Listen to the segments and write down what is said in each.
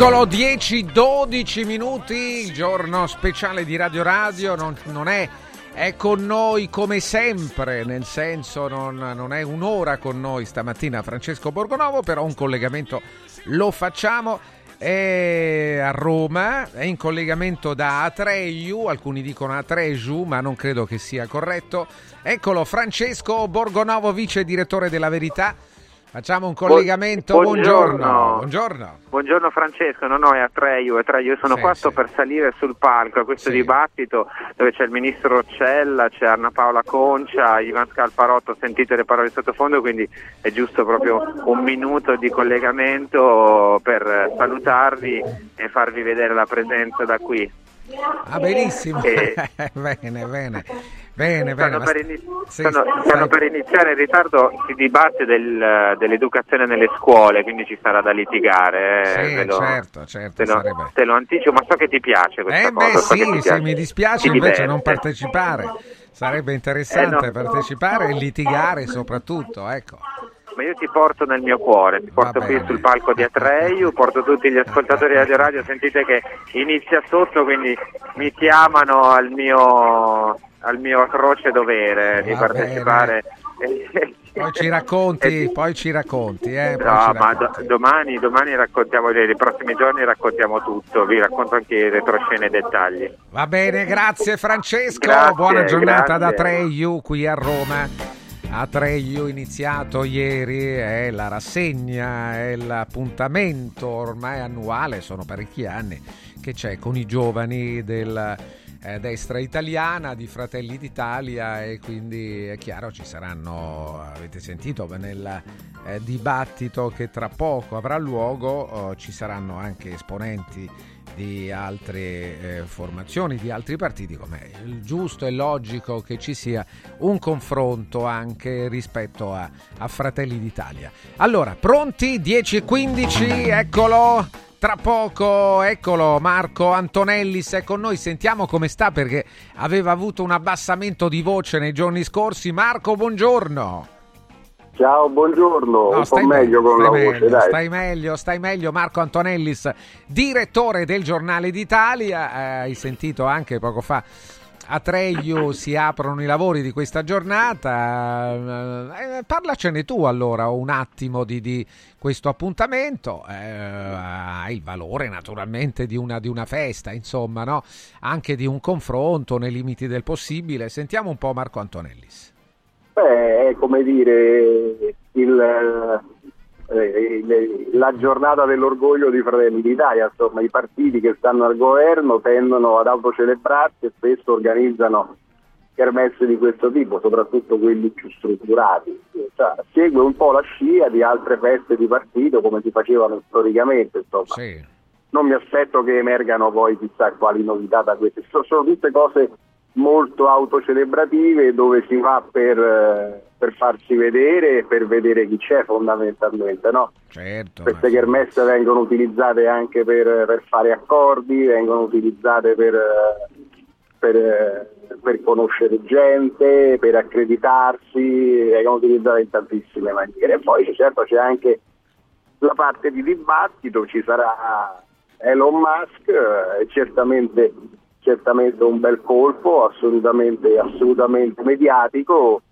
Eccolo 10-12 minuti, giorno speciale di Radio Radio, non, non è, è con noi come sempre, nel senso non, non è un'ora con noi stamattina Francesco Borgonovo, però un collegamento lo facciamo. È a Roma, è in collegamento da Atreiu, alcuni dicono Atreju, ma non credo che sia corretto. Eccolo Francesco Borgonovo, vice direttore della Verità. Facciamo un collegamento, buongiorno. buongiorno. Buongiorno. Buongiorno Francesco, no no è Atreio, Atreio. io sono Sì, qua sto sì. per salire sul palco a questo Sì. dibattito dove c'è il ministro Roccella, c'è Anna Paola Concia, Ivan Scalfarotto, sentite le parole sottofondo, quindi è giusto proprio un minuto di collegamento per salutarvi e farvi vedere la presenza da qui. Ah, benissimo. Eh. bene, bene. Bene, bene. Stanno, ma per, st- ini- sì, stanno- per iniziare in ritardo il dibattito del- dell'educazione nelle scuole, quindi ci sarà da litigare. eh, Sì, ve lo- certo, certo, Te lo, sarebbe- te lo anticipo, ma so che ti piace questa Eh cosa. beh so sì, se piace. mi dispiace Ti invece diverte. non partecipare. Sarebbe interessante Eh, no. partecipare e litigare soprattutto, ecco. Ma io ti porto nel mio cuore, ti porto qui sul palco di Atreio, porto tutti gli ascoltatori di Radio Radio, sentite che inizia sotto, quindi mi chiamano al mio, al mio atroce dovere di Va partecipare. Poi ci racconti, poi ci racconti, eh, No, ci ma racconti. domani, domani raccontiamo, nei prossimi giorni raccontiamo tutto, vi racconto anche i retroscene e dettagli. Va bene, grazie Francesco. Grazie, Buona giornata da grazie. Atreiu qui a Roma. Atreiu iniziato ieri, è la rassegna, è l'appuntamento ormai annuale, sono parecchi anni che c'è con i giovani della eh, destra italiana, di Fratelli d'Italia e quindi è chiaro ci saranno, avete sentito nel eh, dibattito che tra poco avrà luogo, oh, ci saranno anche esponenti di altre eh, formazioni, di altri partiti, come il giusto e logico che ci sia un confronto anche rispetto a, a Fratelli d'Italia. Allora, pronti? 10 e 15, eccolo! Tra poco, eccolo, Marco Antonellis è con noi, sentiamo come sta perché aveva avuto un abbassamento di voce nei giorni scorsi. Marco, buongiorno. Ciao, buongiorno. un po' stai meglio con stai la voce, meglio, dai. Stai meglio, stai meglio. Marco Antonellis, direttore del Giornale d'Italia. Eh, hai sentito anche poco fa. A Treio si aprono i lavori di questa giornata. Eh, parlacene tu allora un attimo di, di questo appuntamento. Eh, ha il valore naturalmente di una, di una festa, insomma, no? anche di un confronto nei limiti del possibile. Sentiamo un po' Marco Antonellis. Beh, è come dire il, eh, la giornata dell'orgoglio di Fratelli d'Italia, insomma, i partiti che stanno al governo tendono ad autocelebrarsi e spesso organizzano kermesse di questo tipo, soprattutto quelli più strutturati. Cioè, segue un po' la scia di altre feste di partito come si facevano storicamente, insomma. Sì. non mi aspetto che emergano poi chissà quali novità da queste. So- Sono tutte cose molto autocelebrative dove si va per, eh, per farsi vedere e per vedere chi c'è fondamentalmente. No? Certo. Queste ma- kermesse vengono utilizzate anche per, per fare accordi, vengono utilizzate per, per, per conoscere gente, per accreditarsi, vengono utilizzate in tantissime maniere. E poi certo c'è anche la parte di dibattito, ci sarà Elon Musk, eh, certamente, certamente un bel colpo, assolutamente, assolutamente mediatico,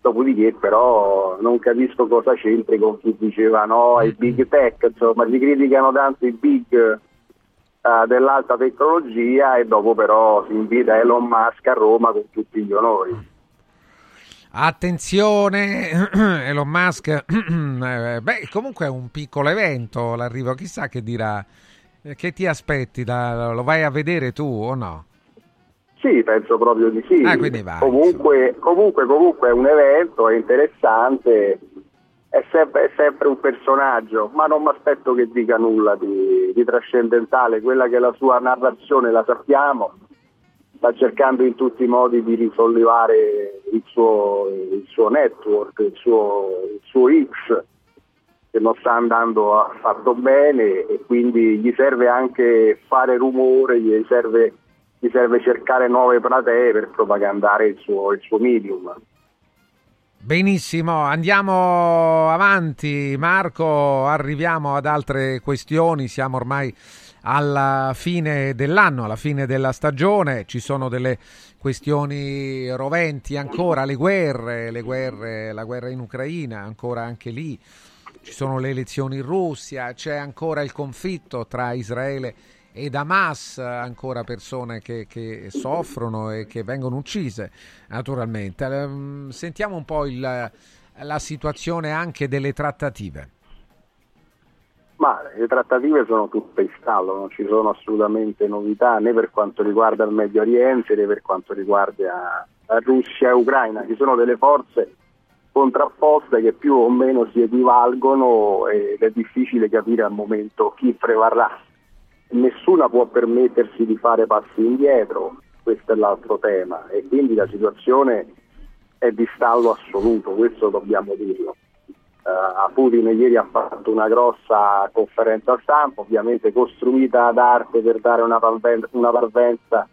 dopodiché però non capisco cosa c'entri con chi diceva no, i big tech, insomma, si criticano tanto i big eh, dell'alta tecnologia e dopo però si invita Elon Musk a Roma con tutti gli onori. Attenzione, Elon Musk, eh, beh, comunque è un piccolo evento, l'arrivo, chissà che dirà, che ti aspetti, da- lo vai a vedere tu o no? Sì, penso proprio di sì. Ah, quindi vai, comunque, comunque, comunque è un evento, è interessante, è sempre, è sempre un personaggio, ma non mi aspetto che dica nulla di, di trascendentale, quella che è la sua narrazione la sappiamo, sta cercando in tutti i modi di risollevare il suo, il suo network, il suo, il suo X che non sta andando affatto bene e quindi gli serve anche fare rumore, gli serve, gli serve cercare nuove platee per propagandare il suo, il suo medium. Benissimo, andiamo avanti. Marco, arriviamo ad altre questioni, siamo ormai alla fine dell'anno, alla fine della stagione, ci sono delle questioni roventi ancora, le guerre, le guerre, la guerra in Ucraina, ancora anche lì ci sono le elezioni in Russia, c'è ancora il conflitto tra Israele ed Hamas, ancora persone che, che soffrono e che vengono uccise, naturalmente. Ehm, sentiamo un po' il, la situazione anche delle trattative. Ma le trattative sono tutte in stallo, non ci sono assolutamente novità né per quanto riguarda il Medio Oriente né per quanto riguarda Russia e Ucraina. Ci sono delle forze contrapposte che più o meno si equivalgono ed è difficile capire al momento chi prevarrà. Nessuna può permettersi di fare passi indietro, questo è l'altro tema, e quindi la situazione è di stallo assoluto, questo dobbiamo dirlo. Uh, Putin ieri ha fatto una grossa conferenza stampa, ovviamente costruita ad arte per dare una, parvenza, una parvenza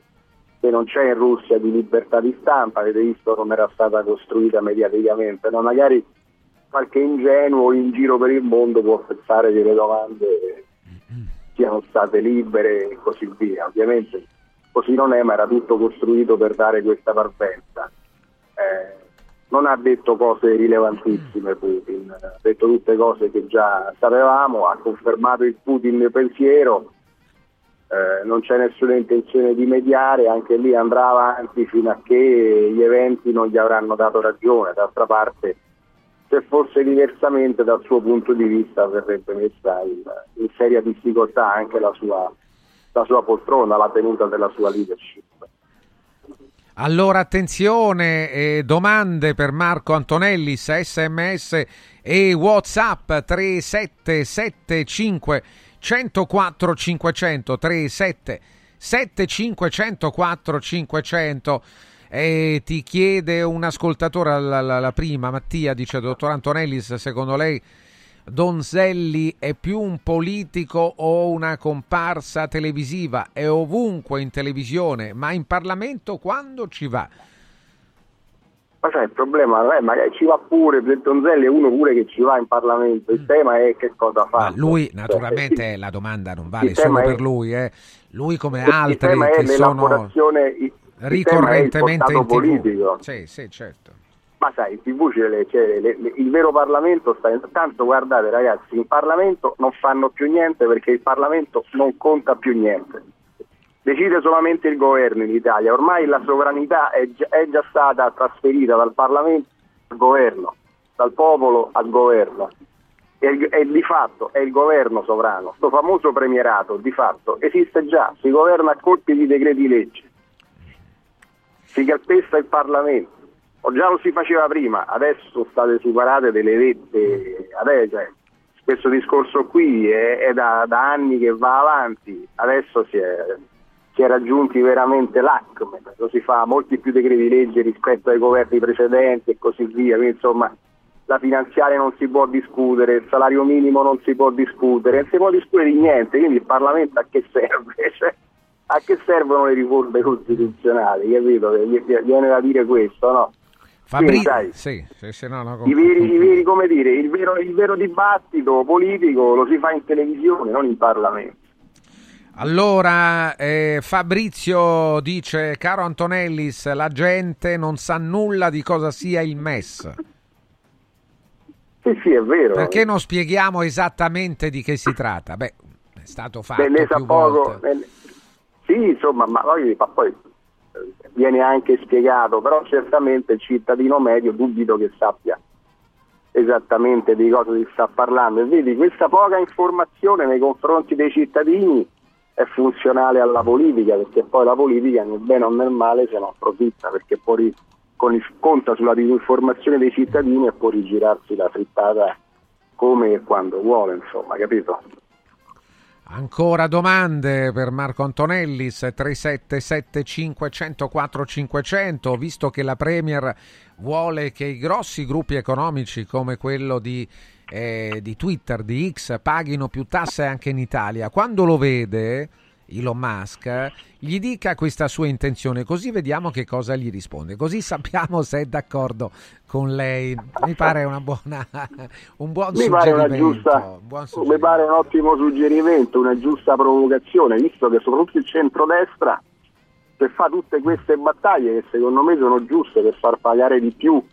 che non c'è in Russia di libertà di stampa, avete visto come era stata costruita mediaticamente, no? magari qualche ingenuo in giro per il mondo può pensare che le domande siano state libere e così via, ovviamente così non è, ma era tutto costruito per dare questa parvenza. Eh, non ha detto cose rilevantissime Putin, ha detto tutte cose che già sapevamo, ha confermato il Putin pensiero, eh, non c'è nessuna intenzione di mediare, anche lì andrà avanti fino a che gli eventi non gli avranno dato ragione. D'altra parte, se fosse diversamente dal suo punto di vista verrebbe messa in, in seria difficoltà anche la sua, la sua poltrona, la tenuta della sua leadership. Allora attenzione, eh, domande per Marco Antonellis, sms e whatsapp 3775 104 500 37 7504 500 e ti chiede un ascoltatore la, la, la, prima Mattia dice dottor Antonellis secondo lei Donzelli è più un politico o una comparsa televisiva? È ovunque in televisione ma in Parlamento quando ci va ma sai, il problema è magari ci va pure, Donzelli è uno pure che ci va in Parlamento, il mm. tema è che cosa fa. Ma lui naturalmente cioè, la domanda non vale solo per lui, eh. lui come altri che sono ricorrentemente in politico. Sì, sì, certo. Ma sai, in tv c'è, le, c'è le, le, il vero Parlamento sta tanto guardate ragazzi, in Parlamento non fanno più niente perché il Parlamento non conta più niente decide solamente il governo in Italia, ormai la sovranità è già, è già stata trasferita dal Parlamento al governo, dal popolo al governo. E, e, di fatto è il governo sovrano, questo famoso premierato di fatto esiste già, si governa a colpi di decreti legge, si calpesta il Parlamento, o già lo si faceva prima, adesso state superate delle vette, cioè, questo discorso qui è, è da, da anni che va avanti, adesso si è si è raggiunti veramente l'acme, lo si fa molti più decreti legge rispetto ai governi precedenti e così via, quindi insomma la finanziaria non si può discutere, il salario minimo non si può discutere, non si può discutere di niente, quindi il Parlamento a che serve? Cioè, a che servono le riforme costituzionali? Capito? Viene da dire questo, no? Fabri- Quindi, sì, sì, sì, no, no, i, veri, i veri, come dire, il vero, il vero dibattito politico lo si fa in televisione, non in Parlamento. Allora, eh, Fabrizio dice, caro Antonellis, la gente non sa nulla di cosa sia il MES. Sì, sì, è vero. Perché non spieghiamo esattamente di che si tratta? Beh, è stato fatto Beh, più poco, volte. Sì, insomma, ma poi, ma poi eh, viene anche spiegato, però certamente il cittadino medio dubito che sappia esattamente di cosa si sta parlando. E vedi, questa poca informazione nei confronti dei cittadini è funzionale alla politica, perché poi la politica nel bene o nel male se ne approfitta, perché poi con, conta sulla disinformazione dei cittadini e può rigirarsi la frittata come e quando vuole, insomma, capito? Ancora domande per Marco Antonellis 3775 104 500 visto che la Premier vuole che i grossi gruppi economici come quello di, eh, di Twitter, di X paghino più tasse anche in Italia quando lo vede Elon Musk, gli dica questa sua intenzione, così vediamo che cosa gli risponde, così sappiamo se è d'accordo con lei. Mi pare una buona, un buon mi suggerimento. Giusta, buon mi suggerimento. pare un ottimo suggerimento, una giusta provocazione, visto che soprattutto il centrodestra che fa tutte queste battaglie che secondo me sono giuste per far pagare di più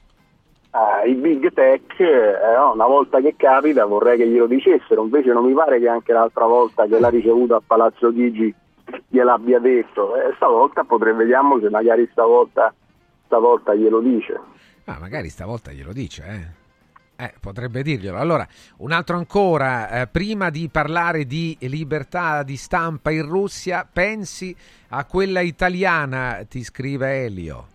eh, i big tech, eh, no, una volta che capita vorrei che glielo dicessero, invece non mi pare che anche l'altra volta che l'ha ricevuto a Palazzo Chigi gliel'abbia detto, eh, stavolta potrebbe, vediamo se magari stavolta, stavolta glielo dice. Ah, magari stavolta glielo dice, eh. Eh, potrebbe dirglielo. Allora, un altro ancora, eh, prima di parlare di libertà di stampa in Russia, pensi a quella italiana, ti scrive Elio.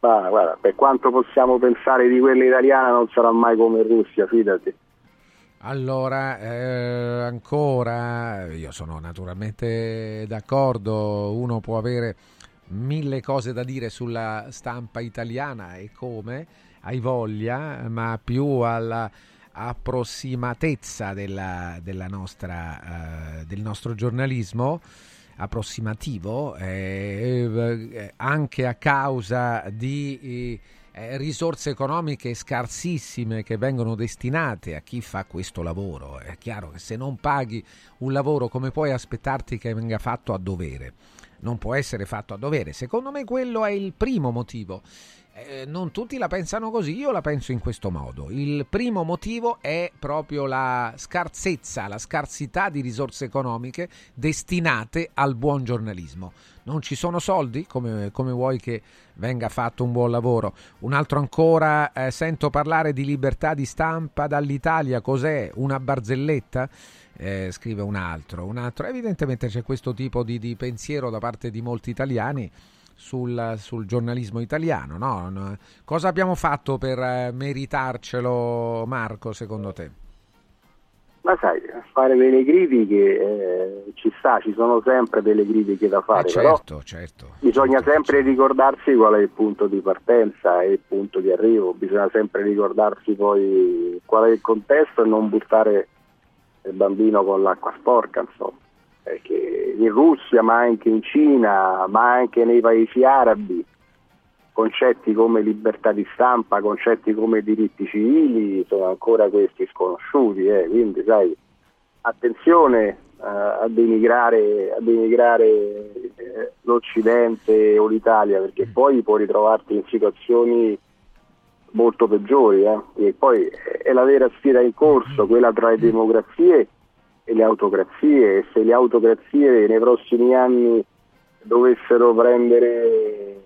Ma guarda, per quanto possiamo pensare di quella italiana non sarà mai come in Russia, fidati. Allora, eh, ancora, io sono naturalmente d'accordo, uno può avere mille cose da dire sulla stampa italiana e come, hai voglia, ma più alla approssimatezza della, della nostra, eh, del nostro giornalismo approssimativo eh, eh, anche a causa di eh, risorse economiche scarsissime che vengono destinate a chi fa questo lavoro. È chiaro che se non paghi un lavoro come puoi aspettarti che venga fatto a dovere? Non può essere fatto a dovere. Secondo me quello è il primo motivo. Eh, non tutti la pensano così, io la penso in questo modo. Il primo motivo è proprio la scarsezza, la scarsità di risorse economiche destinate al buon giornalismo. Non ci sono soldi? Come, come vuoi che venga fatto un buon lavoro? Un altro ancora, eh, sento parlare di libertà di stampa dall'Italia, cos'è? Una barzelletta? Eh, scrive un altro. un altro. Evidentemente c'è questo tipo di, di pensiero da parte di molti italiani sul, sul giornalismo italiano. No? Cosa abbiamo fatto per eh, meritarcelo, Marco, secondo te? Ma sai, fare delle critiche eh, ci sta, ci sono sempre delle critiche da fare, Eh, certo, certo. bisogna certo, sempre certo. ricordarsi qual è il punto di partenza e il punto di arrivo, bisogna sempre ricordarsi poi qual è il contesto e non buttare il bambino con l'acqua sporca, insomma. Perché in Russia, ma anche in Cina, ma anche nei paesi arabi, concetti come libertà di stampa, concetti come diritti civili sono ancora questi sconosciuti, eh. quindi sai, attenzione eh, a denigrare, a denigrare eh, l'Occidente o l'Italia perché poi puoi ritrovarti in situazioni molto peggiori eh. e poi è la vera sfida in corso, quella tra le democrazie e le autocrazie e se le autocrazie nei prossimi anni dovessero prendere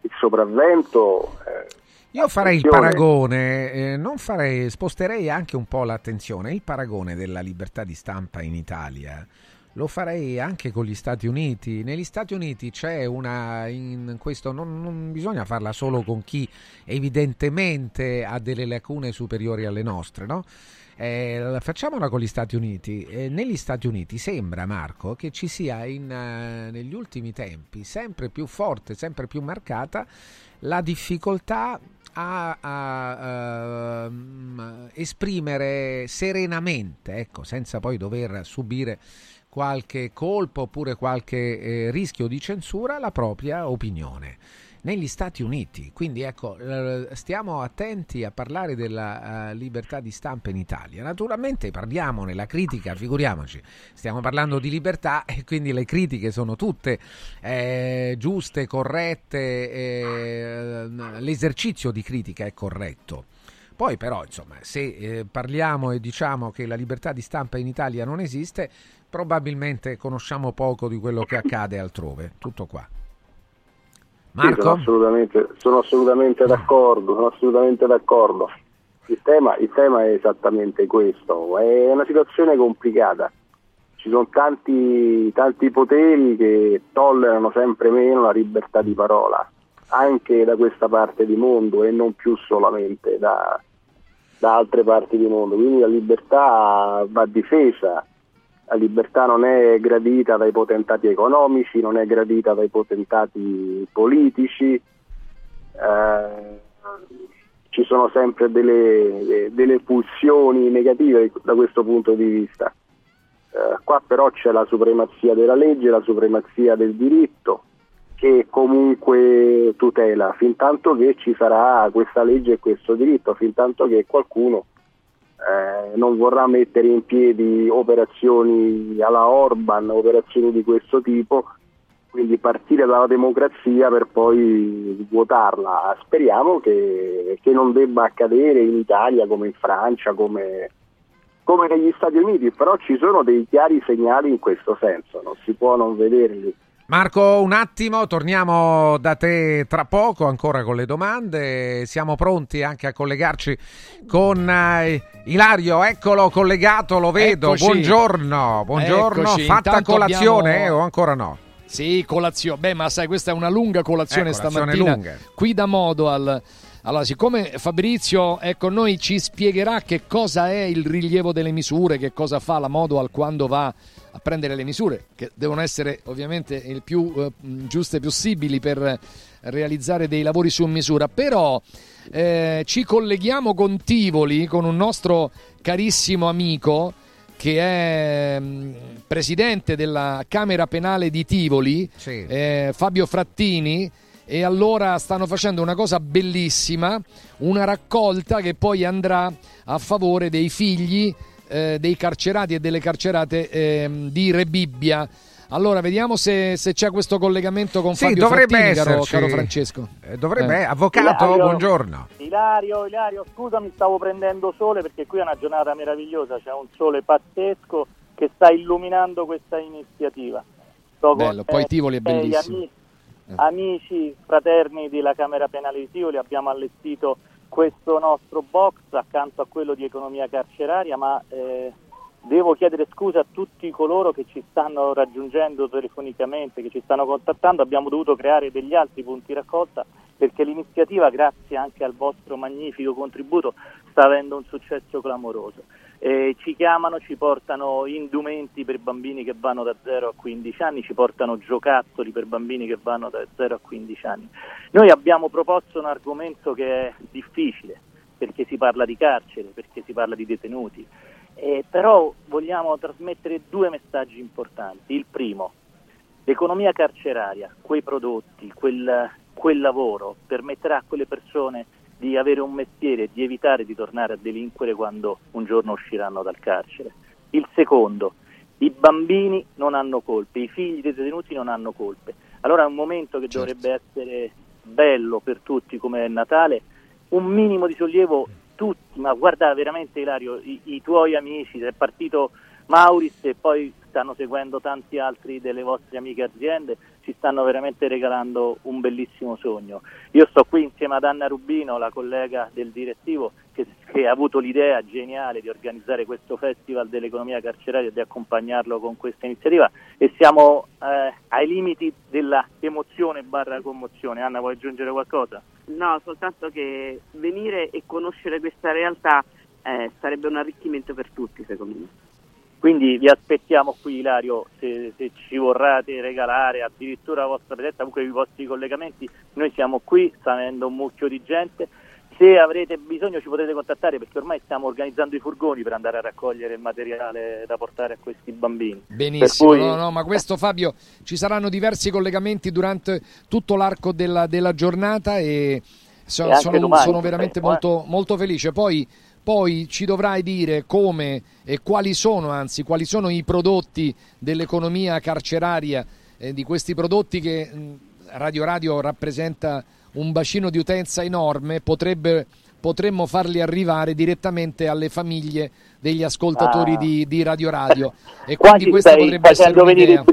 il sopravvento eh, Io farei il paragone, eh, non farei, sposterei anche un po' l'attenzione, il paragone della libertà di stampa in Italia. Lo farei anche con gli Stati Uniti. Negli Stati Uniti c'è una. In questo non, non bisogna farla solo con chi evidentemente ha delle lacune superiori alle nostre, no? Eh, facciamola con gli Stati Uniti. Eh, negli Stati Uniti sembra, Marco, che ci sia in, eh, negli ultimi tempi sempre più forte, sempre più marcata la difficoltà a, a, ehm, esprimere serenamente, ecco, senza poi dover subire qualche colpo oppure qualche eh, rischio di censura, la propria opinione negli Stati Uniti. Quindi ecco, eh, stiamo attenti a parlare della eh, libertà di stampa in Italia. Naturalmente parliamone, la critica, figuriamoci, stiamo parlando di libertà e quindi le critiche sono tutte eh, giuste, corrette, eh, l'esercizio di critica è corretto. Poi però, insomma, se eh, parliamo e diciamo che la libertà di stampa in Italia non esiste, probabilmente conosciamo poco di quello che accade altrove. Tutto qua. Sì, sono Marco? assolutamente, sono assolutamente d'accordo, sono assolutamente d'accordo. Il tema, il tema è esattamente questo, è una situazione complicata. Ci ci sono tanti, tanti poteri che tollerano sempre meno la libertà di parola, anche da questa parte di mondo e non più solamente da, da altre parti di mondo. Quindi la libertà va difesa, la libertà non è gradita dai potentati economici, non è gradita dai potentati politici. Eh, ci sono sempre delle, delle, pulsioni negative da questo punto di vista. Eh, qua però c'è la supremazia della legge, la supremazia del diritto che comunque tutela, fin tanto che ci sarà questa legge e questo diritto, fin tanto che qualcuno eh, non vorrà mettere in piedi operazioni alla Orban, operazioni di questo tipo, quindi partire dalla democrazia per poi votarla. Speriamo che, che non debba accadere in Italia come in Francia, come, come negli Stati Uniti, però ci sono dei chiari segnali in questo senso, non si può non vederli. Marco, un attimo, torniamo da te tra poco ancora con le domande. Siamo pronti anche a collegarci con uh, Ilario, eccolo collegato, lo vedo. Eccoci. Buongiorno, buongiorno. Eccoci. Fatta Intanto colazione abbiamo... eh, o ancora no? Sì, colazione. Beh, ma sai, questa è una lunga colazione eh, stamattina. Lunga. Qui da modo al. Allora, siccome Fabrizio è con noi, ci spiegherà che cosa è il rilievo delle misure, che cosa fa la modo al quando va a prendere le misure, che devono essere ovviamente il più eh, giuste possibili per realizzare dei lavori su misura. Però eh, ci colleghiamo con Tivoli, con un nostro carissimo amico che è mm, presidente della Camera Penale di Tivoli, sì. eh, Fabio Frattini, e allora stanno facendo una cosa bellissima, una raccolta che poi andrà a favore dei figli eh, dei carcerati e delle carcerate eh, di Rebibbia. Allora, vediamo se, se, c'è questo collegamento con sì, Fabio dovrebbe Frattini, caro, caro, Francesco. Eh, dovrebbe, eh. avvocato, Ilario, buongiorno. Ilario, Ilario, scusa, mi stavo prendendo sole perché qui è una giornata meravigliosa, c'è un sole pazzesco che sta illuminando questa iniziativa. Sto Bello, poi Tivoli è bellissimo. Amici, eh. amici, fraterni della Camera Penale di Tivoli, abbiamo allestito questo nostro box accanto a quello di economia carceraria, ma eh, devo chiedere scusa a tutti coloro che ci stanno raggiungendo telefonicamente, che ci stanno contattando, abbiamo dovuto creare degli altri punti raccolta perché l'iniziativa, grazie anche al vostro magnifico contributo, sta avendo un successo clamoroso. Eh, ci chiamano, ci portano indumenti per bambini che vanno da 0 a 15 anni, ci portano giocattoli per bambini che vanno da 0 a 15 anni. Noi abbiamo proposto un argomento che è difficile, perché si parla di carcere, perché si parla di detenuti, eh, però vogliamo trasmettere due messaggi importanti. Il primo, l'economia carceraria, quei prodotti, quel, quel lavoro permetterà a quelle persone di avere un mestiere, di evitare di tornare a delinquere quando un giorno usciranno dal carcere. Il secondo, i bambini non hanno colpe, i figli dei detenuti non hanno colpe. Allora è un momento che certo. dovrebbe essere bello per tutti come è Natale, un minimo di sollievo tutti, ma guarda veramente Ilario, i, i tuoi amici, è partito Mauris e poi stanno seguendo tanti altri delle vostre amiche aziende, ci stanno veramente regalando un bellissimo sogno. Io sto qui insieme ad Anna Rubino, la collega del direttivo, che, che ha avuto l'idea geniale di organizzare questo festival dell'economia carceraria e di accompagnarlo con questa iniziativa e siamo eh, ai limiti della emozione barra commozione. Anna, vuoi aggiungere qualcosa? No, soltanto che venire e conoscere questa realtà eh, sarebbe un arricchimento per tutti, secondo me. Quindi vi aspettiamo qui Ilario, se, se, ci vorrete regalare addirittura la vostra presenza, comunque i vostri collegamenti, noi siamo qui, sta venendo un mucchio di gente, se avrete bisogno ci potete contattare perché ormai stiamo organizzando i furgoni per andare a raccogliere il materiale da portare a questi bambini. Benissimo, cui... no, no, ma questo Fabio ci saranno diversi collegamenti durante tutto l'arco della, della giornata e, so, e sono, domani, sono, veramente molto, molto felice. Poi poi ci dovrai dire come e quali sono, anzi, quali sono i prodotti dell'economia carceraria, eh, di questi prodotti che mh, Radio Radio rappresenta un bacino di utenza enorme, potrebbe, potremmo farli arrivare direttamente alle famiglie degli ascoltatori ah. di, di, Radio Radio. E quindi questa potrebbe essere un'idea.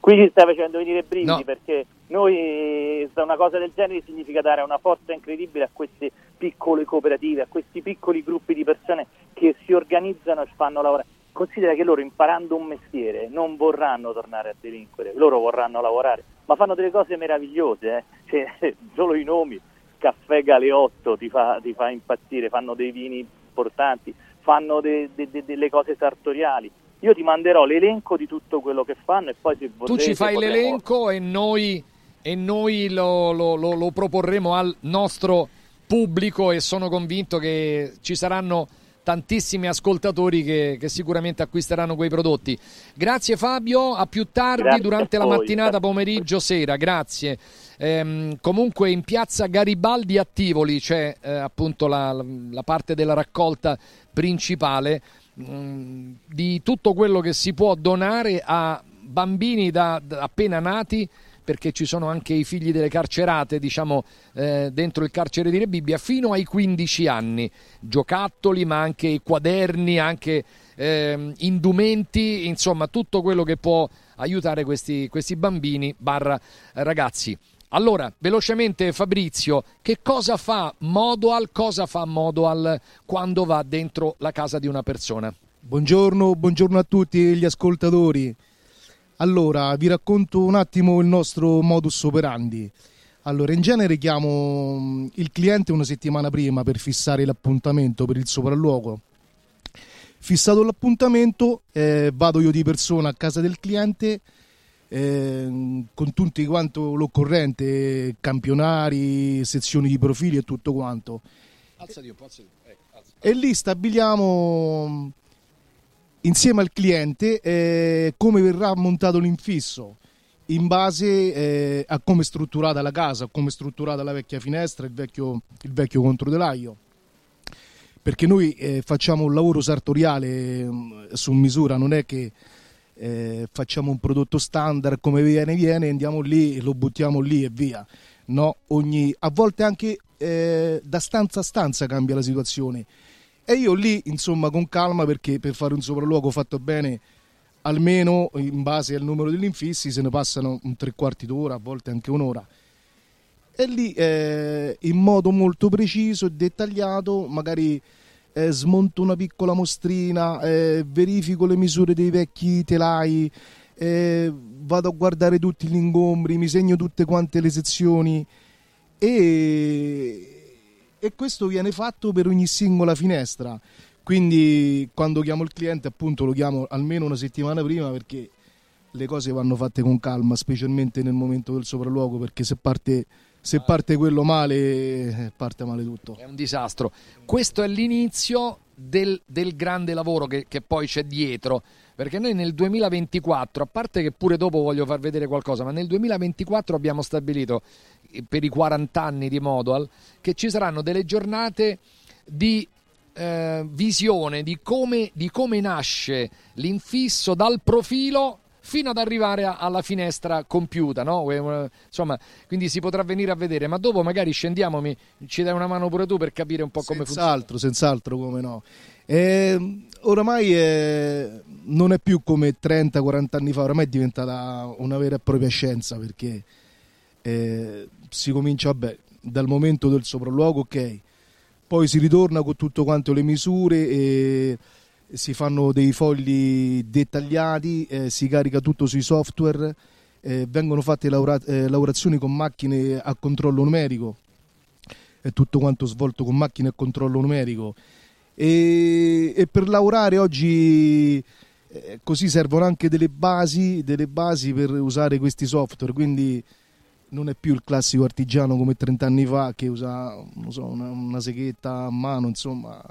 Qui ci stai facendo venire brividi no. perché noi una cosa del genere significa dare una forza incredibile a queste piccole cooperative, a questi piccoli gruppi di persone che si organizzano e fanno lavorare. considera che loro imparando un mestiere non vorranno tornare a delinquere, loro vorranno lavorare, ma fanno delle cose meravigliose, eh? cioè, solo i nomi, caffè Galeotto ti fa, ti fa impazzire, fanno dei vini importanti, fanno de, de, de, delle cose sartoriali. Io ti manderò l'elenco di tutto quello che fanno e poi se vorrete... Tu ci fai potremo... l'elenco e noi, e noi lo, lo, lo, lo proporremo al nostro pubblico e sono convinto che ci saranno tantissimi ascoltatori che, che, sicuramente acquisteranno quei prodotti. Grazie Fabio, a più tardi grazie durante la mattinata, pomeriggio, sera, grazie. Ehm, comunque in piazza Garibaldi a Tivoli c'è eh, appunto la, la, parte della raccolta principale mh, mm, di tutto quello che si può donare a bambini da, da appena nati perché ci sono anche i figli delle carcerate, diciamo, eh, dentro il carcere di Rebibbia, fino ai 15 anni. Giocattoli, ma anche quaderni, anche eh, indumenti, insomma, tutto quello che può aiutare questi, questi bambini barra ragazzi. Allora, velocemente Fabrizio, che cosa fa Modoal, cosa fa Modoal quando va dentro la casa di una persona? Buongiorno, buongiorno a tutti gli ascoltatori. Allora, vi racconto un attimo il nostro modus operandi. Allora, in genere chiamo mm, il cliente una settimana prima per fissare l'appuntamento per il sopralluogo. Fissato l'appuntamento, eh, vado io di persona a casa del cliente eh, con tutti quanto l'occorrente, campionari, sezioni di profili e tutto quanto. Alzati un po', alzati. Eh, alzati. E lì stabiliamo insieme al cliente eh, come verrà montato l'infisso in base eh, a come è strutturata la casa, come è strutturata la vecchia finestra, il vecchio, il vecchio controdelaio. Perché noi eh, facciamo un lavoro sartoriale mh, mm, su misura, non è che eh, facciamo un prodotto standard come viene, viene, andiamo lì, lo buttiamo lì e via. No, ogni, a volte anche eh, da stanza a stanza cambia la situazione e io lì, insomma, con calma, perché per fare un sopralluogo fatto bene, almeno in base al numero degli infissi, se ne passano un tre quarti d'ora, a volte anche un'ora. E lì, eh, in modo molto preciso e dettagliato, magari eh, smonto una piccola mostrina, eh, verifico le misure dei vecchi telai, eh, vado a guardare tutti gli ingombri, mi segno tutte quante le sezioni e e questo viene fatto per ogni singola finestra. Quindi quando chiamo il cliente appunto lo chiamo almeno una settimana prima perché le cose vanno fatte con calma, specialmente nel momento del sopralluogo, perché se parte, se parte quello male, parte male tutto. È un disastro. Questo è l'inizio del, del grande lavoro che, che poi c'è dietro, perché noi nel 2024, a parte che pure dopo voglio far vedere qualcosa, ma nel 2024 abbiamo stabilito per i 40 anni di Modoal che ci saranno delle giornate di eh, visione di come, di come nasce l'infisso dal profilo fino ad arrivare a, alla finestra compiuta, no? Insomma, quindi si potrà venire a vedere, ma dopo magari scendiamo, ci dai una mano pure tu per capire un po' come senz'altro, funziona. Senz'altro, come no. Eh, oramai è, non è più come 30-40 anni fa, oramai è diventata una vera e propria scienza perché eh, si comincia vabbè, dal momento del sopralluogo, ok, poi si ritorna con tutto quanto le misure e si fanno dei fogli dettagliati, eh, si carica tutto sui software, eh, vengono fatte laura- eh, lavorazioni con macchine a controllo numerico, è tutto quanto svolto con macchine a controllo numerico. E, e per lavorare oggi eh, così servono anche delle basi, delle basi per usare questi software, quindi non è più il classico artigiano come 30 anni fa che usa so, una, una, seghetta a mano, insomma,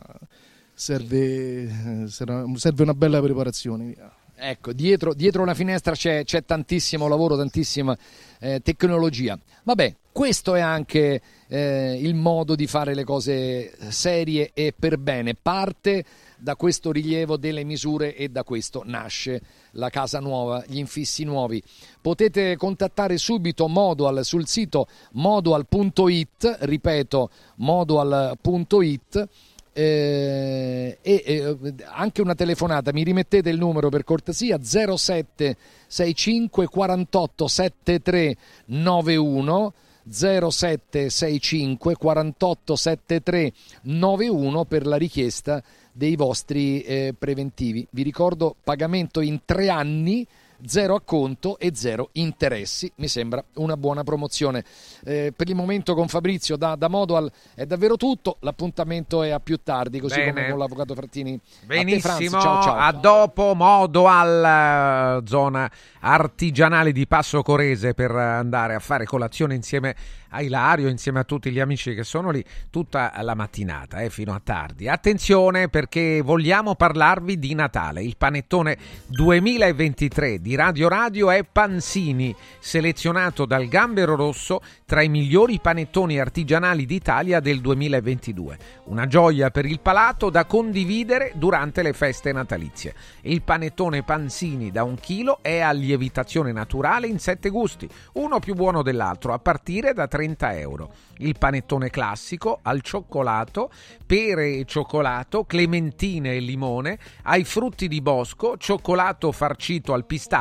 serve, serve una bella preparazione. Ecco, dietro, dietro una finestra c'è, c'è, tantissimo lavoro, tantissima eh, tecnologia. Vabbè, questo è anche eh, il modo di fare le cose serie e per bene. Parte da questo rilievo delle misure e da questo nasce la casa nuova, gli infissi nuovi. Potete contattare subito Modual sul sito modual.it, ripeto, modual.it eh, e eh, anche una telefonata mi rimettete il numero per cortesia 07 65 48 73 91 0765 48 73 91 per la richiesta dei vostri eh, preventivi. Vi ricordo pagamento in tre anni zero acconto e zero interessi. Mi sembra una buona promozione. Eh, per il momento con Fabrizio da, da Modoal è davvero tutto. L'appuntamento è a più tardi, così Bene. come con l'avvocato Frattini. Benissimo, a, te, ciao, ciao. a dopo Modoal, zona artigianale di Passo Corese per andare a fare colazione insieme a Ilario, insieme a tutti gli amici che sono lì tutta la mattinata, eh, fino a tardi. Attenzione perché vogliamo parlarvi di Natale. Il panettone 2023 di Radio Radio è Pansini, selezionato dal Gambero Rosso tra i migliori panettoni artigianali d'Italia del 2022. Una gioia per il palato da condividere durante le feste natalizie. Il panettone Pansini da un chilo è a lievitazione naturale in sette gusti, uno più buono dell'altro, a partire da 30 euro. Il panettone classico al cioccolato, pere e cioccolato, clementine e limone, ai frutti di bosco, cioccolato farcito al pistacchio,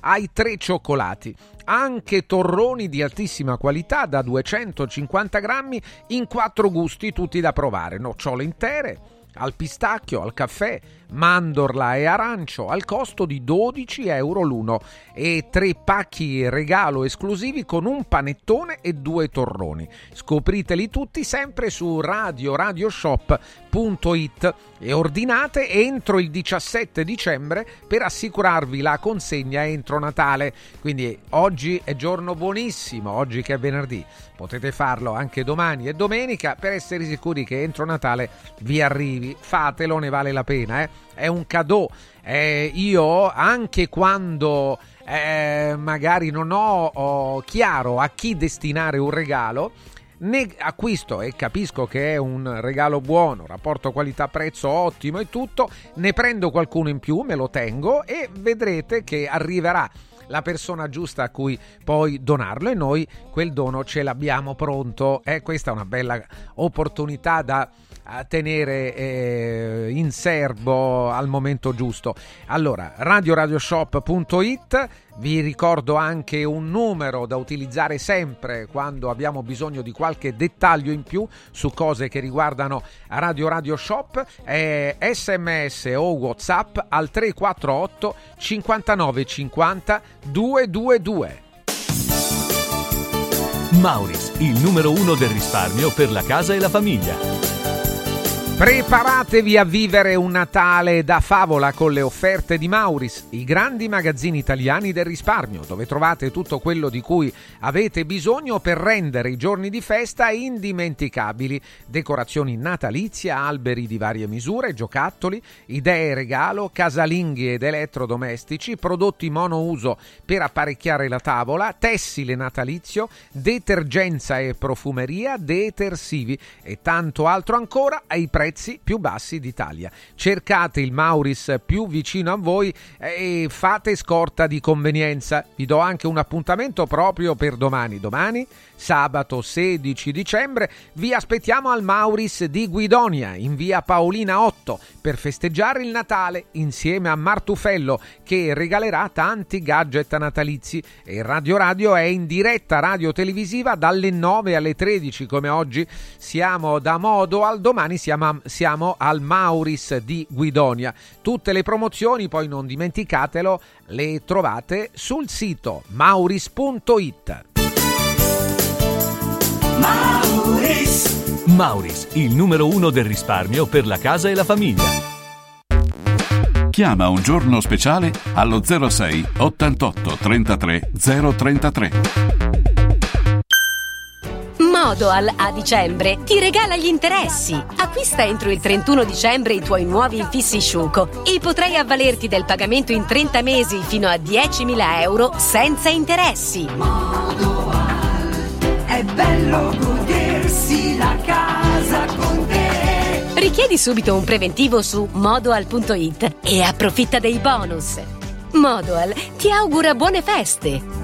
ai tre cioccolati. Anche torroni di altissima qualità da 250 grammi in quattro gusti tutti da provare, nocciole intere, al pistacchio, al caffè, mandorla e arancio al costo di 12 euro l'uno e tre pacchi regalo esclusivi con un panettone e due torroni. Scopriteli tutti sempre su radioradioshop.it e ordinate entro il 17 dicembre per assicurarvi la consegna entro Natale. Quindi oggi è giorno buonissimo, oggi che è venerdì. Potete farlo anche domani e domenica per essere sicuri che entro Natale vi arrivi. Fatelo, ne vale la pena, eh? È un cadeau. Eh, io anche quando eh, magari non ho, ho chiaro a chi destinare un regalo, ne acquisto e capisco che è un regalo buono, rapporto qualità-prezzo ottimo e tutto, ne prendo qualcuno in più, me lo tengo e vedrete che arriverà la persona giusta a cui poi donarlo e noi quel dono ce l'abbiamo pronto. E questa è una bella opportunità da tenere eh, in serbo al momento giusto. Allora, radioradioshop.it vi ricordo anche un numero da utilizzare sempre quando abbiamo bisogno di qualche dettaglio in più su cose che riguardano Radio Radio Shop, è sms o whatsapp al 348 59 50 222. Mauris, il numero uno del risparmio per la casa e la famiglia. Preparatevi a vivere un Natale da favola con le offerte di Mauris, i grandi magazzini italiani del risparmio, dove trovate tutto quello di cui avete bisogno per rendere i giorni di festa indimenticabili. Decorazioni natalizie, alberi di varie misure, giocattoli, idee regalo, casalinghi ed elettrodomestici, prodotti monouso per apparecchiare la tavola, tessile natalizio, detergenza e profumeria, detersivi e tanto altro ancora ai prezzi prezzi più bassi d'Italia. Cercate il Mauris più vicino a voi e fate scorta di convenienza. Vi do anche un appuntamento proprio per domani. Domani, sabato 16 dicembre, vi aspettiamo al Mauris di Guidonia, in via Paolina 8, per festeggiare il Natale insieme a Martufello, che regalerà tanti gadget natalizi. E Radio Radio è in diretta radio televisiva dalle 9 alle 13, come oggi siamo da modo al domani siamo siamo al Mauris di Guidonia. Tutte le promozioni, poi non dimenticatelo, le trovate sul sito mauris.it. Mauris. Mauris, il numero uno del risparmio per la casa e la famiglia. Chiama un giorno speciale allo 06 88 33 033. Modoal a dicembre ti regala gli interessi. Acquista entro il 31 dicembre i tuoi nuovi infissi Sciuco e potrai avvalerti del pagamento in 30 mesi fino a 10.000 euro senza interessi. Modoal, è bello godersi la casa con te. Richiedi subito un preventivo su modoal.it e approfitta dei bonus. Modoal ti augura buone feste.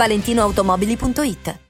ValentinoAutomobili.it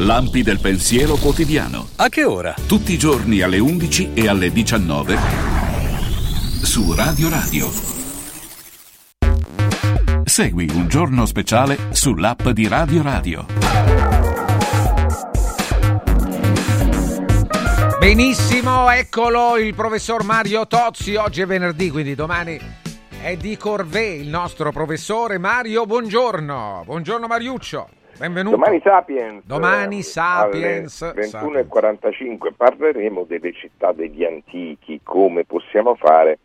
Lampi del pensiero quotidiano. A che ora? Tutti i giorni alle 11 e alle 19 su Radio Radio. Segui un giorno speciale sull'app di Radio Radio. Benissimo, eccolo il professor Mario Tozzi. Oggi è venerdì, quindi domani è di Corvée il nostro professore Mario. Buongiorno, buongiorno Mariuccio. Benvenuto. Domani Sapiens. Domani Sapiens. Alle 21.45 parleremo delle città degli antichi, come possiamo fare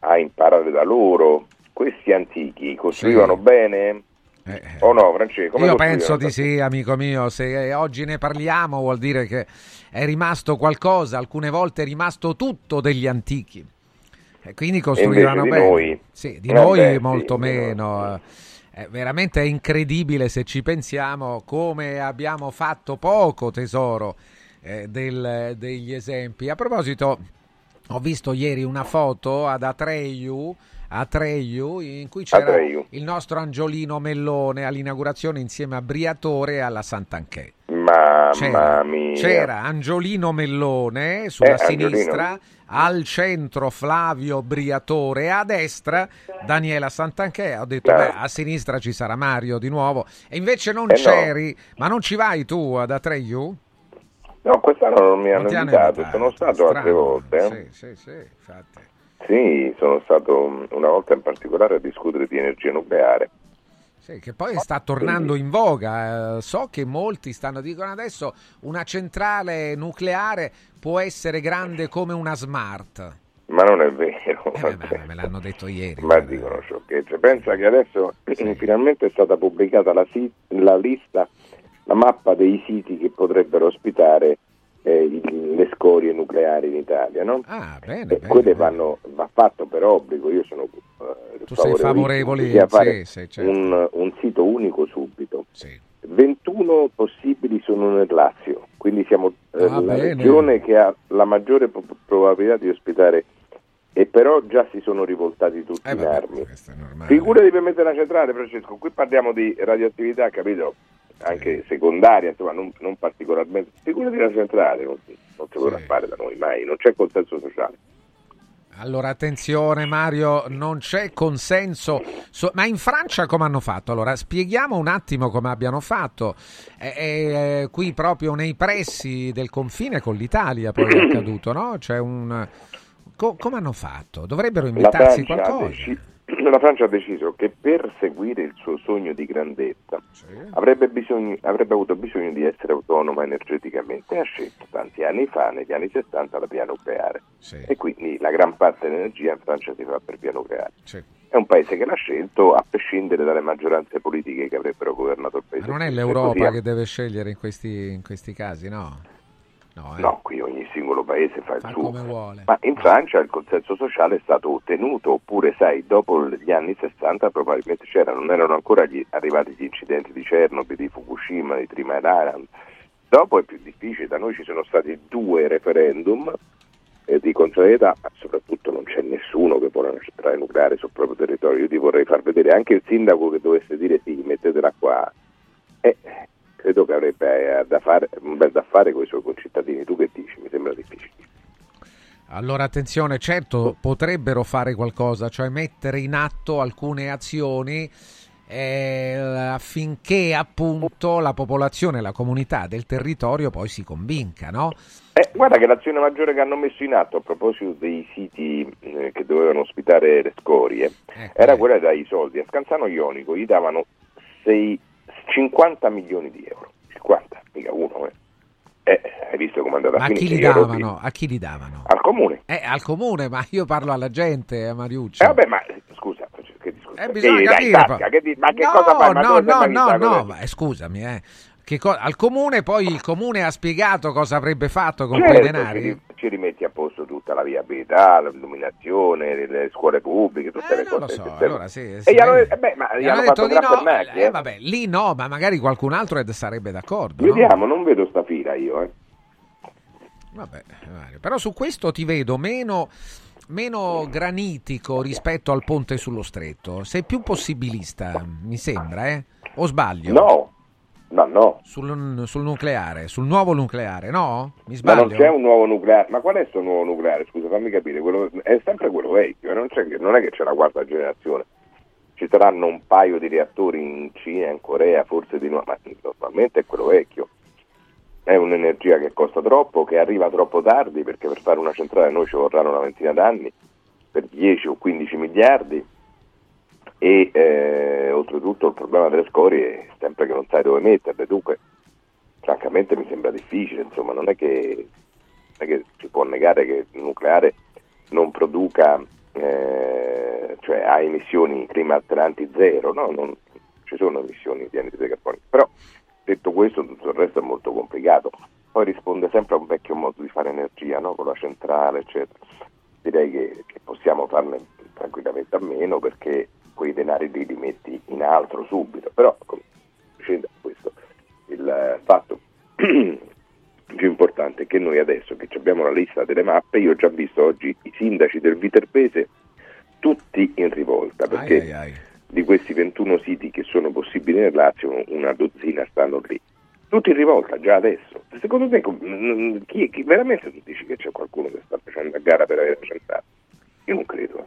a imparare da loro. Questi antichi costruivano Sì. bene? Eh, o no, Francesco? Io penso di sì, amico mio. Se oggi ne parliamo vuol dire che è rimasto qualcosa, alcune volte è rimasto tutto degli antichi. E quindi costruivano di bene. noi? Sì, di Eh noi beh, sì, molto di noi, meno. È veramente incredibile se ci pensiamo come abbiamo fatto poco tesoro eh, del, degli esempi. A proposito, ho visto ieri una foto ad Atreyu, Atreyu in cui c'era Atreyu. il nostro Angiolino Mellone all'inaugurazione insieme a Briatore e alla Sant'Anché. Mamma C'era, mia. c'era Angiolino Mellone sulla Eh, Angiolino. sinistra, al centro Flavio Briatore a destra Daniela Sant'Anché. Ho detto, Certo. beh, a sinistra ci sarà Mario di nuovo. E invece non Eh, no. c'eri. Ma non ci vai tu ad Atreyu? No, quest'anno non mi Non hanno hanno invitato, sono stato strano. altre volte. eh. Sì, sì, sì, infatti. Sì, sono stato mm, una volta in particolare a discutere di energia nucleare. Sì, che poi sta tornando in voga. Eh, so che molti stanno dicono adesso una centrale nucleare può essere grande come una smart. Ma non è vero. Eh, vabbè, me l'hanno detto ieri. Ma dicono sciocchezze. Pensa che adesso finalmente è stata pubblicata la, la lista, la mappa dei siti che potrebbero ospitare eh, le scorie nucleari in Italia, no? Ah, bene, E bene. quelle vanno, va fatto per obbligo, io sono eh, Tu sei favorevole, sia fare sì, sì, certo. un, un sito unico subito. 21 possibili sono nel Lazio, quindi siamo eh, Ah, la bene. regione che ha la maggiore po- probabilità di ospitare e però già si sono rivoltati tutti Eh, in vabbè, armi. è normale. Figurati per mettere una centrale, Francesco, qui parliamo di radioattività, capito? Anche secondaria, insomma, non, non particolarmente. Figurati una centrale, non, non si potrà fare da noi mai, non c'è consenso sociale. Allora, attenzione Mario, non c'è consenso. So- ma in Francia come hanno fatto? Allora, spieghiamo un attimo come abbiano fatto. È, è- è qui proprio nei pressi del confine con l'Italia poi è accaduto, no? C'è un... co- come hanno fatto? Dovrebbero La inventarsi qualcosa. deci- la Francia ha deciso che per seguire il suo sogno di grandezza avrebbe, bisogno- avrebbe avuto bisogno di essere autonoma energeticamente e ha scelto tanti anni fa, negli anni 60, la via nucleare. E quindi la gran parte dell'energia in Francia si fa per via nucleare. È un paese che l'ha scelto a prescindere dalle maggioranze politiche che avrebbero governato il Ma paese. non è l'Europa che deve scegliere in questi, in questi casi, no? No, eh. No, qui ogni singolo paese fa il Fa suo. Ma in Francia il consenso sociale è stato ottenuto, oppure sai, dopo gli anni 60 probabilmente c'erano, non erano ancora gli- arrivati gli incidenti di Chernobyl, di Fukushima, di Island. Dopo è più difficile, da noi ci sono stati due referendum eh, di contrarietà, ma soprattutto non c'è nessuno che vuole una centrale nucleare sul proprio territorio. Io ti vorrei far vedere anche il sindaco che dovesse dire sì, mettetela qua. Eh, credo che avrebbe eh, da fare, un bel da fare con i suoi concittadini. Tu che dici? Mi sembra difficile. Allora attenzione, certo potrebbero fare qualcosa, cioè mettere in atto alcune azioni eh, affinché appunto la popolazione, la comunità del territorio poi si convinca, no? Eh, guarda che l'azione maggiore che hanno messo in atto a proposito dei siti eh, che dovevano ospitare le scorie era quella di dare i soldi. A Scanzano Ionico gli davano sei- 50 milioni di euro. 50, mica uno. Eh. Eh, hai visto come è andata Ma a chi li davano? A chi li davano? Al comune. Eh, al comune, ma io parlo alla gente, a Mariuccio. Eh, vabbè, ma scusa, che discorso? Eh, bisogna dai, capire, tasca, che di- ma che no, cosa fai? Ma no, no, no, no, ma, eh, scusami, eh. Che co- al comune poi il comune ha spiegato cosa avrebbe fatto con Certo, quei denari? Ci, rimetti a posto tutta la viabilità, l'illuminazione, le, le scuole pubbliche, tutte le Eh, non cose. lo so, allora sì, e sì, gli hanno, eh. eh, beh, ma Gli hanno hanno fatto di no, Grappernacchi, eh, eh. vabbè, lì no, ma magari qualcun altro ed sarebbe d'accordo. no? Vediamo, non vedo sta fila io, eh. Vabbè, Mario, però su questo ti vedo meno, meno granitico rispetto al ponte sullo stretto. Sei più possibilista, mi sembra, eh? O sbaglio? No, no, no. Sul, sul nucleare, sul nuovo nucleare, no? Mi Ma sbaglio? non c'è un nuovo nucleare. Ma qual è questo nuovo nucleare? Scusa, fammi capire. Quello- è sempre quello vecchio, eh, non, non è che c'è la quarta generazione. Ci saranno un paio di reattori in Cina, in Corea, forse di nuovo, ma normalmente è quello vecchio. È un'energia che costa troppo, che arriva troppo tardi, perché per fare una centrale noi ci vorranno una ventina d'anni, per 10 o 15 miliardi. E eh, oltretutto il problema delle scorie è sempre che non sai dove metterle. Dunque, francamente mi sembra difficile, insomma, non è che, non è che si può negare che il nucleare non produca, eh, cioè ha emissioni clima alteranti zero, no? Non, ci sono emissioni di anidride carbonica, però detto questo tutto il resto è molto complicato, poi risponde sempre a un vecchio modo di fare energia, no? con la centrale, eccetera. Direi che, che possiamo farne tranquillamente a meno perché quei denari lì li metti in altro subito, però da questo il fatto più importante è che noi adesso che abbiamo la lista delle mappe, io ho già visto oggi i sindaci del Viterbese tutti in rivolta, perché ai, ai, ai. di questi 21 siti che sono possibili nel Lazio, una dozzina stanno lì. Tutti in rivolta già adesso. Secondo te chi, chi veramente tu dici che c'è qualcuno che sta facendo a gara per avere la centrale? Io non credo.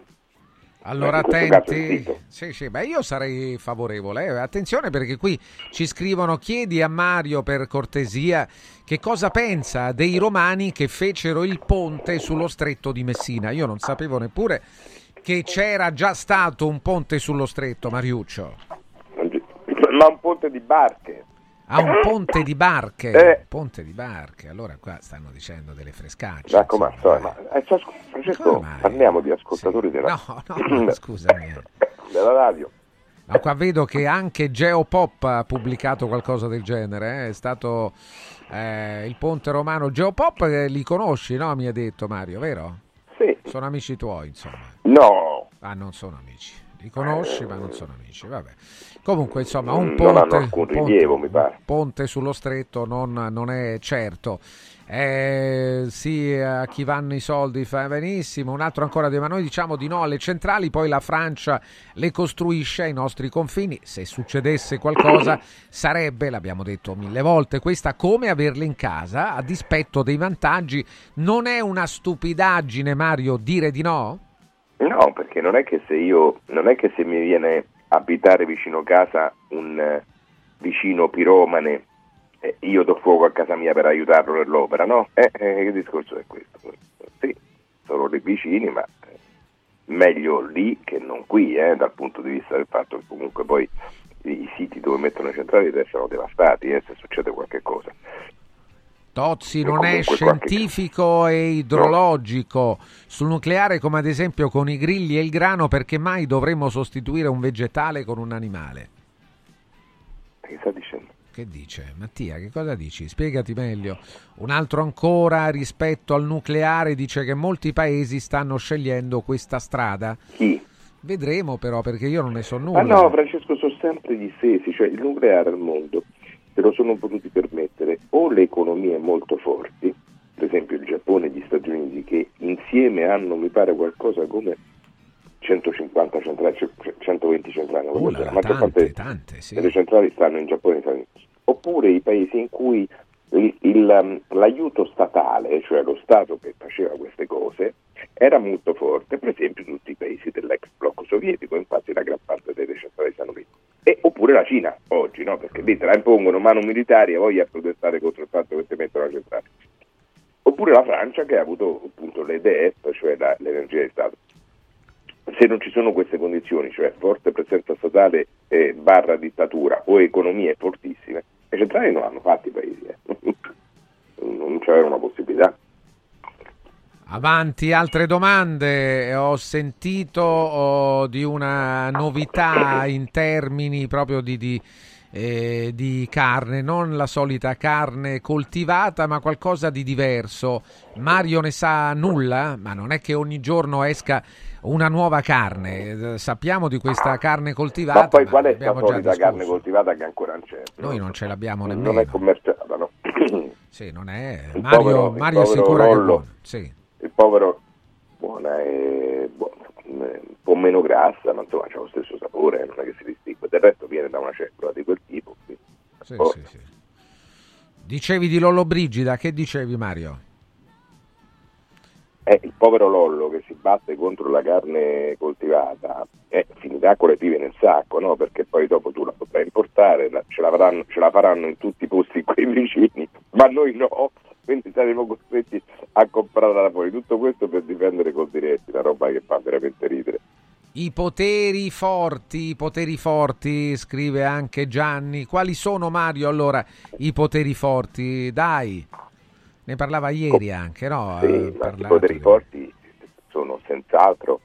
Allora attenti, sì, sì, beh, io sarei favorevole. Eh. Attenzione perché qui ci scrivono: chiedi a Mario per cortesia che cosa pensa dei romani che fecero il ponte sullo stretto di Messina. Io non sapevo neppure che c'era già stato un ponte sullo stretto, Mariuccio. Ma un ponte di barche. Ah, un ponte di barche. Eh. Ponte di barche. Allora qua stanno dicendo delle frescacce. Ma come insomma, ma, eh, Francesco, parliamo di ascoltatori sì. della... No, no, scusami. della radio. No, qua vedo che anche Geopop ha pubblicato qualcosa del genere. Eh? È stato eh, il ponte romano Geopop, eh, li conosci, no? Mi ha detto Mario, vero? Sì. Sono amici tuoi, insomma. No. Ah, non sono amici. Li conosci, ma non sono amici. Vabbè. Comunque, insomma, un ponte, rilievo, ponte, ponte sullo stretto non, non è certo. Eh, sì, a chi vanno i soldi fa benissimo. Un altro ancora, ma noi diciamo di no alle centrali, poi la Francia le costruisce ai nostri confini. Se succedesse qualcosa sarebbe, l'abbiamo detto mille volte, questa come averle in casa a dispetto dei vantaggi. Non è una stupidaggine, Mario, dire di no? No, perché non è che se io, non è che se mi viene abitare vicino casa un eh, vicino piromane, eh, io do fuoco a casa mia per aiutarlo nell'opera, no? Eh, eh, che discorso è questo? Sì, sono dei vicini, ma eh, meglio lì che non qui, eh, dal punto di vista del fatto che comunque poi i siti dove mettono le centrali restano devastati se succede qualche cosa. Tozzi non è scientifico qualche... e idrologico no. sul nucleare come ad esempio con i grilli e il grano perché mai dovremmo sostituire un vegetale con un animale? Che sta dicendo? Che dice? Mattia, che cosa dici? Spiegati meglio. Un altro ancora rispetto al nucleare dice che molti paesi stanno scegliendo questa strada. Chi? Vedremo però perché io non ne so nulla. Ah no, Francesco, sono sempre gli stessi, cioè il nucleare al mondo se lo sono potuti permettere o le economie molto forti, per esempio il Giappone e gli Stati Uniti, che insieme hanno, mi pare, qualcosa come 150 centrali, 120 centrali, oh, la maggior parte tante, sì. delle centrali stanno in Giappone e Stati Uniti. Oppure i paesi in cui il, il, um, l'aiuto statale, cioè lo Stato che faceva queste cose, era molto forte, per esempio tutti i paesi dell'ex blocco sovietico, infatti la gran parte delle centrali stanno lì. E, oppure la Cina oggi, no? perché lì te la impongono mano militari e voglia protestare contro il fatto che ti mettono la centrale. Oppure la Francia che ha avuto appunto l'EDF, cioè la, l'energia di Stato. Se non ci sono queste condizioni, cioè forte presenza statale eh, barra dittatura o economie fortissime, le centrali non hanno fatto i paesi, eh. non c'era una possibilità. Avanti, altre domande. Ho sentito oh, di una novità in termini proprio di, di, eh, di, carne, non la solita carne coltivata, ma qualcosa di diverso. Mario ne sa nulla, ma non è che ogni giorno esca una nuova carne. Sappiamo di questa carne coltivata. Ma poi qual è la solita carne coltivata che ancora non c'è? Noi non ce l'abbiamo nemmeno. Non è commerciata, no? sì, non è. Mario, povero, Mario assicura che è buono. Sì povero buona è buona, un po' meno grassa, ma insomma ha lo stesso sapore, non è che si distingue. Del resto viene da una cellula di quel tipo. Sì, oh. sì, sì. Dicevi di Lollo Brigida, che dicevi Mario? Eh, il povero Lollo che si batte contro la carne coltivata eh, finirà con le pive nel sacco, no? perché poi dopo tu la potrai importare, la, ce, la faranno, ce la faranno in tutti i posti quei vicini, ma noi no, quindi saremo costretti a comprarla da fuori. Tutto questo per difendere Coldiretti, una roba che fa veramente ridere. I poteri forti, i poteri forti, scrive anche Gianni. Quali sono Mario allora i poteri forti? Dai, ne parlava ieri anche, no? Sì, i poteri di... forti sono senz'altro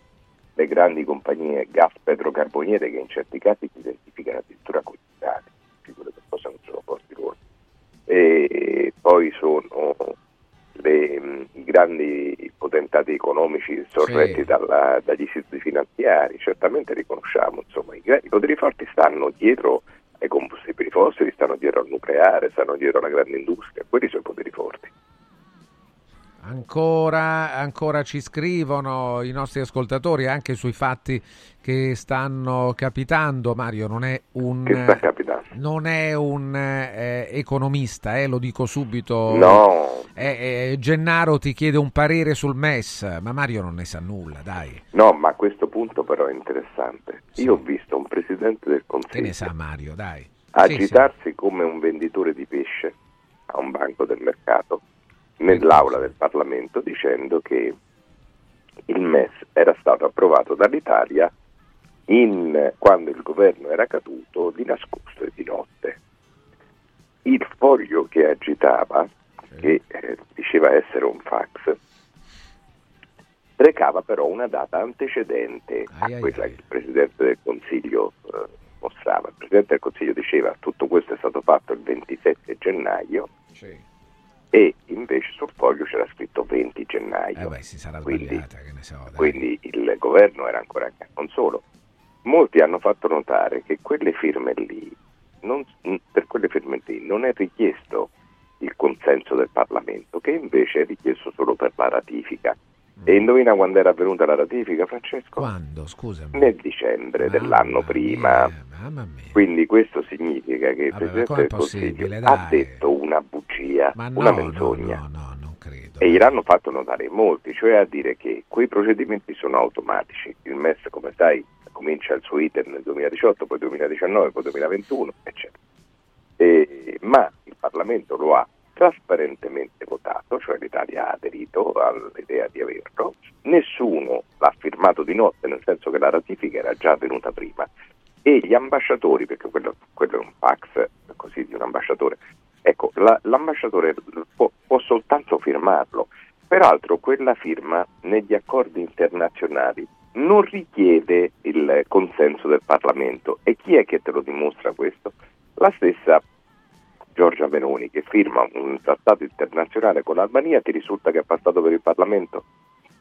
le grandi compagnie gas petrocarboniere che in certi casi si identificano addirittura con gli stati, figure che cosa non sono forti loro e poi sono le, i grandi potentati economici sorretti Sì. dalla- dagli istituti finanziari, certamente riconosciamo, insomma, i, i poteri forti stanno dietro ai combustibili fossili, stanno dietro al nucleare, stanno dietro alla grande industria, quelli sono i poteri forti. Ancora, ancora ci scrivono i nostri ascoltatori anche sui fatti che stanno capitando. Mario non è un, Che non è un eh, economista, eh, lo dico subito. No. Eh, eh, Gennaro ti chiede un parere sul MES, ma Mario non ne sa nulla, dai. No, ma a questo punto però è interessante. Io ho visto un presidente del Che Consiglio ne sa Mario, dai. agitarsi come un venditore di pesce a un banco del mercato nell'aula del Parlamento dicendo che il MES era stato approvato dall'Italia in- quando il governo era caduto di nascosto e di notte. Il foglio che agitava, che eh, diceva essere un fax, recava però una data antecedente a quella che il Presidente del Consiglio eh, mostrava. Il Presidente del Consiglio diceva tutto questo è stato fatto il 27 gennaio e invece sul foglio c'era scritto 20 gennaio. Eh si sarà quindi, sbagliata, che ne so. dai. quindi il governo era ancora a casa. Non solo, molti hanno fatto notare che quelle firme lì, non- per quelle firme lì non è richiesto il consenso del Parlamento, che invece è richiesto solo per la ratifica. E indovina quando era avvenuta la ratifica, Francesco? Quando, scusami? Nel dicembre dell'anno prima. Quindi questo significa che il Vabbè, Presidente del Consiglio possibile, ha dai? detto una bugia, Ma no, una no, menzogna. no, non credo. E gliel'hanno fatto notare in molti, cioè a dire che quei procedimenti sono automatici. Il MES, come sai, comincia il suo iter nel 2018, poi 2019, poi 2021, eccetera. E- ma il Parlamento lo ha trasparentemente votato, cioè l'Italia ha aderito all'idea di averlo, nessuno l'ha firmato di notte, nel senso che la ratifica era già avvenuta prima, e gli ambasciatori, perché quello, quello è un fax così di un ambasciatore, ecco, la- l'ambasciatore può, può soltanto firmarlo, peraltro quella firma negli accordi internazionali non richiede il consenso del Parlamento. E chi è che te lo dimostra questo? La stessa Giorgia Meloni che firma un trattato internazionale con l'Albania ti risulta che è passato per il Parlamento?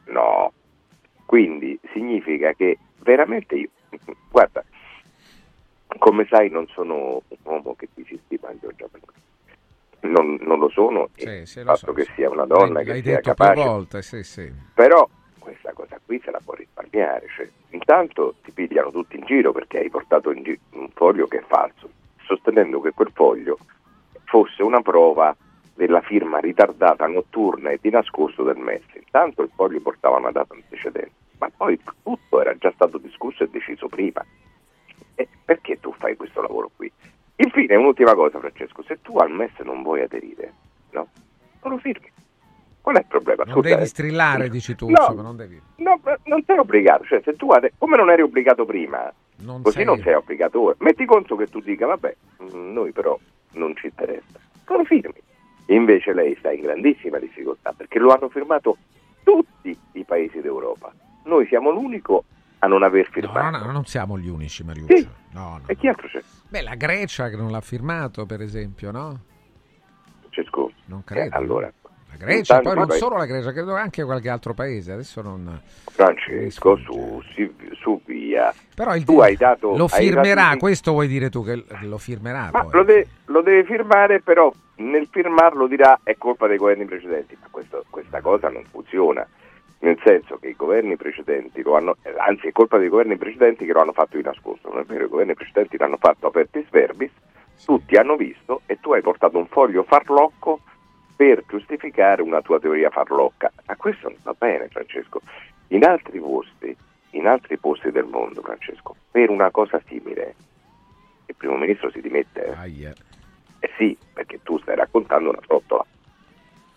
No. Quindi significa che veramente io, guarda, come sai non sono un uomo che ti si stima in Giorgia Meloni. Non, non lo sono, e il fatto che sia una donna L'hai, che l'hai sia detto capace più volte, sì, sì. però questa cosa qui se la può risparmiare. Cioè, intanto ti pigliano tutti in giro perché hai portato in gi- un foglio che è falso, sostenendo che quel foglio fosse una prova della firma ritardata notturna e di nascosto del MES. Intanto il foglio portava una data antecedente, ma poi tutto era già stato discusso e deciso prima. E perché tu fai questo lavoro qui? Infine, un'ultima cosa, Francesco, se tu al MES non vuoi aderire, no? Non lo firmi. Qual è il problema? Non Scusa, devi eh. strillare, dici tu, No. insomma, non devi. No, non sei obbligato, cioè se tu ade- come non eri obbligato prima, Non così sei- non sei obbligato ora. Metti conto che tu dica, vabbè, mm, noi però non ci interessa, non lo firmi. Invece lei sta in grandissima difficoltà perché lo hanno firmato tutti i paesi d'Europa. Noi siamo l'unico a non aver No, firmato. no, no, non siamo gli unici, Mariuccio. Sì. No, no. E chi altro c'è? Beh, la Grecia che non l'ha firmato, per esempio, no? Francesco? Non credo. Eh, allora, Grecia, poi non solo la Grecia, credo anche qualche altro paese. Adesso non. Francesco, su, su via. Però il tu hai dato, lo firmerà, dato- questo vuoi dire tu che lo firmerà lo, de- lo deve firmare, però nel firmarlo dirà è colpa dei governi precedenti. Ma questo- questa cosa non funziona. Nel senso che i governi precedenti lo hanno, anzi è colpa dei governi precedenti che lo hanno fatto di nascosto, non è vero, i governi precedenti l'hanno fatto apertis verbis, tutti hanno visto e tu hai portato un foglio farlocco per giustificare una tua teoria farlocca. Ma questo non va bene, Francesco. In altri posti, in altri posti del mondo, Francesco, per una cosa simile, il primo ministro si dimette. Aia. Eh sì, perché tu stai raccontando una frottola.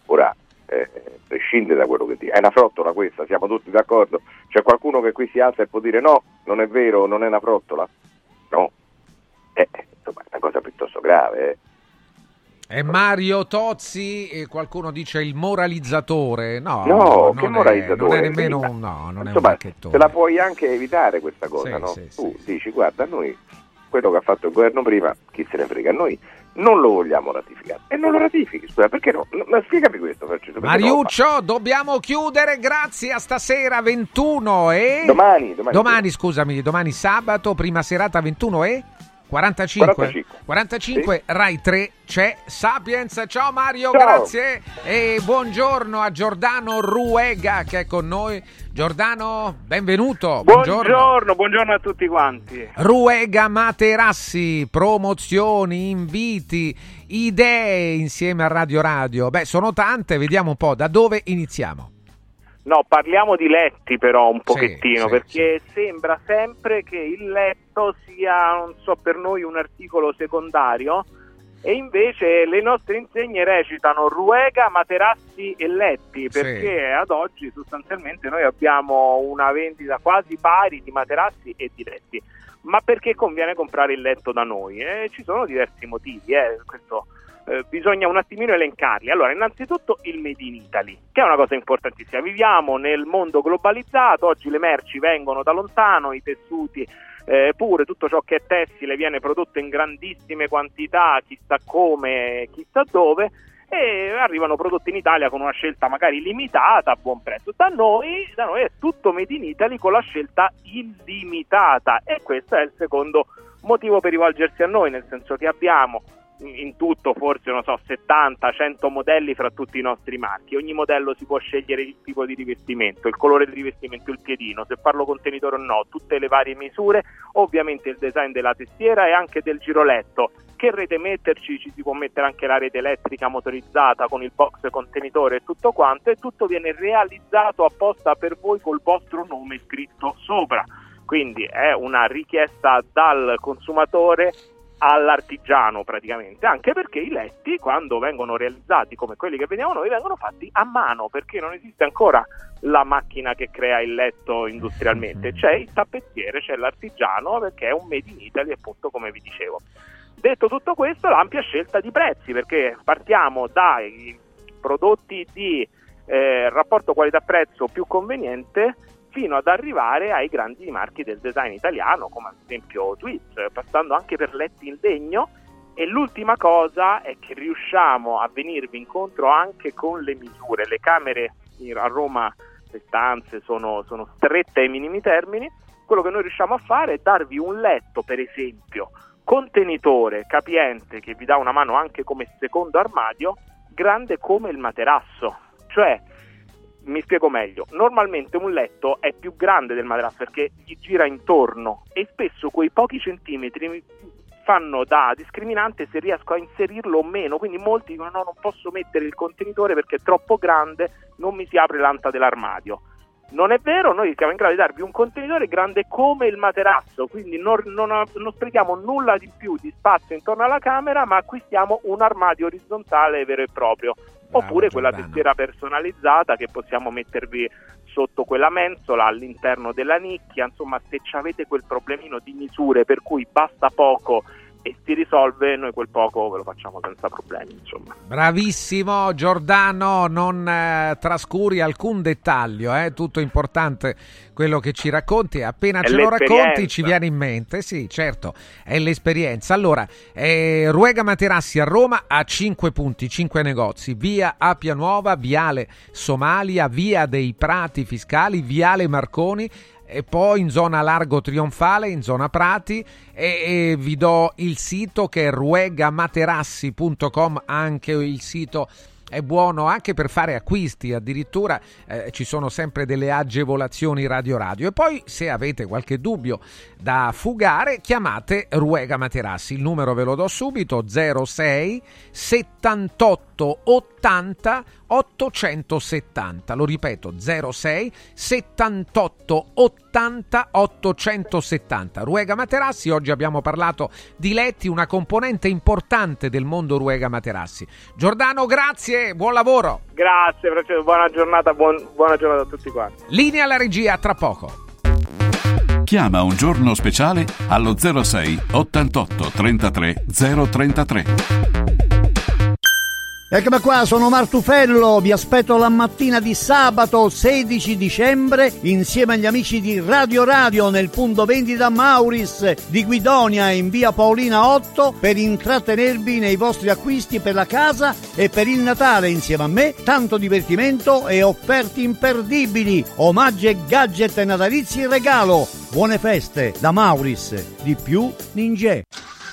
Ora, eh, prescinde da quello che dici. È una frottola questa, siamo tutti d'accordo? C'è qualcuno che qui si alza e può dire no, non è vero, non è una frottola? No. Eh, insomma, è una cosa piuttosto grave. eh. È Mario Tozzi e qualcuno dice il moralizzatore. No, No, non che è- moralizzatore? non è nemmeno Sì, un no, non è un Insomma, te la puoi anche evitare questa cosa, Sì, no? sì, tu dici, guarda, noi quello che ha fatto il governo prima, chi se ne frega, noi non lo vogliamo ratificare. E non lo ratifichi, scusa, perché no? Ma spiegami questo, Francesco. Mariuccio, no? dobbiamo chiudere, grazie a stasera 21 e... Domani, domani. Domani, scusami, domani sabato, prima serata 21 e... 45 45, 45 sì. Rai 3 c'è Sapiens. Ciao Mario, Ciao. grazie e buongiorno a Giordano Ruega che è con noi. Giordano, benvenuto. Buongiorno. buongiorno, buongiorno a tutti quanti. Ruega Materassi, promozioni, inviti, idee insieme a Radio Radio. Beh, sono tante, vediamo un po' da dove iniziamo. No, parliamo di letti però un pochettino, sì, perché sì. sembra sempre che il letto sia, non so, per noi un articolo secondario e invece le nostre insegne recitano ruega, materassi e letti, perché sì. ad oggi sostanzialmente noi abbiamo una vendita quasi pari di materassi e di letti. Ma perché conviene comprare il letto da noi? Eh, ci sono diversi motivi, eh, questo eh, bisogna un attimino elencarli. Allora, innanzitutto il Made in Italy, che è una cosa importantissima. Viviamo nel mondo globalizzato, oggi le merci vengono da lontano, i tessuti eh, pure, tutto ciò che è tessile viene prodotto in grandissime quantità, chissà come, chissà dove, e arrivano prodotti in Italia con una scelta magari limitata a buon prezzo. Da noi, da noi è tutto Made in Italy con la scelta illimitata e questo è il secondo motivo per rivolgersi a noi, nel senso che abbiamo in tutto forse so 70-100 modelli fra tutti i nostri marchi. Ogni modello si può scegliere il tipo di rivestimento il colore di rivestimento il piedino se farlo contenitore o no tutte le varie misure ovviamente il design della testiera e anche del giroletto. Che rete metterci? Ci si può mettere anche la rete elettrica motorizzata con il box contenitore e tutto quanto e tutto viene realizzato apposta per voi col vostro nome scritto sopra. Quindi è una richiesta dal consumatore all'artigiano praticamente, anche perché i letti quando vengono realizzati come quelli che vediamo noi vengono fatti a mano perché non esiste ancora la macchina che crea il letto industrialmente, c'è il tappezziere, c'è l'artigiano perché è un made in Italy appunto come vi dicevo. Detto tutto questo, l'ampia scelta di prezzi perché partiamo dai prodotti di eh, rapporto qualità-prezzo più conveniente fino ad arrivare ai grandi marchi del design italiano, come ad esempio Twitch, passando anche per letti in legno. E l'ultima cosa è che riusciamo a venirvi incontro anche con le misure. Le camere a Roma, le stanze sono, sono strette ai minimi termini. Quello che noi riusciamo a fare è darvi un letto, per esempio, contenitore capiente che vi dà una mano anche come secondo armadio, grande come il materasso. Cioè, mi spiego meglio, normalmente un letto è più grande del materasso perché gli gira intorno e spesso quei pochi centimetri fanno da discriminante se riesco a inserirlo o meno, quindi molti dicono no non posso mettere il contenitore perché è troppo grande, non mi si apre l'anta dell'armadio. Non è vero, noi siamo in grado di darvi un contenitore grande come il materasso, quindi non, non, non, sprechiamo nulla di più di spazio intorno alla camera, ma acquistiamo un armadio orizzontale vero e proprio. Oppure quella testiera personalizzata che possiamo mettervi sotto quella mensola all'interno della nicchia, insomma se avete quel problemino di misure per cui basta poco e si risolve, noi quel poco ve lo facciamo senza problemi. Insomma. Bravissimo Giordano, non eh, trascuri alcun dettaglio, è eh? tutto importante quello che ci racconti, appena è ce lo racconti ci viene in mente, sì certo, è l'esperienza. Allora, eh, Ruega Materassi a Roma ha 5 punti, 5 negozi, via Appia Nuova, viale Somalia, via dei Prati Fiscali, viale Marconi, e poi in zona Largo Trionfale, in zona Prati e, e vi do il sito che è ruegamaterassi.com, anche il sito è buono anche per fare acquisti, addirittura eh, ci sono sempre delle agevolazioni radio radio. E poi se avete qualche dubbio da fugare, chiamate Ruega Materassi. Il numero ve lo do subito 06 78 80 870. Lo ripeto 06 78 80 870. Ruega Materassi, oggi abbiamo parlato di letti, una componente importante del mondo Ruega Materassi. Giordano, grazie, buon lavoro. Grazie, buona giornata, buon, buona giornata a tutti quanti. Linea alla regia, tra poco. Chiama un giorno speciale allo 06 88 33 033. Eccomi qua, sono Martufello, vi aspetto la mattina di sabato 16 dicembre insieme agli amici di Radio Radio nel punto vendita Mauris di Guidonia in via Paolina 8 per intrattenervi nei vostri acquisti per la casa e per il Natale insieme a me, tanto divertimento e offerte imperdibili, omaggi e gadget natalizi in regalo. Buone feste da Mauris, di più Ninja.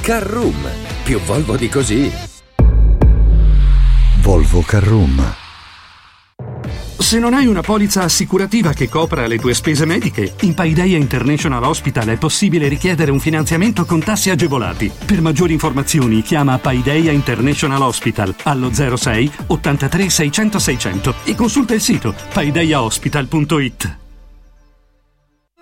Carroom, più Volvo di così. Volvo Carroom. Se non hai una polizza assicurativa che copra le tue spese mediche, in Paideia International Hospital è possibile richiedere un finanziamento con tassi agevolati. Per maggiori informazioni chiama Paideia International Hospital allo 06 83 600 600 e consulta il sito paideiahospital.it.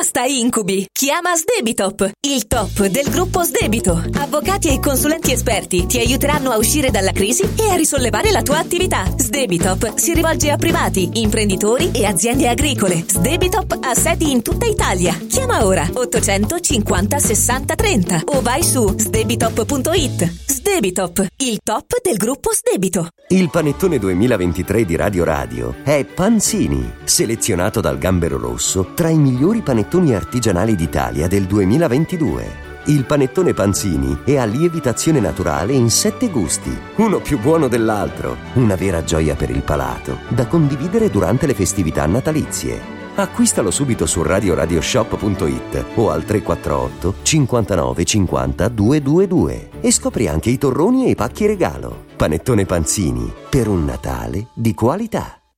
Basta incubi! Chiama Sdebitop, il top del gruppo Sdebito. Avvocati e consulenti esperti ti aiuteranno a uscire dalla crisi e a risollevare la tua attività. Sdebitop si rivolge a privati, imprenditori e aziende agricole. Sdebitop ha sedi in tutta Italia. Chiama ora 850 60 30 o vai su sdebitop.it. Sdebitop, il top del gruppo Sdebito. Il panettone 2023 di Radio Radio è Panzini, selezionato dal Gambero Rosso tra i migliori panettoni artigianali d'Italia del 2022. Il panettone Panzini è a lievitazione naturale in sette gusti, uno più buono dell'altro, una vera gioia per il palato, da condividere durante le festività natalizie. Acquistalo subito su radioradioshop.it o al 348 59 50 222 e scopri anche i torroni e i pacchi regalo. Panettone Panzini, per un Natale di qualità.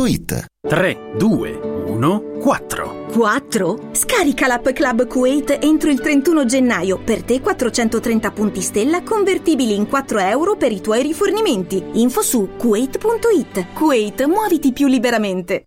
dumplingbar.it. 3, 2, 1, 4. 4? Scarica l'app Club Kuwait entro il 31 gennaio. Per te 430 punti stella convertibili in 4 euro per i tuoi rifornimenti. Info su kuwait.it. Kuwait, muoviti più liberamente.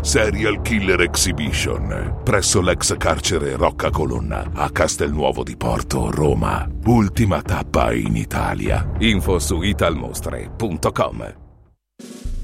Serial Killer Exhibition presso l'ex carcere Rocca Colonna a Castelnuovo di Porto, Roma. Ultima tappa in Italia. Info su italmostre.com.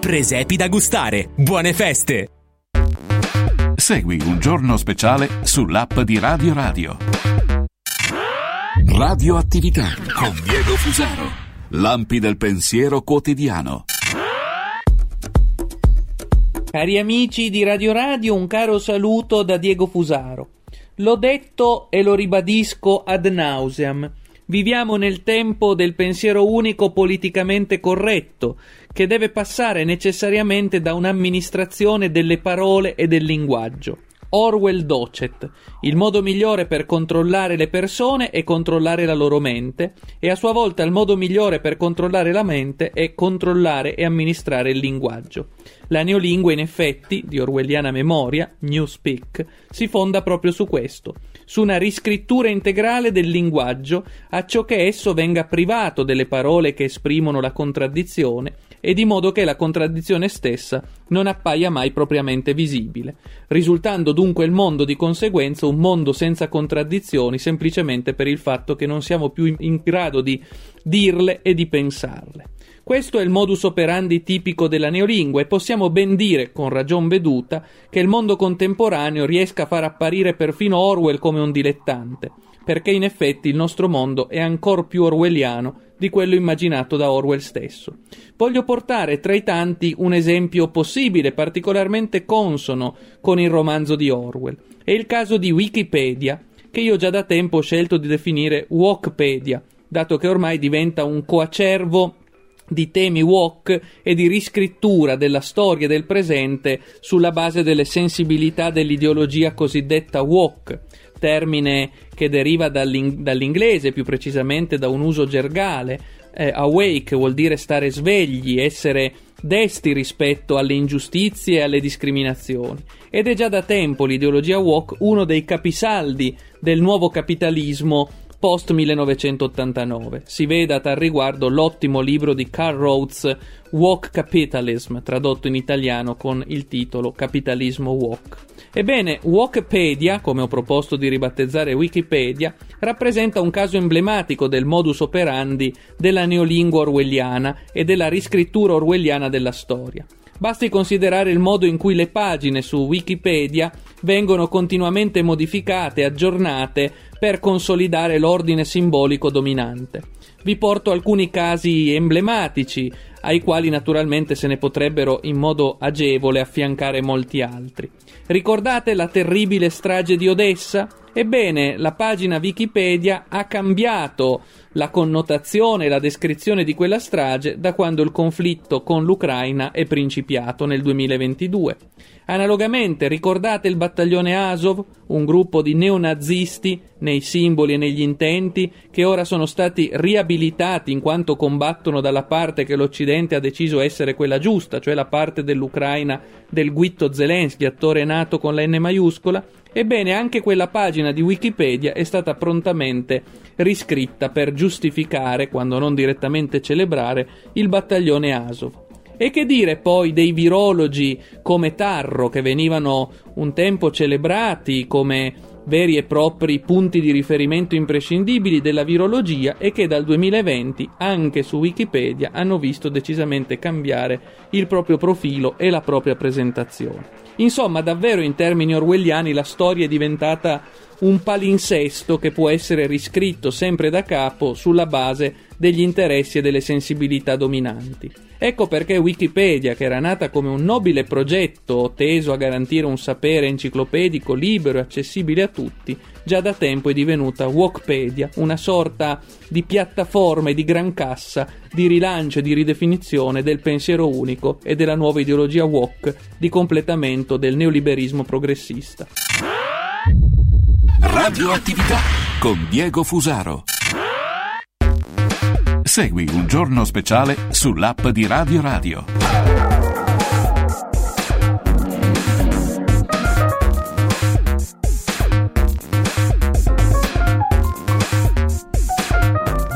Presepi da gustare. Buone feste! Segui un giorno speciale sull'app di Radio Radio. Radioattività con Diego Fusaro. Lampi del pensiero quotidiano. Cari amici di Radio Radio, un caro saluto da Diego Fusaro. L'ho detto e lo ribadisco ad nauseam. Viviamo nel tempo del pensiero unico politicamente corretto, che deve passare necessariamente da un'amministrazione delle parole e del linguaggio. Orwell Docet. Il modo migliore per controllare le persone è controllare la loro mente e a sua volta il modo migliore per controllare la mente è controllare e amministrare il linguaggio. La neolingua, in effetti, di orwelliana memoria, Newspeak, si fonda proprio su questo, su una riscrittura integrale del linguaggio, a ciò che esso venga privato delle parole che esprimono la contraddizione e di modo che la contraddizione stessa non appaia mai propriamente visibile, risultando dunque il mondo di conseguenza un mondo senza contraddizioni semplicemente per il fatto che non siamo più in grado di dirle e di pensarle. Questo è il modus operandi tipico della neolingua e possiamo ben dire, con ragion veduta, che il mondo contemporaneo riesca a far apparire perfino Orwell come un dilettante, perché in effetti il nostro mondo è ancora più orwelliano di quello immaginato da Orwell stesso. Voglio portare tra i tanti un esempio possibile, particolarmente consono con il romanzo di Orwell. È il caso di Wikipedia, che io già da tempo ho scelto di definire Walkpedia, dato che ormai diventa un coacervo di temi wok e di riscrittura della storia del presente sulla base delle sensibilità dell'ideologia cosiddetta wok, termine che deriva dall'ing- dall'inglese, più precisamente da un uso gergale. Eh, awake vuol dire stare svegli, essere desti rispetto alle ingiustizie e alle discriminazioni. Ed è già da tempo l'ideologia woke uno dei capisaldi del nuovo capitalismo post 1989. Si veda a tal riguardo l'ottimo libro di Carl Rhodes Walk Capitalism, tradotto in italiano con il titolo Capitalismo Walk. Ebbene, Walkpedia, come ho proposto di ribattezzare Wikipedia, rappresenta un caso emblematico del modus operandi della neolingua orwelliana e della riscrittura orwelliana della storia. Basti considerare il modo in cui le pagine su Wikipedia vengono continuamente modificate e aggiornate per consolidare l'ordine simbolico dominante. Vi porto alcuni casi emblematici, ai quali naturalmente se ne potrebbero in modo agevole affiancare molti altri. Ricordate la terribile strage di Odessa? Ebbene, la pagina Wikipedia ha cambiato la connotazione e la descrizione di quella strage da quando il conflitto con l'Ucraina è principiato nel 2022. Analogamente, ricordate il battaglione Azov, un gruppo di neonazisti nei simboli e negli intenti che ora sono stati riabilitati in quanto combattono dalla parte che l'Occidente ha deciso essere quella giusta, cioè la parte dell'Ucraina del Guitto Zelensky, attore nato con la N maiuscola? Ebbene, anche quella pagina di Wikipedia è stata prontamente riscritta per giustificare, quando non direttamente celebrare, il battaglione Azov. E che dire poi dei virologi come Tarro, che venivano un tempo celebrati come veri e propri punti di riferimento imprescindibili della virologia e che dal 2020 anche su Wikipedia hanno visto decisamente cambiare il proprio profilo e la propria presentazione. Insomma, davvero in termini orwelliani la storia è diventata un palinsesto che può essere riscritto sempre da capo sulla base degli interessi e delle sensibilità dominanti. Ecco perché Wikipedia, che era nata come un nobile progetto teso a garantire un sapere enciclopedico libero e accessibile a tutti, già da tempo è divenuta Walkpedia, una sorta di piattaforma e di gran cassa di rilancio e di ridefinizione del pensiero unico e della nuova ideologia walk di completamento del neoliberismo progressista. Radioattività con Diego Fusaro. Segui un giorno speciale sull'app di Radio Radio.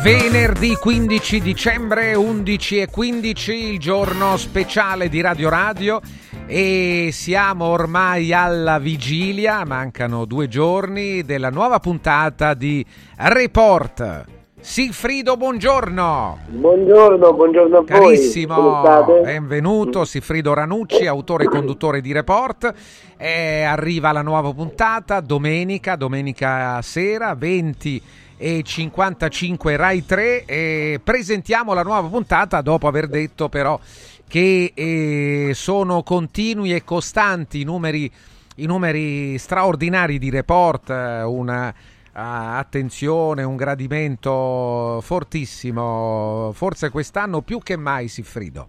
Venerdì 15 dicembre 11 e 15, il giorno speciale di Radio Radio e siamo ormai alla vigilia, mancano due giorni, della nuova puntata di Report Sigfrido, buongiorno. Buongiorno, buongiorno a Carissimo, benvenuto Sigfrido Ranucci, autore e conduttore di Report. Eh, arriva la nuova puntata domenica, domenica sera, 20 e 55 Rai 3 e presentiamo la nuova puntata dopo aver detto però che eh, sono continui e costanti i numeri, i numeri straordinari di report, eh, una uh, attenzione, un gradimento fortissimo, forse quest'anno più che mai Siffrido.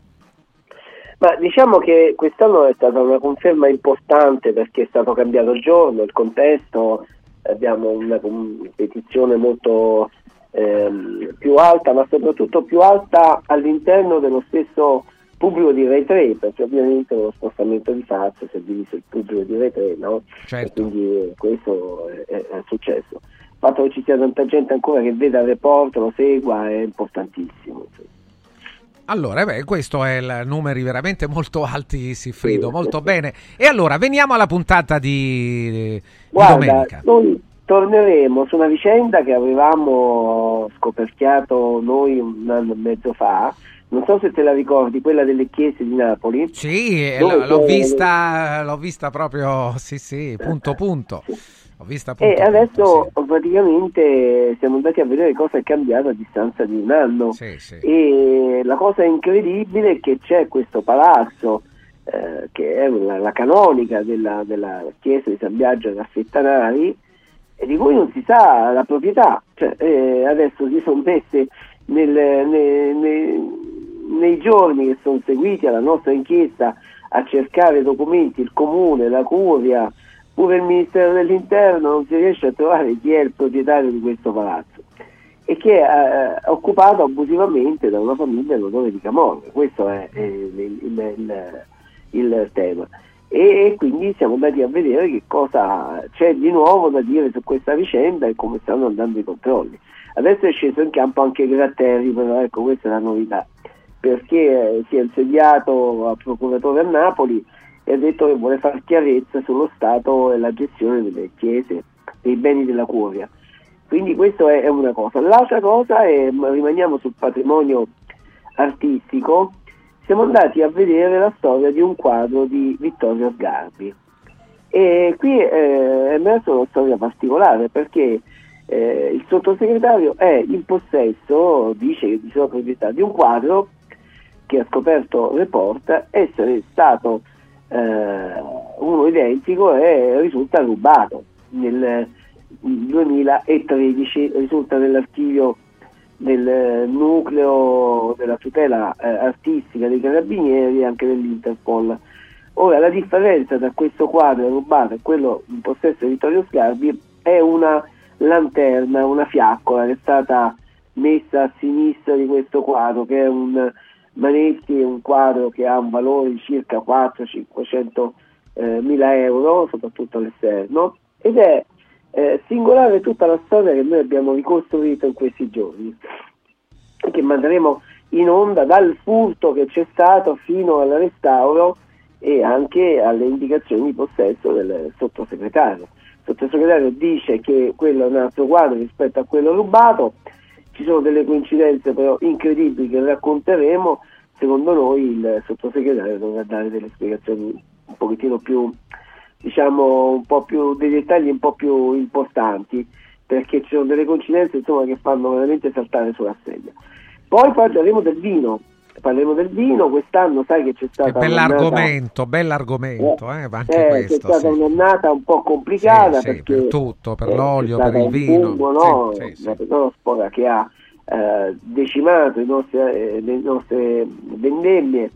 Ma diciamo che quest'anno è stata una conferma importante perché è stato cambiato il giorno, il contesto, abbiamo una competizione molto ehm, più alta, ma soprattutto più alta all'interno dello stesso pubblico di Rai 3, perché ovviamente lo spostamento di Fazio si è diviso il pubblico di Rai 3, no? Certo. Quindi questo è, è, successo. Il fatto che ci sia tanta gente ancora che veda il report, lo segua, è importantissimo. Insomma. Allora, beh, questo è il numeri veramente molto alti, Siffrido, molto bene. E allora, veniamo alla puntata di, di Guarda, domenica. Noi torneremo su una vicenda che avevamo scoperchiato noi un anno e mezzo fa, non so se te la ricordi, quella delle chiese di Napoli. Sì, l- l'ho, vista, l'ho vista proprio, sì, sì, punto punto. Ho vista punto, e adesso sì. praticamente siamo andati a vedere cosa è cambiato a distanza di un anno. Sì, sì. E la cosa incredibile è che c'è questo palazzo eh, che è la, la canonica della, della, chiesa di San Biagio da Fettanari e di cui non si sa la proprietà. Cioè, eh, adesso si sono messe nel, nel, nel, nei giorni che sono seguiti alla nostra inchiesta a cercare documenti, il comune, la curia, pure il Ministero dell'Interno non si riesce a trovare chi è il proprietario di questo palazzo e che è eh, occupato abusivamente da una famiglia in odore di Camorra. Questo è, è il, il, il, il, tema. E quindi siamo andati a vedere che cosa c'è di nuovo da dire su questa vicenda e come stanno andando i controlli. Adesso è sceso in campo anche Gratteri, però ecco questa è la novità perché si è insediato a procuratore a Napoli e ha detto che vuole fare chiarezza sullo stato e la gestione delle chiese, dei beni della curia. Quindi questa è una cosa. L'altra cosa è, rimaniamo sul patrimonio artistico, siamo andati a vedere la storia di un quadro di Vittorio Sgarbi. E qui è emersa una storia particolare perché eh, il sottosegretario è in possesso, dice che di sua proprietà, di un quadro che ha scoperto Report essere stato eh, uno identico e risulta rubato nel 2013, risulta nell'archivio del nucleo della tutela eh, artistica dei carabinieri e anche dell'Interpol. Ora la differenza tra questo quadro rubato e quello in possesso di Vittorio Sgarbi è una lanterna, una fiaccola che è stata messa a sinistra di questo quadro che è un Manetti è un quadro che ha un valore di circa 400-500 eh, mila euro, soprattutto all'esterno, ed è eh, singolare tutta la storia che noi abbiamo ricostruito in questi giorni, che manderemo in onda dal furto che c'è stato fino al restauro e anche alle indicazioni di possesso del sottosegretario. Il sottosegretario dice che quello è un altro quadro rispetto a quello rubato, ci sono delle coincidenze però incredibili che racconteremo, secondo noi il sottosegretario dovrà dare delle spiegazioni un pochettino più, diciamo, un po' più, dei dettagli un po' più importanti, perché ci sono delle coincidenze insomma, che fanno veramente saltare sulla sedia. Poi parleremo del vino, parleremo del vino, quest'anno sai che c'è stata... Che bell'argomento, bell'argomento, eh, anche eh, questo. C'è stata sì. un'annata un po' complicata sì, sì, perché... per tutto, per l'olio, per il vino. Fungo, no? Una spora che ha eh, decimato nostri, eh, le nostre vendemmie.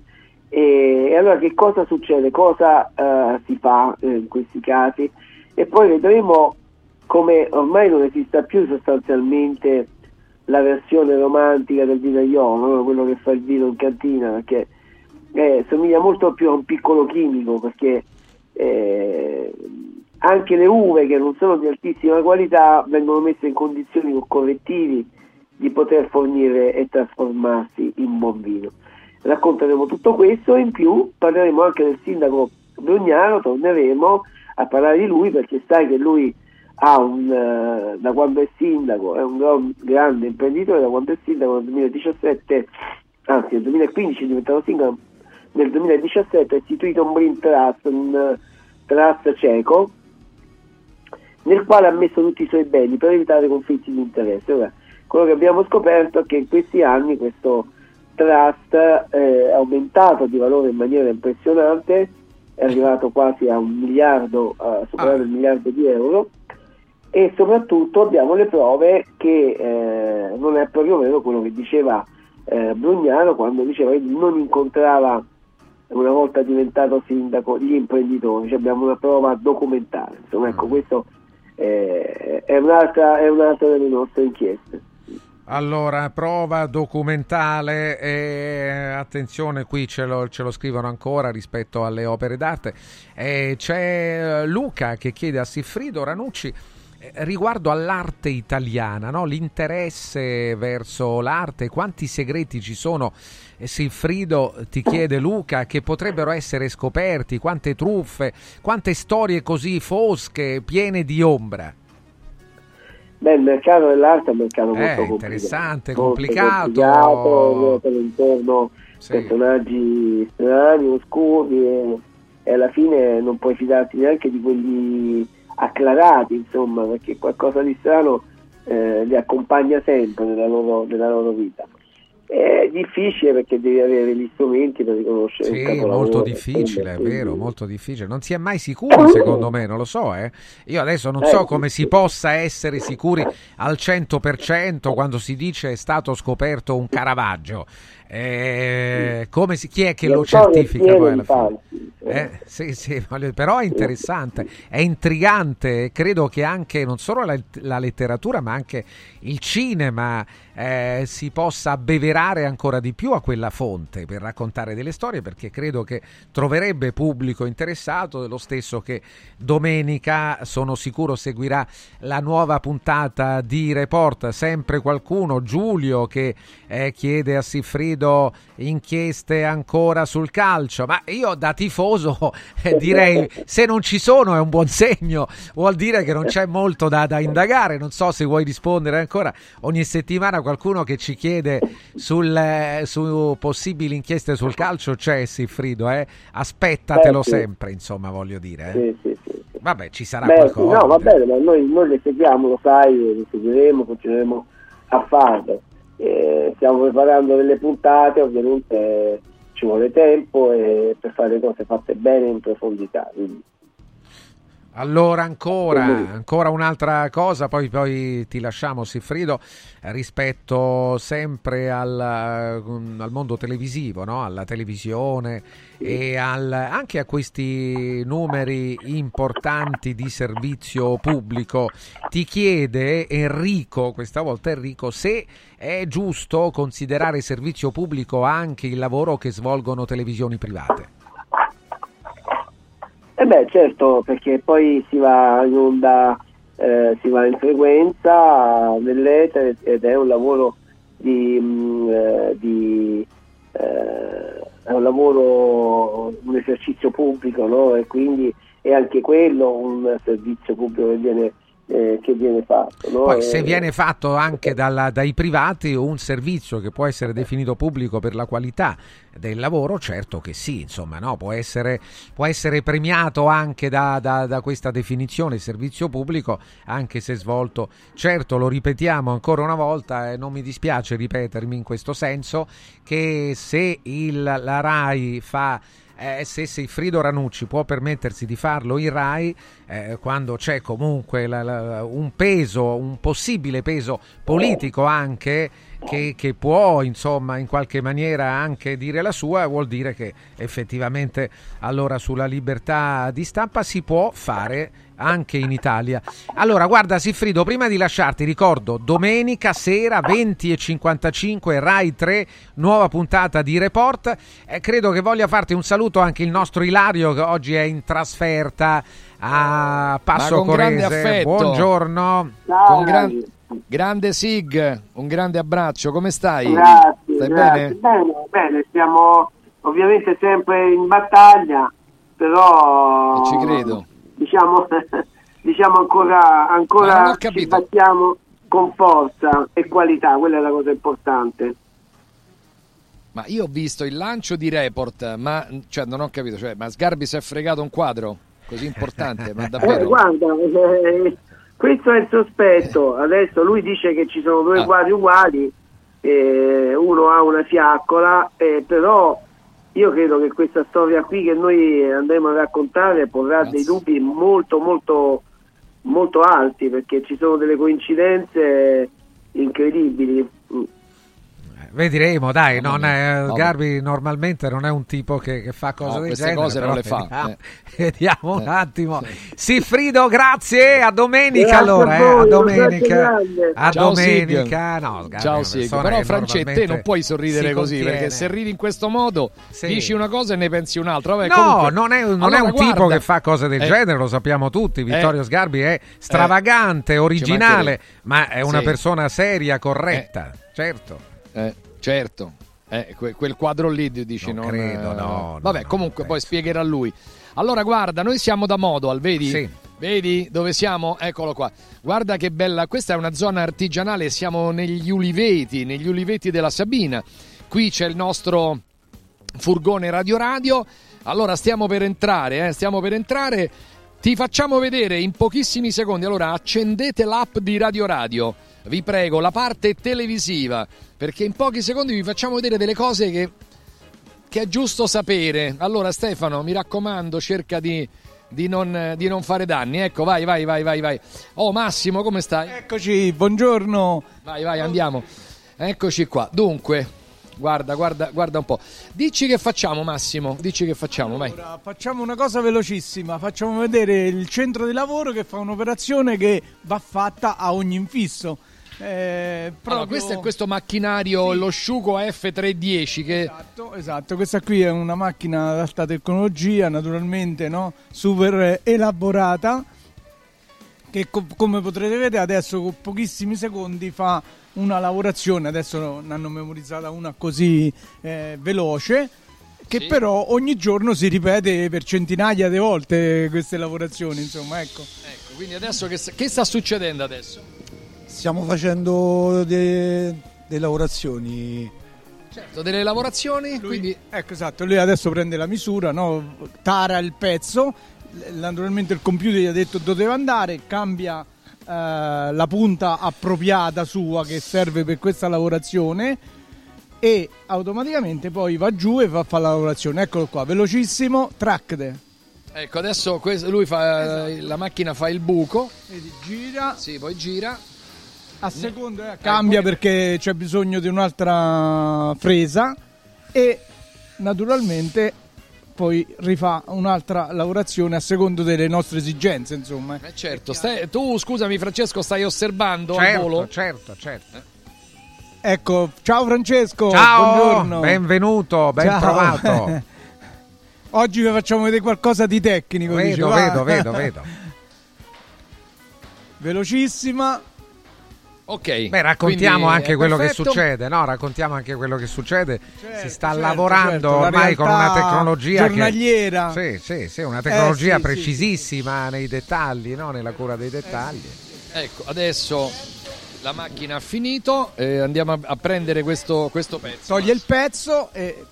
E, allora che cosa succede? Cosa eh, si fa eh, in questi casi? E poi vedremo come ormai non esista più sostanzialmente la versione romantica del vinaiolo, quello che fa il vino in cantina, perché eh, somiglia molto più a un piccolo chimico, perché eh, anche le uve che non sono di altissima qualità vengono messe in condizioni con correttivi di poter fornire e trasformarsi in buon vino. Racconteremo tutto questo e in più parleremo anche del sindaco Brugnano, torneremo a parlare di lui perché sai che lui un, eh, da quando è sindaco, è un grande imprenditore, da quando è sindaco nel 2017, anzi nel 2015 è diventato sindaco, nel 2017 ha istituito un Brain Trust, un trust cieco, nel quale ha messo tutti i suoi beni per evitare conflitti di interesse. Ora, quello che abbiamo scoperto è che in questi anni questo trust eh, è aumentato di valore in maniera impressionante, è arrivato quasi a un miliardo, a superare ah. il miliardo di euro e soprattutto abbiamo le prove che eh, non è proprio vero quello che diceva eh, Brugnano quando diceva che non incontrava una volta diventato sindaco gli imprenditori, cioè abbiamo una prova documentale. Insomma, ecco, mm. questo eh, è, un'altra, è un'altra delle nostre inchieste. Allora, prova documentale e attenzione, qui ce lo, ce lo scrivono ancora rispetto alle opere d'arte. E c'è Luca che chiede a Siffrido Ranucci eh, riguardo all'arte italiana, no? l'interesse verso l'arte, quanti segreti ci sono, eh, Silfrido ti chiede Luca, che potrebbero essere scoperti, quante truffe, quante storie così fosche, piene di ombra. Beh, il mercato dell'arte è un mercato eh, molto interessante, complicato. complicato per intorno sì. personaggi strani, oscuri e, e, alla fine non puoi fidarti neanche di quelli acclarati, insomma, perché qualcosa di strano eh, li accompagna sempre nella loro, nella loro vita. È difficile perché devi avere gli strumenti per riconoscere sì, il capolavoro. molto difficile, è vero, molto difficile. Non si è mai sicuri, secondo me, non lo so, eh. Io adesso non so eh, come si possa essere sicuri al 100% quando si dice è stato scoperto un Caravaggio. Eh, come si, chi è che lo certifica poi alla fine? Eh, sì, sì, però è interessante, è intrigante. Credo che anche non solo la, la letteratura, ma anche il cinema eh, si possa abbeverare ancora di più a quella fonte per raccontare delle storie, perché credo che troverebbe pubblico interessato. Lo stesso che domenica, sono sicuro, seguirà la nuova puntata di Report. Sempre qualcuno, Giulio, che eh, chiede a Siffrido vedo inchieste ancora sul calcio, ma io da tifoso eh, direi se non ci sono è un buon segno, vuol dire che non c'è molto da, da, indagare, non so se vuoi rispondere ancora, ogni settimana qualcuno che ci chiede sul, eh, su possibili inchieste sul calcio c'è Siffrido, eh? aspettatelo sì. sempre, insomma voglio dire. Eh. Sì, sì, Vabbè, ci sarà Beh, qualcosa. No, va bene, ma noi, noi le seguiamo, lo sai, le seguiremo, continueremo a farlo eh, stiamo preparando delle puntate, ovviamente ci vuole tempo e per fare cose fatte bene in profondità. Quindi. Allora ancora, ancora un'altra cosa, poi, poi, ti lasciamo Siffrido, rispetto sempre al, al mondo televisivo, no? alla televisione e al, anche a questi numeri importanti di servizio pubblico. Ti chiede Enrico, questa volta Enrico, se è giusto considerare servizio pubblico anche il lavoro che svolgono televisioni private. Eh beh, certo, perché poi si va in onda, eh, si va in frequenza nell'etere ed è un lavoro di, mh, mm, eh, di eh, è un lavoro, un esercizio pubblico, no? E quindi è anche quello un servizio pubblico che viene eh, che viene fatto. No? Poi se viene fatto anche dalla, dai privati un servizio che può essere definito pubblico per la qualità del lavoro, certo che sì, insomma, no? può, essere, può, essere, premiato anche da, da, da, questa definizione servizio pubblico, anche se svolto, certo lo ripetiamo ancora una volta e non mi dispiace ripetermi in questo senso, che se il, la RAI fa eh, se Seifrido Ranucci può permettersi di farlo in RAI eh, quando c'è comunque la, la, un peso, un possibile peso politico anche che, che, può insomma in qualche maniera anche dire la sua, vuol dire che effettivamente allora sulla libertà di stampa si può fare anche in Italia. Allora, guarda Siffrido, prima di lasciarti ricordo domenica sera 20.55 Rai 3, nuova puntata di Report. Eh, credo che voglia farti un saluto anche il nostro Ilario che oggi è in trasferta a Passo Corese. Buongiorno. Ciao, con gran... grande Sig, un grande abbraccio, come stai? Grazie, stai grazie. Bene? bene? Bene, stiamo ovviamente sempre in battaglia, però... E ci credo diciamo, diciamo ancora, ancora ci battiamo con forza e qualità, quella è la cosa importante. Ma io ho visto il lancio di report, ma cioè, non ho capito, cioè, ma Sgarbi si è fregato un quadro così importante, ma davvero? Eh, guarda, eh, questo è il sospetto, adesso lui dice che ci sono due ah. quadri uguali, eh, uno ha una fiaccola, eh, però io credo che questa storia qui che noi andremo a raccontare porrà Grazie. dei dubbi molto molto molto alti perché ci sono delle coincidenze incredibili Vedremo, dai, non è, Garbi normalmente non è un tipo che, che fa cose no, del genere. cose non le fa. Vediamo, eh. vediamo un eh, attimo. Sì. Sifrido, grazie, a domenica grazie allora, a, eh, a domenica. A Ciao, domenica, no, Garbi, Ciao Sig, però Francette non puoi sorridere così contiene. perché se ridi in questo modo sì. dici una cosa e ne pensi un'altra. Vabbè, no, comunque, non è, non allora, è un guarda. tipo che fa cose del eh. genere, lo sappiamo tutti. Vittorio eh. Sgarbi è stravagante, originale, ma è una persona seria, corretta, certo. Eh, certo, eh, que- quel quadro lì dici non, non credo, eh, no. Vabbè, no, comunque poi spiegherà lui. Allora guarda, noi siamo da Modal, vedi? Sì. Vedi dove siamo? Eccolo qua. Guarda che bella, questa è una zona artigianale, siamo negli uliveti, negli uliveti della Sabina. Qui c'è il nostro furgone Radio Radio. Allora stiamo per entrare, eh? stiamo per entrare. Ti facciamo vedere in pochissimi secondi. Allora accendete l'app di Radio Radio vi prego, la parte televisiva, perché in pochi secondi vi facciamo vedere delle cose che, che è giusto sapere. Allora Stefano, mi raccomando, cerca di, di, non, di non, fare danni. Ecco, vai, vai, vai, vai, vai. Oh Massimo, come stai? Eccoci, buongiorno. Vai, vai, andiamo. Eccoci qua. Dunque, guarda, guarda, guarda un po'. Dici che facciamo, Massimo? Dici che facciamo, allora, vai. Facciamo una cosa velocissima. Facciamo vedere il centro di lavoro che fa un'operazione che va fatta a ogni infisso. Eh, proprio... allora, questo è questo macchinario, sì. lo Sciuco F310 che... Esatto, esatto, questa qui è una macchina ad alta tecnologia, naturalmente no? super elaborata, che co- come potrete vedere adesso con pochissimi secondi fa una lavorazione, adesso ne hanno memorizzata una così eh, veloce, che sì. però ogni giorno si ripete per centinaia di volte queste lavorazioni, insomma, ecco. ecco quindi adesso che, che sta succedendo adesso? Stiamo facendo delle lavorazioni. Certo, delle lavorazioni, lui, quindi... Ecco, esatto, lui adesso prende la misura, no? tara il pezzo, naturalmente il computer gli ha detto dove deve andare, cambia eh, la punta appropriata sua che serve per questa lavorazione e automaticamente poi va giù e va a fare la lavorazione. Eccolo qua, velocissimo, tracked. Ecco, adesso lui fa, esatto. la macchina fa il buco. Vedi, gira. Sì, poi gira a seconda eh, cambia perché c'è bisogno di un'altra fresa e naturalmente poi rifà un'altra lavorazione a secondo delle nostre esigenze insomma. Eh certo stai, tu scusami Francesco stai osservando certo, al volo? certo certo. Ecco ciao Francesco ciao buongiorno. benvenuto ben ciao. trovato. Oggi vi facciamo vedere qualcosa di tecnico vedo dice, vedo vedo vedo. Velocissima Ok. Beh, raccontiamo anche quello perfetto. che succede, no? Raccontiamo anche quello che succede. Certo, si sta certo, lavorando certo, ormai con una tecnologia giornaliera. Che, sì, sì, sì, una tecnologia eh, sì, precisissima sì. nei dettagli, no? Nella cura dei dettagli. Eh, ecco, adesso la macchina ha finito, eh, andiamo a, a prendere questo, questo, pezzo. Toglie il pezzo e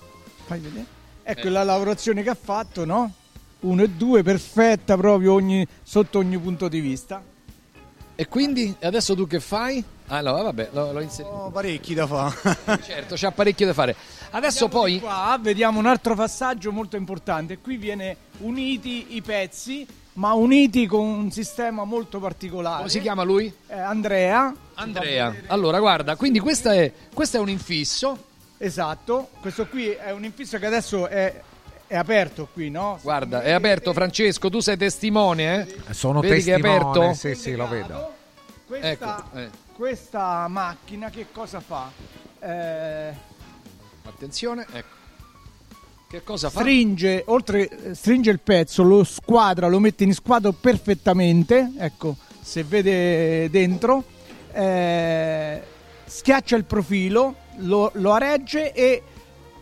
fai vedere. Ecco eh. la lavorazione che ha fatto, no? Uno e due, perfetta proprio ogni, sotto ogni punto di vista. E quindi adesso tu che fai? Ah no, vabbè, l'ho, l'ho inserito. Ho parecchi da fare. certo, c'ha parecchio da fare. Adesso vediamo poi... Qua vediamo un altro passaggio molto importante. Qui viene uniti i pezzi, ma uniti con un sistema molto particolare. Come si chiama lui? Eh, Andrea. Andrea. Allora, guarda, quindi questo è, questo è un infisso. Esatto, questo qui è un infisso che adesso è è aperto qui, no? Guarda, è aperto Francesco, tu sei testimone, eh? Sono Vedi testimone, che è aperto? Sì, sì, lo vedo. Questa, ecco, eh. questa macchina che cosa fa? Eh... Attenzione, ecco. Che cosa fa? Stringe, oltre, stringe il pezzo, lo squadra, lo mette in squadro perfettamente, ecco, se vede dentro, eh, schiaccia il profilo, lo, lo aregge e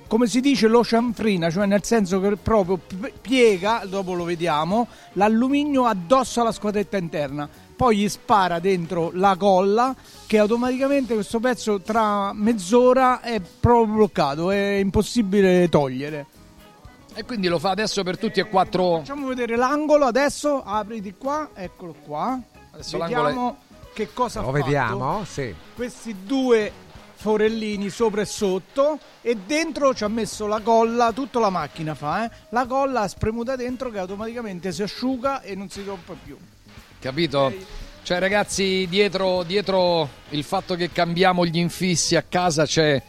come si dice lo cianfrina, cioè nel senso che proprio piega, dopo lo vediamo, l'alluminio addosso alla squadretta interna. Poi gli spara dentro la colla che automaticamente questo pezzo tra mezz'ora è proprio bloccato, è impossibile togliere. E quindi lo fa adesso per tutti e quattro. Facciamo vedere l'angolo adesso, apri di qua, eccolo qua. Adesso Vediamo è... che cosa lo ha Lo vediamo, sì. Questi due forellini sopra e sotto e dentro ci ha messo la colla, tutta la macchina fa, eh? la colla spremuta dentro che automaticamente si asciuga e non si rompe più. Capito? Okay. Cioè ragazzi, dietro, dietro il fatto che cambiamo gli infissi a casa c'è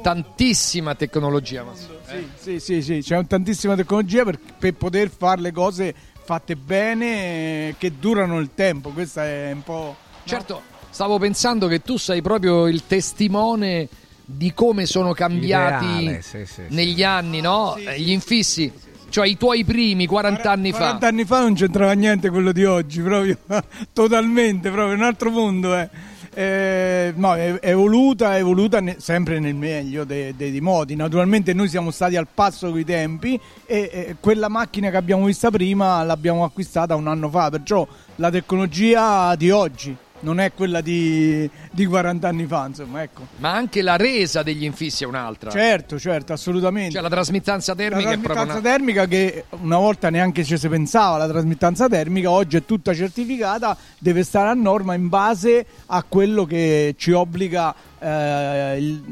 tantissima tecnologia. Eh? Sì, sì, sì, sì, c'è tantissima tecnologia per, per poter fare le cose fatte bene che durano il tempo. Questo è un po'. Certo, stavo pensando che tu sei proprio il testimone di come sono cambiati Ideale, sì, sì, negli sì. anni, no? Gli infissi. Cioè i tuoi primi 40 anni 40 fa. 40 anni fa non c'entrava niente quello di oggi, proprio totalmente, proprio un altro mondo. Eh. Eh, no, è evoluta, è evoluta ne, sempre nel meglio dei, dei, modi. Naturalmente noi siamo stati al passo coi tempi e, e, quella macchina che abbiamo vista prima l'abbiamo acquistata un anno fa, perciò la tecnologia di oggi non è quella di, di 40 anni fa, insomma, ecco. Ma anche la resa degli infissi è un'altra. Certo, certo, assolutamente. Cioè la trasmittanza termica la trasmittanza una... termica che una volta neanche ci si pensava, la trasmittanza termica oggi è tutta certificata, deve stare a norma in base a quello che ci obbliga eh, il,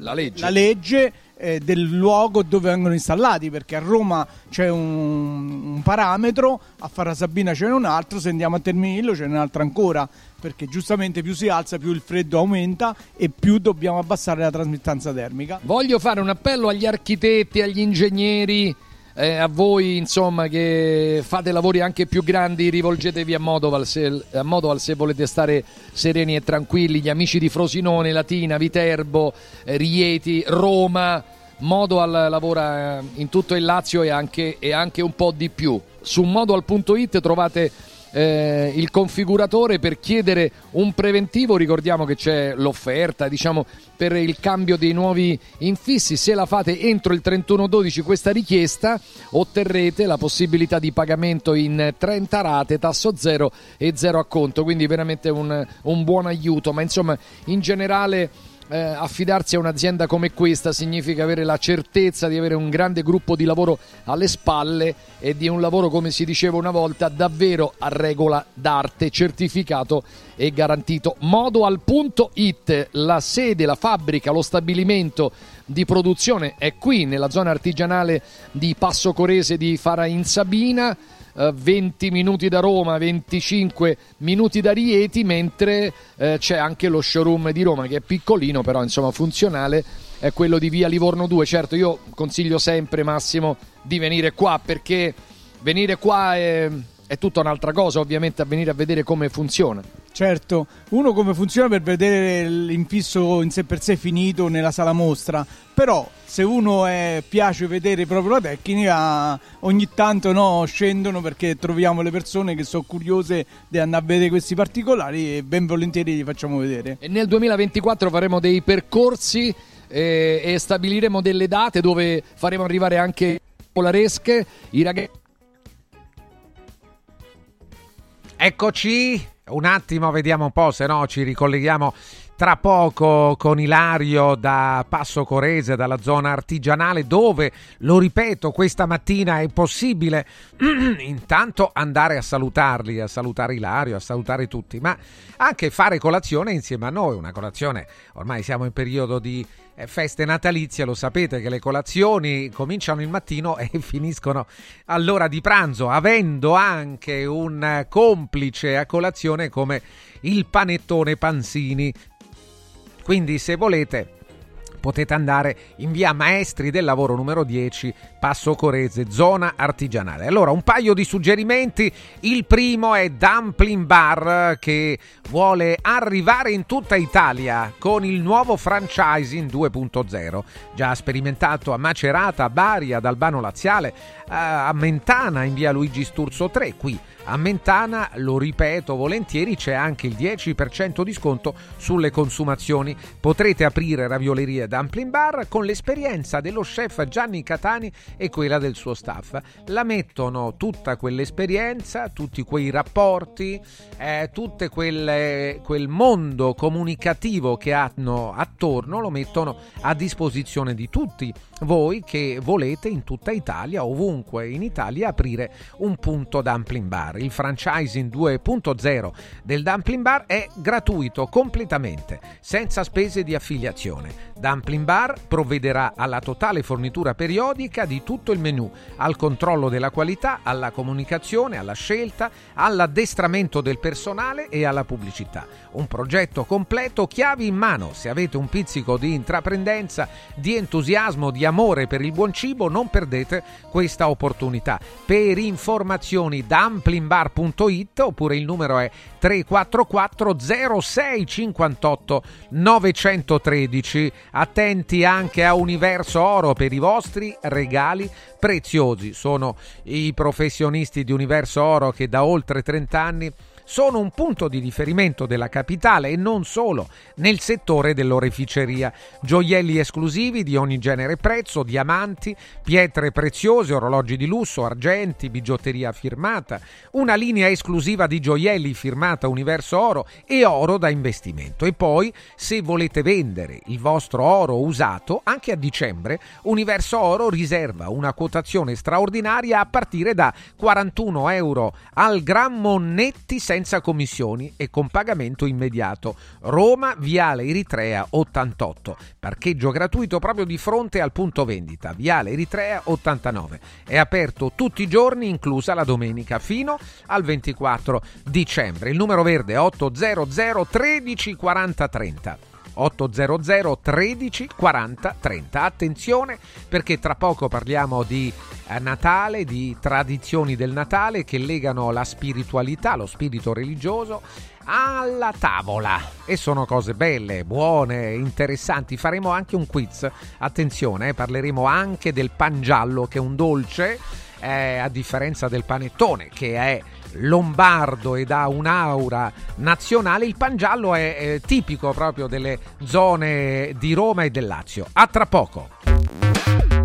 la legge. La legge eh, del luogo dove vengono installati, perché a Roma c'è un, un parametro, a Farasabina c'è un altro, se andiamo a Terminillo c'è un altro ancora, perché giustamente più si alza più il freddo aumenta e più dobbiamo abbassare la trasmittanza termica. Voglio fare un appello agli architetti, agli ingegneri. Eh, a voi insomma che fate lavori anche più grandi rivolgetevi a Modoval, se, a Modoval se volete stare sereni e tranquilli gli amici di Frosinone, Latina, Viterbo, eh, Rieti, Roma Modoal lavora eh, in tutto il Lazio e anche, e anche un po' di più. Su modoal.it trovate eh, il configuratore per chiedere un preventivo. Ricordiamo che c'è l'offerta diciamo, per il cambio dei nuovi infissi. Se la fate entro il 31-12 questa richiesta, otterrete la possibilità di pagamento in 30 rate, tasso zero e zero a conto. Quindi veramente un, un buon aiuto. Ma insomma, in generale eh, affidarsi a un'azienda come questa significa avere la certezza di avere un grande gruppo di lavoro alle spalle e di un lavoro, come si diceva una volta, davvero a regola d'arte, certificato e garantito. Modoal.it, la sede, la fabbrica, lo stabilimento di produzione è qui nella zona artigianale di Passo Corese di Fara in Sabina 20 eh, minuti da Roma, 25 minuti da Rieti, mentre eh, c'è anche lo showroom di Roma che è piccolino però insomma funzionale, è quello di via Livorno 2. Certo io consiglio sempre Massimo di venire qua perché venire qua è, è tutta un'altra cosa ovviamente a venire a vedere come funziona. Certo, uno come funziona per vedere l'infisso in sé per sé finito nella sala mostra, però se uno è, piace vedere proprio la tecnica, ogni tanto no, scendono perché troviamo le persone che sono curiose di andare a vedere questi particolari e ben volentieri li facciamo vedere. E nel 2024 faremo dei percorsi eh, e stabiliremo delle date dove faremo arrivare anche polaresche, i ragazzi. Eccoci, un attimo, vediamo un po', se no ci ricolleghiamo tra poco con Ilario da Passo Corese, dalla zona artigianale, dove, lo ripeto, questa mattina è possibile intanto andare a salutarli, a salutare Ilario, a salutare tutti, ma anche fare colazione insieme a noi, una colazione, ormai siamo in periodo di eh, feste natalizie, lo sapete che le colazioni cominciano il mattino e finiscono all'ora di pranzo, avendo anche un complice a colazione come il panettone Panzini, quindi se volete potete andare in via Maestri del Lavoro numero 10, Passo Corese, zona artigianale. Allora, un paio di suggerimenti. Il primo è Dumpling Bar che vuole arrivare in tutta Italia con il nuovo franchising 2.0, già sperimentato a Macerata, Bari, ad Albano Laziale, a Mentana in via Luigi Sturzo 3, qui A Mentana, lo ripeto volentieri, c'è anche il 10% di sconto sulle consumazioni. Potrete aprire ravioleria Dumpling Bar con l'esperienza dello chef Gianni Catani e quella del suo staff. La mettono tutta quell'esperienza, tutti quei rapporti, eh, tutto quel mondo comunicativo che hanno attorno, lo mettono a disposizione di tutti voi che volete in tutta Italia, ovunque in Italia, aprire un punto dumpling bar. Il franchising 2.0 del dumpling bar è gratuito completamente, senza spese di affiliazione. Dumpling Bar provvederà alla totale fornitura periodica di tutto il menù, al controllo della qualità, alla comunicazione, alla scelta, all'addestramento del personale e alla pubblicità. Un progetto completo, chiavi in mano. Se avete un pizzico di intraprendenza, di entusiasmo, di amore per il buon cibo, non perdete questa opportunità. Per informazioni dumplingbar.it oppure il numero è 344 06 58 913 attenti anche a Universo Oro per i vostri regali preziosi. Sono i professionisti di Universo Oro che da oltre 30 anni sono un punto di riferimento della capitale e non solo nel settore dell'oreficeria. Gioielli esclusivi di ogni genere e prezzo, diamanti, pietre preziose, orologi di lusso, argenti, bigiotteria firmata, una linea esclusiva di gioielli firmata Universo Oro e oro da investimento. E poi, se volete vendere il vostro oro usato, anche a dicembre Universo Oro riserva una quotazione straordinaria a partire da 41 euro al grammo netti senza commissioni e con pagamento immediato. Roma, Viale Eritrea 88. Parcheggio gratuito proprio di fronte al punto vendita. Viale Eritrea 89. È aperto tutti i giorni, inclusa la domenica, fino al 24 dicembre. Il numero verde è 800 13 40 30. 800 13 40 30. Attenzione perché tra poco parliamo di eh, Natale, di tradizioni del Natale che legano la spiritualità, lo spirito religioso alla tavola e sono cose belle, buone, interessanti. Faremo anche un quiz. Attenzione, eh, parleremo anche del pan giallo che è un dolce eh, a differenza del panettone che è lombardo ed ha un'aura nazionale, il pangiallo è, è tipico proprio delle zone di Roma e del Lazio. A tra poco.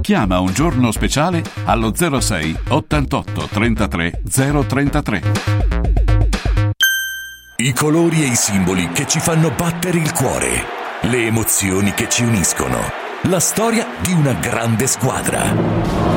Chiama un giorno speciale allo 06 88 33 033. I colori e i simboli che ci fanno battere il cuore, le emozioni che ci uniscono, la storia di una grande squadra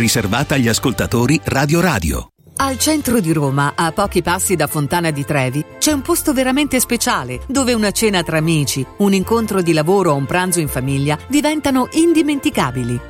riservata agli ascoltatori Radio Radio. Al centro di Roma, a pochi passi da Fontana di Trevi, c'è un posto veramente speciale dove una cena tra amici, un incontro di lavoro o un pranzo in famiglia diventano indimenticabili.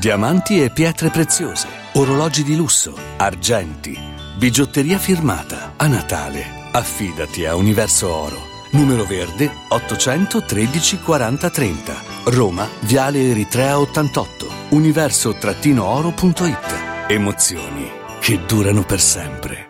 Diamanti e pietre preziose, orologi di lusso, argenti, bigiotteria firmata. A Natale, affidati a Universo Oro. Numero verde 813 40 30. Roma, Viale Eritrea 88. Universo-oro.it. Emozioni che durano per sempre.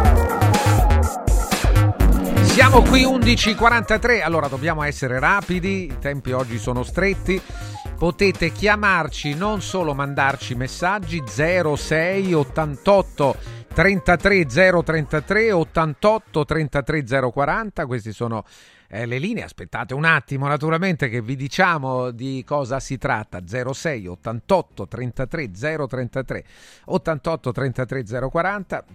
Siamo qui 11.43, allora dobbiamo essere rapidi, i tempi oggi sono stretti. Potete chiamarci, non solo mandarci messaggi 06 88 33 033 88 33 040, questi sono eh, le linee. Aspettate un attimo, naturalmente, che vi diciamo di cosa si tratta. 06 88 33 033 88 33 040.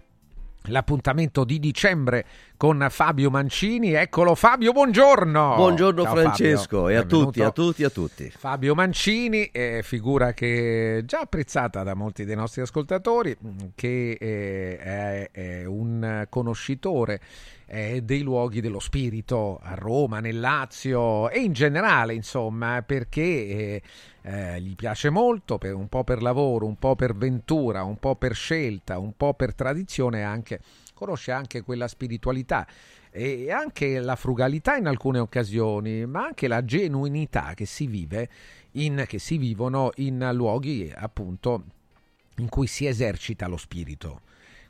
L'appuntamento di dicembre con Fabio Mancini. Eccolo Fabio, buongiorno. Buongiorno Ciao, Francesco Fabio. e a Benvenuto. tutti, a tutti, a tutti. Fabio Mancini, eh, figura che è già apprezzata da molti dei nostri ascoltatori, che eh, è, è un conoscitore eh, dei luoghi dello spirito a Roma, nel Lazio e in generale, insomma, perché eh, eh, gli piace molto, per- un po' per lavoro, un po' per ventura, un po' per scelta, un po' per tradizione anche, conosce anche quella spiritualità e anche la frugalità in alcune occasioni, ma anche la genuinità che si vive in, che si vivono in luoghi appunto in cui si esercita lo spirito.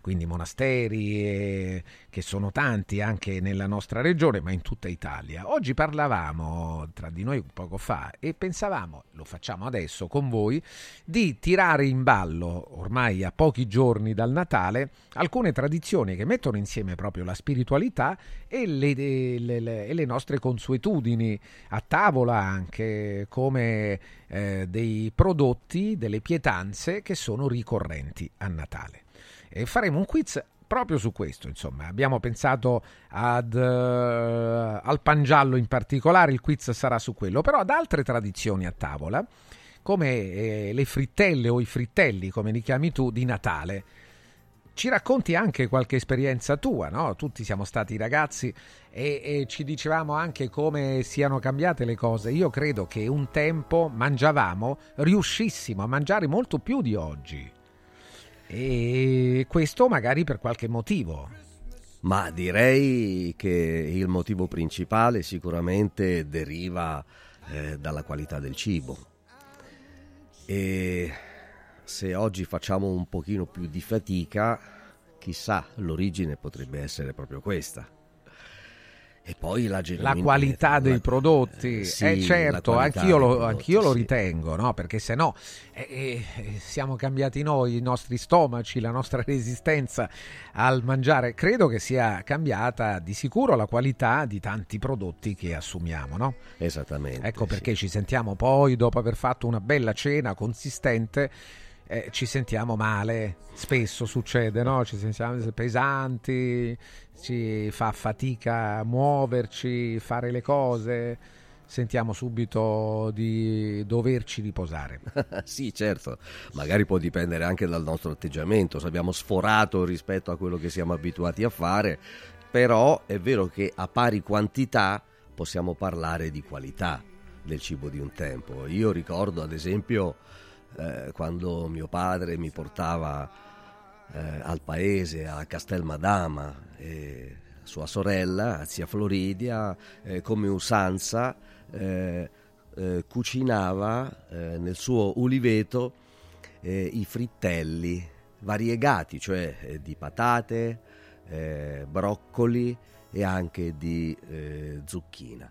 Quindi monasteri che sono tanti anche nella nostra regione, ma in tutta Italia. Oggi parlavamo tra di noi poco fa e pensavamo, lo facciamo adesso con voi, di tirare in ballo, ormai a pochi giorni dal Natale, alcune tradizioni che mettono insieme proprio la spiritualità e le, le- le- le nostre consuetudini a tavola anche come eh, dei prodotti, delle pietanze che sono ricorrenti a Natale. E faremo un quiz proprio su questo, insomma. Abbiamo pensato ad, eh, al pangiallo in particolare, il quiz sarà su quello, però ad altre tradizioni a tavola, come eh, le frittelle o i frittelli, come li chiami tu, di Natale. ci racconti anche qualche esperienza tua, no? Tutti siamo stati ragazzi e, e, ci dicevamo anche come siano cambiate le cose. Io credo che un tempo mangiavamo, riuscissimo a mangiare molto più di oggi. E questo magari per qualche motivo. Ma direi che il motivo principale sicuramente deriva eh, dalla qualità del cibo. E se oggi facciamo un pochino più di fatica, chissà, l'origine potrebbe essere proprio questa. E poi la, la qualità dei prodotti, sì, eh, certo, anch'io, lo, prodotti, anch'io lo, ritengo, no? perché se no eh, eh, siamo cambiati noi, i nostri stomaci, la nostra resistenza al mangiare. Credo che sia cambiata di sicuro la qualità di tanti prodotti che assumiamo. No? Esattamente. Ecco perché sì. ci sentiamo poi, dopo aver fatto una bella cena consistente, eh, ci sentiamo male, spesso succede, no? ci sentiamo pesanti, ci fa fatica muoverci, fare le cose, sentiamo subito di doverci riposare. sì, certo, magari può dipendere anche dal nostro atteggiamento, se abbiamo sforato rispetto a quello che siamo abituati a fare, però è vero che a pari quantità possiamo parlare di qualità del cibo di un tempo. Io ricordo ad esempio eh, quando mio padre mi portava eh, al paese, a Castelmadama, e sua sorella, zia Floridia, eh, come usanza, eh, eh, cucinava nel suo uliveto i frittelli variegati, cioè di patate, broccoli e anche di zucchina.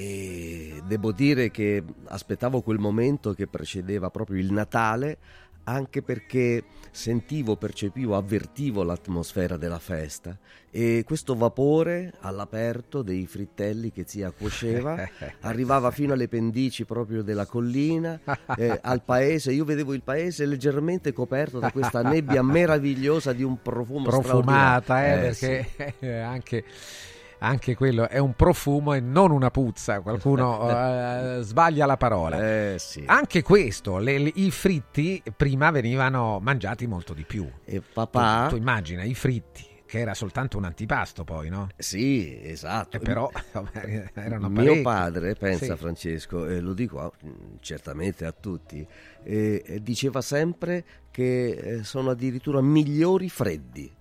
E devo dire che aspettavo quel momento che precedeva proprio il Natale, anche perché sentivo, percepivo, avvertivo l'atmosfera della festa e questo vapore all'aperto dei frittelli che zia cuoceva arrivava fino alle pendici proprio della collina, eh, al paese. Io vedevo il paese leggermente coperto da questa nebbia meravigliosa di un profumo profumata, eh, eh, perché sì. anche anche quello è un profumo e non una puzza. Qualcuno uh, sbaglia la parola. Eh, sì. Anche questo, le, le, i fritti prima venivano mangiati molto di più. E papà. Tu, tu immagina i fritti che era soltanto un antipasto poi, no? Sì, esatto. E però erano parecchi. Mio padre, pensa sì. Francesco, e lo dico a, certamente a tutti, eh, diceva sempre che eh, sono addirittura migliori freddi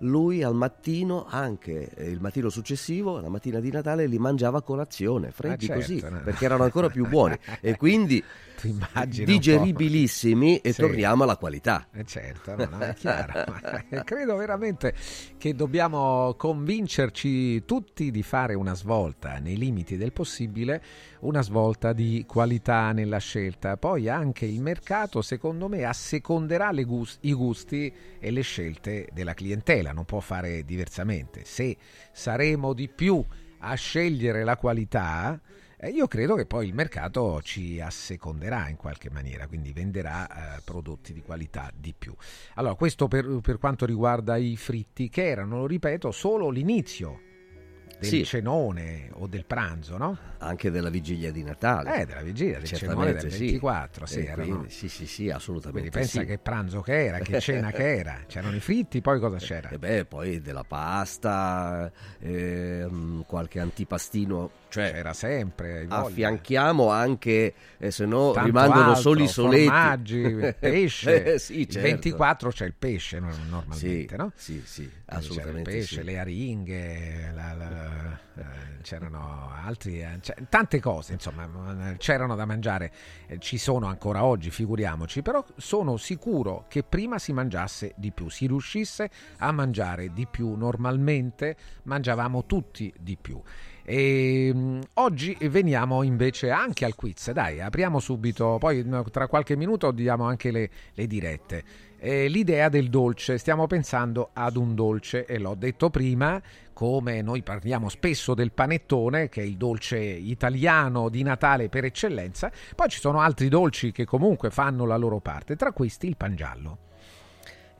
lui al mattino, anche eh, il mattino successivo, la mattina di Natale, li mangiava a colazione, freddi ah, certo, così, no. perché erano ancora più buoni e quindi digeribilissimi e sì. torniamo alla qualità. Eh certo, no, no, è chiaro. Credo veramente che dobbiamo convincerci tutti di fare una svolta nei limiti del possibile, una svolta di qualità nella scelta. Poi anche il mercato, secondo me, asseconderà gust- i gusti e le scelte della clientela, non può fare diversamente. Se saremo di più a scegliere la qualità, eh, io credo che poi il mercato ci asseconderà in qualche maniera, quindi venderà eh, prodotti di qualità di più. Allora, questo per, per quanto riguarda i fritti, che erano, lo ripeto, solo l'inizio del sì. cenone o del pranzo, no? Anche della vigilia di Natale. Eh, della vigilia del cenone del 24, sì. sì, erano... sì, sì, sì, assolutamente. Quindi pensa sì. che pranzo che era, che cena che era. C'erano i fritti, poi cosa c'era? E beh, poi della pasta, eh, qualche antipastino cioè c'era sempre affianchiamo anche eh, se no rimangono altro, soli soletti formaggi pesce eh, sì, certo. il 24 c'è il pesce normalmente sì, no? sì sì assolutamente c'era il pesce sì. le aringhe la, la, eh, c'erano altri eh, tante cose insomma c'erano da mangiare eh, ci sono ancora oggi figuriamoci però sono sicuro che prima si mangiasse di più si riuscisse a mangiare di più normalmente mangiavamo tutti di più e, um, oggi veniamo invece anche al quiz. Dai, apriamo subito, poi tra qualche minuto diamo anche le, le dirette. Eh, l'idea del dolce, stiamo pensando ad un dolce e l'ho detto prima, come noi parliamo spesso del panettone, che è il dolce italiano di Natale per eccellenza, poi ci sono altri dolci che comunque fanno la loro parte, tra questi il pangiallo.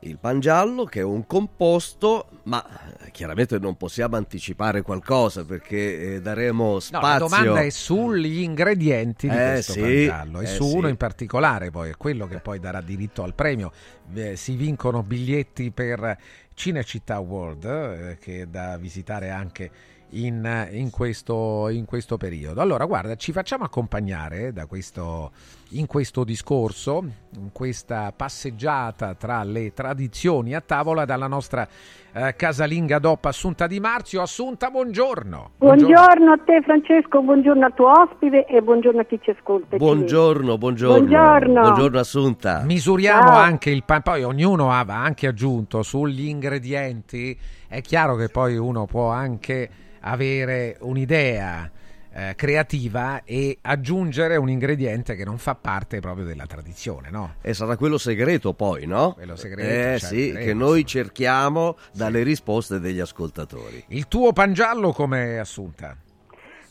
Il pangiallo che è un composto, ma eh, chiaramente non possiamo anticipare qualcosa perché eh, daremo spazio. No, la domanda è sugli ingredienti di Eh, questo sì, pangiallo e eh, su sì. uno in particolare, poi è quello che poi darà diritto al premio. Eh, si vincono biglietti per Cinecittà World eh, che è da visitare anche in, in questo, in questo periodo. Allora, guarda, ci facciamo accompagnare da questo, in questo discorso, in questa passeggiata tra le tradizioni a tavola dalla nostra eh, casalinga DOP Assunta Di Marzio. Assunta, buongiorno. Buongiorno a te Francesco, buongiorno al tuo ospite e buongiorno a chi ci ascolta. Buongiorno, buongiorno. Buongiorno. Buongiorno Assunta. Misuriamo Ciao. anche il pan, poi ognuno aveva anche aggiunto sugli ingredienti. È chiaro che poi uno può anche avere un'idea eh, creativa e aggiungere un ingrediente che non fa parte proprio della tradizione, no? E sarà quello segreto poi, no? Quello segreto, Eh cioè, sì, vedremo, che noi cerchiamo dalle risposte degli ascoltatori. Il tuo pangiallo come assunta?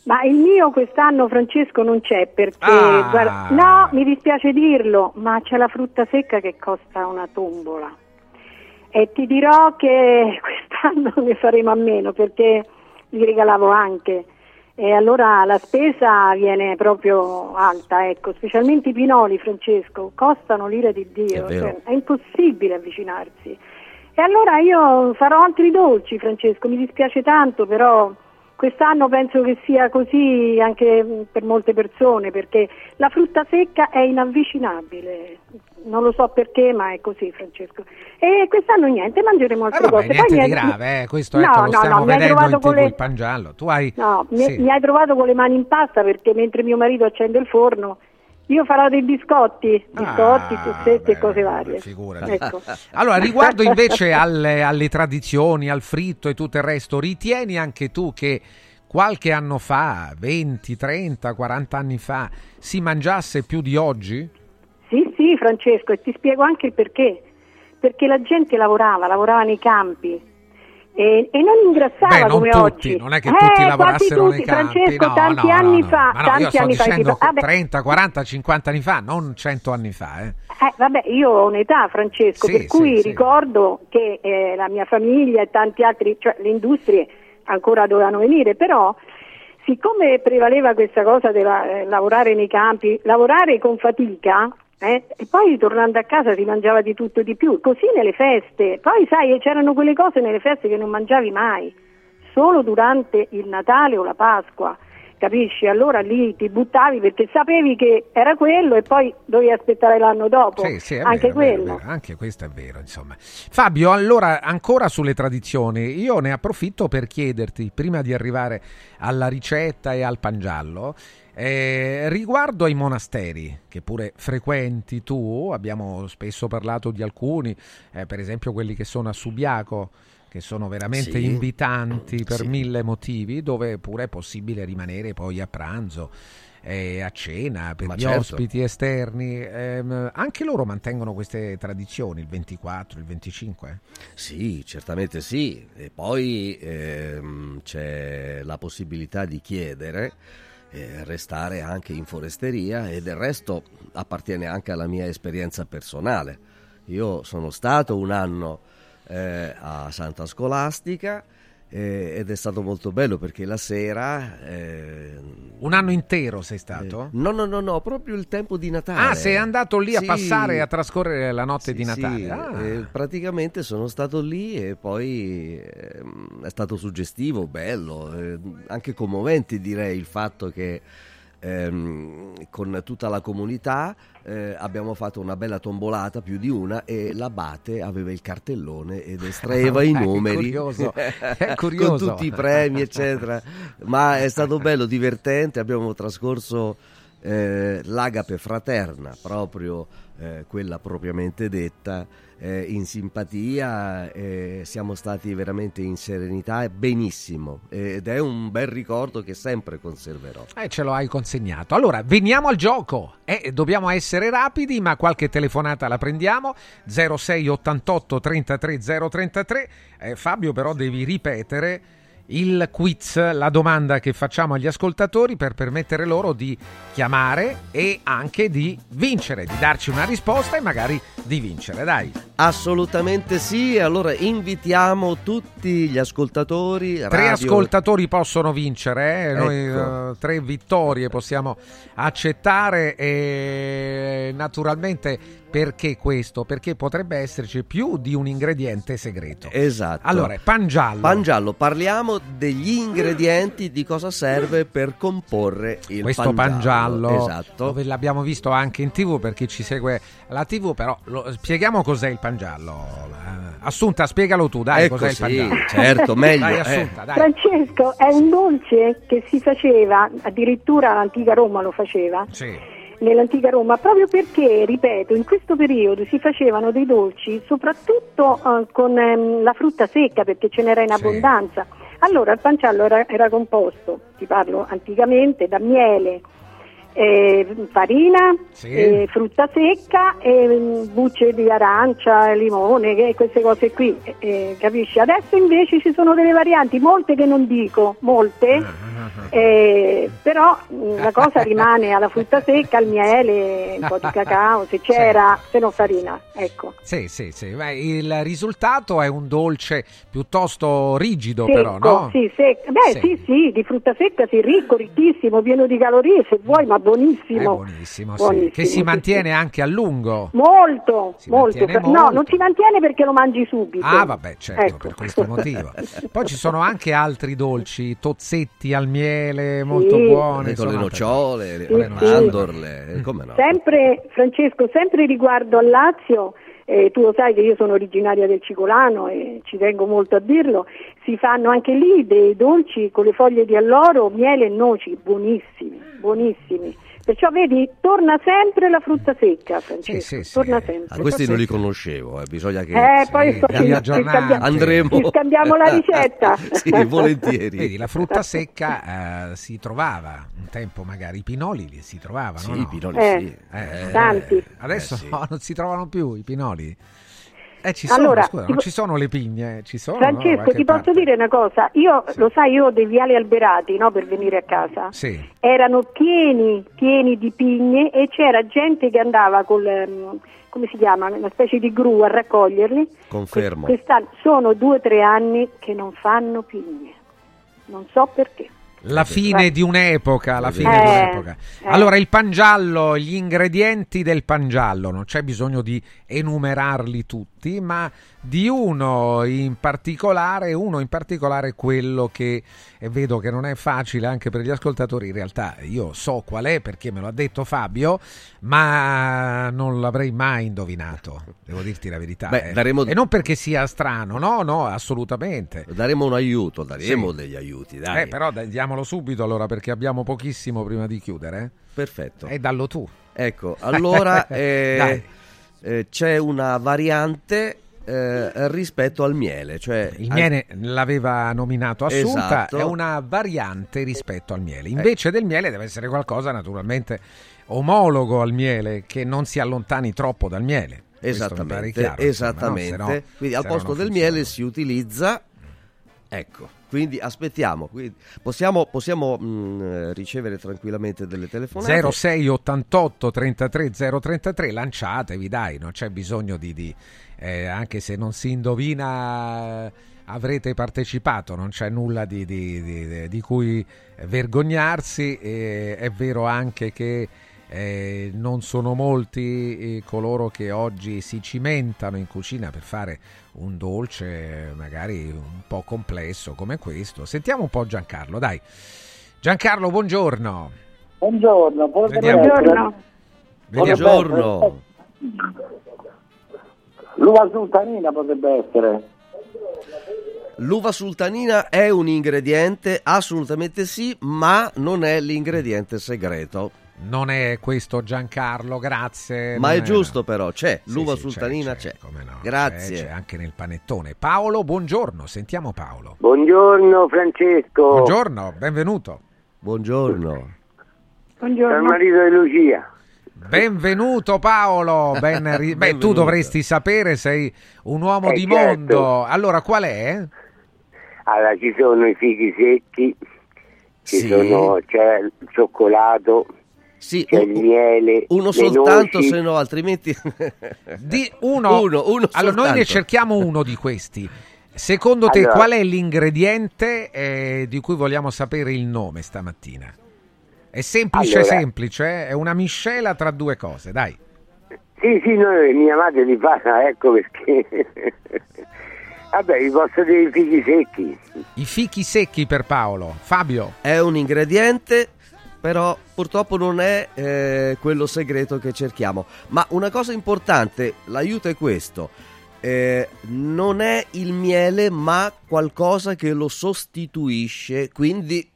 Ma il mio quest'anno Francesco non c'è perché Ah. guarda, no, mi dispiace dirlo, ma c'è la frutta secca che costa una tombola. E ti dirò che quest'anno ne faremo a meno perché li regalavo anche. E allora la spesa viene proprio alta, ecco, specialmente i pinoli, Francesco, costano l'ira di Dio, È cioè, è impossibile avvicinarsi. E allora io farò altri dolci, Francesco, mi dispiace tanto, però quest'anno penso che sia così anche mh, per molte persone, perché la frutta secca è inavvicinabile. Non lo so perché, ma è così, Francesco. E quest'anno niente, mangeremo altre Eh, vabbè, cose. niente mi di grave, eh, questo No, ecco, lo no, stiamo no, vedendo in con tv le- il pangiallo. Tu hai... No, mi, sì. mi hai trovato con le mani in pasta perché mentre mio marito accende il forno io farò dei biscotti, biscotti, Ah, e cose varie. figurati. Ecco. Allora, riguardo invece alle, alle tradizioni, al fritto e tutto il resto, ritieni anche tu che qualche anno fa, 20, 30, 40 anni fa, si mangiasse più di oggi? Sì, sì, Francesco, e ti spiego anche il perché. Perché la gente lavorava, lavorava nei campi e, e non ingrassava Beh, non come tutti, oggi. non è che Eh, tutti lavorassero tutti, nei campi. Francesco, no, tanti no, anni no, fa. Ma tanti anni fa. vabbè, 30, 40, 50 anni fa, non 100 anni fa. Eh. Eh, vabbè, io ho un'età, Francesco, Sì, per sì, cui sì. ricordo che eh, la mia famiglia e tanti altri, cioè le industrie ancora dovevano venire, però siccome prevaleva questa cosa di lavorare nei campi, lavorare con fatica, eh, e poi tornando a casa si mangiava di tutto e di più, così nelle feste, poi sai c'erano quelle cose nelle feste che non mangiavi mai, solo durante il Natale o la Pasqua. Capisci? Allora lì ti buttavi perché sapevi che era quello e poi dovevi aspettare l'anno dopo. Sì, sì, Anche vero, vero, quello. è vero. Anche questo è vero, insomma. Fabio, allora ancora sulle tradizioni, io ne approfitto per chiederti, prima di arrivare alla ricetta e al pangiallo, eh, riguardo ai monasteri, che pure frequenti tu, abbiamo spesso parlato di alcuni, eh, per esempio quelli che sono a Subiaco, che sono veramente Sì. invitanti per Sì. mille motivi, dove pure è possibile rimanere poi a pranzo. eh, a cena per Ma gli certo. ospiti esterni ehm, anche loro mantengono queste tradizioni il 24 il 25 Sì, certamente sì. E poi ehm, c'è la possibilità di chiedere, eh, restare anche in foresteria e del resto appartiene anche alla mia esperienza personale. Io sono stato un anno eh, a Santa Scolastica eh, ed è stato molto bello perché la sera... eh, un anno intero sei stato? no, no, no, no, proprio il tempo di Natale. ah sei andato lì a Sì. passare a trascorrere la notte Sì, di Natale sì, Ah. eh, praticamente sono stato lì e poi ehm, è stato suggestivo, bello, eh, anche commovente direi il fatto che ehm, con tutta la comunità eh, abbiamo fatto una bella tombolata, più di una, e l'abate aveva il cartellone ed estraeva i È numeri curioso, è con curioso. tutti i premi, eccetera. Ma è stato bello, divertente. Abbiamo trascorso eh, l'agape fraterna, proprio eh, quella propriamente detta, eh, in simpatia. eh, siamo stati veramente in serenità e benissimo. ed è un bel ricordo che sempre conserverò. Eh, ce lo hai consegnato. Allora, veniamo al gioco. Eh, dobbiamo essere rapidi, ma qualche telefonata la prendiamo. 0688 33 033. Eh, Fabio, però, devi ripetere il quiz, la domanda che facciamo agli ascoltatori per permettere loro di chiamare e anche di vincere, di darci una risposta e magari di vincere. Dai. Assolutamente sì, allora invitiamo tutti gli ascoltatori. Tre radio- ascoltatori possono vincere, eh? noi Ecco. eh, tre vittorie possiamo accettare e naturalmente perché questo? Perché potrebbe esserci più di un ingrediente segreto. Esatto. Allora, pangiallo. Pangiallo, parliamo degli ingredienti, di cosa serve per comporre il questo pangiallo, Esatto. dove l'abbiamo visto anche in tv per chi ci segue la tv però lo- spieghiamo cos'è il pangiallo Eh, Assunta spiegalo tu dai Ecco, cos'è sì, il pangiallo certo, meglio, dai eh. Assunta dai Francesco è un dolce che si faceva, addirittura l'antica Roma lo faceva, Sì. Nell'antica Roma, proprio perché, ripeto, in questo periodo si facevano dei dolci soprattutto eh, con ehm, la frutta secca perché ce n'era in abbondanza. Allora il panciallo era, era composto, ti parlo anticamente, da miele, eh, farina, Sì. eh, frutta secca e mm, bucce di arancia, limone, queste cose qui, eh, eh, capisci? Adesso invece ci sono delle varianti, molte che non dico, molte, eh, però mm, la cosa rimane alla frutta secca, al miele, un po' di cacao, se c'era, se no farina, ecco. Sì, sì, sì. Beh, il risultato è un dolce piuttosto rigido, Secco, però, no? Sì, secco. Beh, Sì. sì. sì, di frutta secca, sì, ricco, ricchissimo, pieno di calorie, se vuoi, ma buonissimo. È buonissimo, sì. Buonissimo, Che si sì, mantiene anche a lungo. Molto, molto. mantiene No, molto. non si mantiene perché lo mangi subito. Ah, vabbè, certo, Ecco. per questo motivo. Poi ci sono anche altri dolci, tozzetti al miele, molto Sì. buoni. con le nocciole, le, Sì, le sì. mandorle, eh, come no? Sempre, Francesco, sempre riguardo al Lazio, eh, tu lo sai che io sono originaria del Cicolano e ci tengo molto a dirlo, si fanno anche lì dei dolci con le foglie di alloro, miele e noci, buonissimi, buonissimi. Perciò vedi, torna sempre la frutta secca, Francesco, torna sempre. Ah, questi non li conoscevo, eh, bisogna che Eh, poi ci- ci aggiornare. scambiamo- andremo. ci scambiamo la ricetta. sì, volentieri. Vedi, la frutta secca eh, si trovava un tempo, magari i pinoli li si trovavano. Sì, no? i pinoli Eh, sì. Eh, tanti. Adesso Eh, sì. no, non si trovano più i pinoli. Eh, ci sono, Allora, scusa, non ci sono le pigne, ci sono. no, Francesco, qualche ti posso parte. dire una cosa? Io, lo sai, io ho dei viali alberati no, per venire a casa. Sì. Erano pieni, pieni di pigne e c'era gente che andava col, ehm, come si chiama, una specie di gru a raccoglierli. Confermo. Quest'anno sono due o tre anni che non fanno pigne. Non so perché. La fine di un'epoca, la fine Eh, di un'epoca. eh. Allora, il pangiallo, gli ingredienti del pangiallo, non c'è bisogno di enumerarli tutti, ma di uno in particolare, uno in particolare quello che vedo che non è facile anche per gli ascoltatori, in realtà io so qual è perché me lo ha detto Fabio, ma non l'avrei mai indovinato, devo dirti la verità. Beh, eh. daremo- E non perché sia strano, no, no, assolutamente. Daremo un aiuto, daremo Sì. degli aiuti, dai. Eh, però dai, diamolo subito allora perché abbiamo pochissimo prima di chiudere. Perfetto. E dallo tu. Ecco, allora eh, eh, c'è una variante eh, rispetto al miele, cioè Il al- miele l'aveva nominato Assunta, Esatto. è una variante rispetto al miele. Invece del miele deve essere qualcosa naturalmente omologo al miele, che non si allontani troppo dal miele. Esattamente, chiaro, insomma, no? esattamente. No- quindi al posto del funziona. miele si utilizza, ecco, quindi aspettiamo, possiamo, possiamo mh, eh, ricevere tranquillamente delle telefonate. 0688 33 033 lanciatevi dai non c'è bisogno di, di, eh, anche se non si indovina avrete partecipato non c'è nulla di, di- di- di cui vergognarsi e è vero anche che eh, non sono molti eh, coloro che oggi si cimentano in cucina per fare un dolce magari un po' complesso come questo sentiamo un po' Giancarlo dai Giancarlo buongiorno Buongiorno, potrebbe Vediamo. Buongiorno. L'uva sultanina potrebbe essere. L'uva sultanina è un ingrediente, assolutamente sì, ma non è l'ingrediente segreto. Non è questo Giancarlo, grazie. Ma non è giusto però, c'è, Sì, l'uva sì, c'è, sultanina c'è, c'è. come no, Grazie. C'è, c'è anche nel panettone. Paolo, buongiorno, sentiamo Paolo. Buongiorno Francesco. Buongiorno, benvenuto. Buongiorno. Sono il marito di Lucia. Benvenuto Paolo, ben ri- Beh, tu dovresti sapere, sei un uomo Eh, di certo. mondo. Allora, qual è? Allora, ci sono i fichi secchi, ci Sì. sono, c'è il cioccolato, Sì, c'è il miele, Uno soltanto, noci. se no, altrimenti. Di uno, Uno, uno allora noi ne cerchiamo uno di questi. Secondo te Allora- qual è l'ingrediente eh, di cui vogliamo sapere il nome stamattina? È semplice, Allora- semplice, eh? è una miscela tra due cose, dai. Sì, sì, noi, mia madre li fa, ecco perché. Vabbè, vi posso dire i figli secchi. I fichi secchi per Paolo. Fabio. È un ingrediente, però purtroppo non è eh, quello segreto che cerchiamo. Ma una cosa importante, l'aiuto è questo. eh, non è il miele, ma qualcosa che lo sostituisce, quindi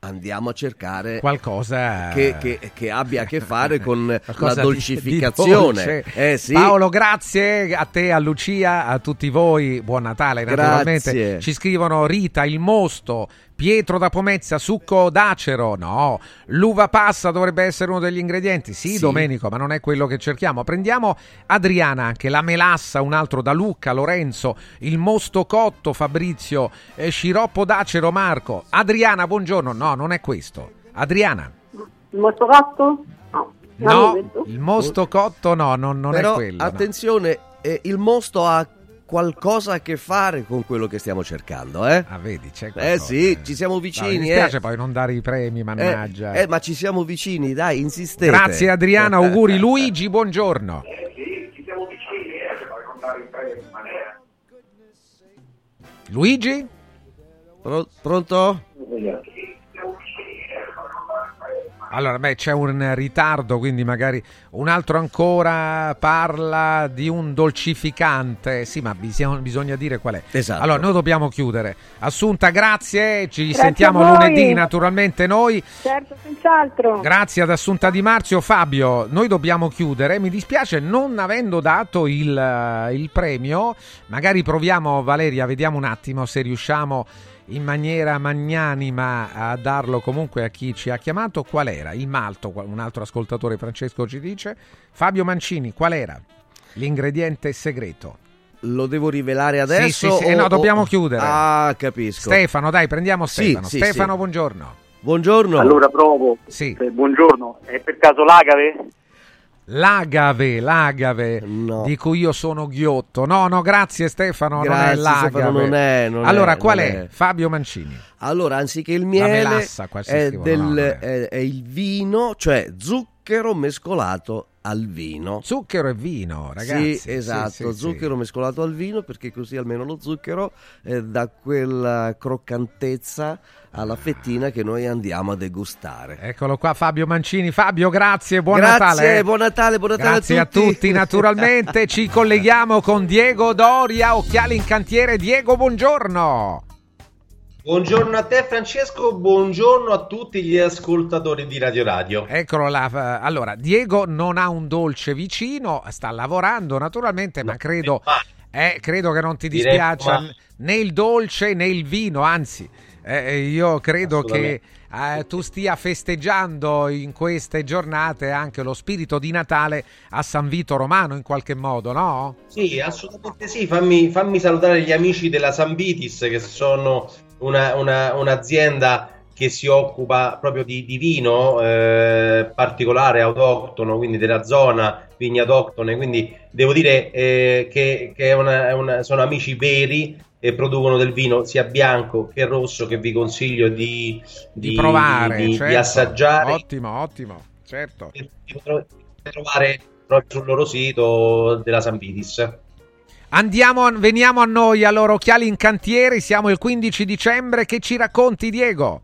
andiamo a cercare qualcosa che, che- che abbia a che fare con la di- dolcificazione. di dolce. Eh, sì. Paolo, grazie a te, a Lucia, a tutti voi. Buon Natale, naturalmente. Grazie. Ci scrivono Rita, il mosto, Pietro da Pomezia, succo d'acero. No, l'uva passa dovrebbe essere uno degli ingredienti. Sì, Sì. Domenico, ma non è quello che cerchiamo. Prendiamo Adriana, anche la melassa, un altro da Luca, Lorenzo, il mosto cotto, Fabrizio, eh, sciroppo d'acero, Marco. Adriana, buongiorno. No, non è questo. Adriana. Il mosto cotto? No. No, il mosto cotto no, non, non Però è quello. no. attenzione, eh, il mosto ha qualcosa a che fare con quello che stiamo cercando, eh? Ah, vedi, c'è Eh qualcosa. sì, ci siamo No, mi vicini, dispiace eh. poi non dare i premi, mannaggia. Eh, eh, ma ci siamo vicini, dai, insistete. Grazie Adriana, auguri. Luigi, buongiorno. Luigi? Pro- pronto? Allora, beh, c'è un ritardo, quindi magari un altro ancora parla di un dolcificante. Sì, ma bisogna, bisogna dire qual è. Esatto. Allora, noi dobbiamo chiudere. Assunta, grazie. Ci Grazie sentiamo lunedì, naturalmente noi. Certo, senz'altro. Grazie ad Assunta Di Marzio. Fabio, noi dobbiamo chiudere. Mi dispiace non avendo dato il, eh, il premio. Magari proviamo, Valeria, vediamo un attimo se riusciamo in maniera magnanima a darlo comunque a chi ci ha chiamato. Qual era? Il malto, un altro ascoltatore Francesco ci dice. Fabio Mancini, qual era l'ingrediente segreto? Lo devo rivelare adesso? Sì, sì, sì. Eh, o- no, o- dobbiamo chiudere. Ah, capisco. Stefano, dai, prendiamo Sì, Stefano. sì, Stefano, sì. buongiorno. Buongiorno. Allora provo. Sì. Eh, buongiorno. È per caso l'agave? L'agave, l'agave di cui io sono ghiotto. No, no, grazie Stefano, Grazie, non è l'agave. Stefano, non è, non allora, è, qual è? è. Fabio Mancini. Allora, anziché il miele, melassa, è, del- no, è il vino, cioè zucchero mescolato al vino. Zucchero e vino, ragazzi. Sì, esatto, Sì, sì, zucchero mescolato al vino perché così almeno lo zucchero eh, dà quella croccantezza alla fettina che noi andiamo a degustare. Eccolo qua Fabio Mancini. Fabio, grazie, buon Grazie, Natale. eh. buon Natale, buon Natale a Grazie a tutti. tutti. Naturalmente ci colleghiamo con Diego Doria, occhiali in cantiere. Diego, buongiorno. Buongiorno a te Francesco, buongiorno a tutti gli ascoltatori di Radio Radio. Eccolo là. Allora, Diego non ha un dolce vicino, sta lavorando naturalmente, ma credo, eh, credo che non ti dispiaccia ma- né il dolce né il vino, anzi, eh, io credo che eh, tu stia festeggiando in queste giornate anche lo spirito di Natale a San Vito Romano in qualche modo, no? Sì, assolutamente sì, fammi, fammi salutare gli amici della Sambitis che sono una- una- un'azienda che si occupa proprio di, di vino eh, particolare, autoctono, quindi della zona, vigne autoctone, quindi devo dire eh, che, che una- una- sono amici veri e producono del vino sia bianco che rosso che vi consiglio di, Di, provare, di- di certo. assaggiare Ottimo, ottimo, certo. di di trovare sul loro sito della Sambitis. Andiamo, veniamo a noi, allora, occhiali in cantiere, siamo il 15 dicembre, che ci racconti Diego?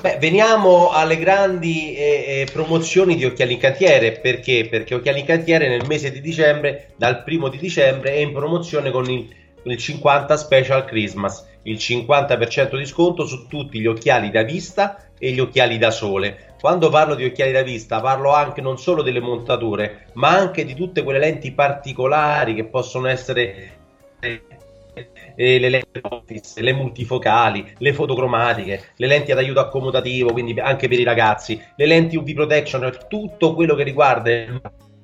Beh, veniamo alle grandi eh, eh, promozioni di Occhiali in Cantiere, perché? Perché Occhiali in Cantiere nel mese di dicembre, dal primo di dicembre, è in promozione con il, il 50 Special Christmas, il 50% di sconto su tutti gli occhiali da vista e gli occhiali da sole. Quando parlo di occhiali da vista parlo anche non solo delle montature, ma anche di tutte quelle lenti particolari che possono essere eh, le lenti office, le multifocali, le fotocromatiche, le lenti ad aiuto accomodativo, quindi anche per i ragazzi, le lenti UV protection, cioè tutto quello che riguarda il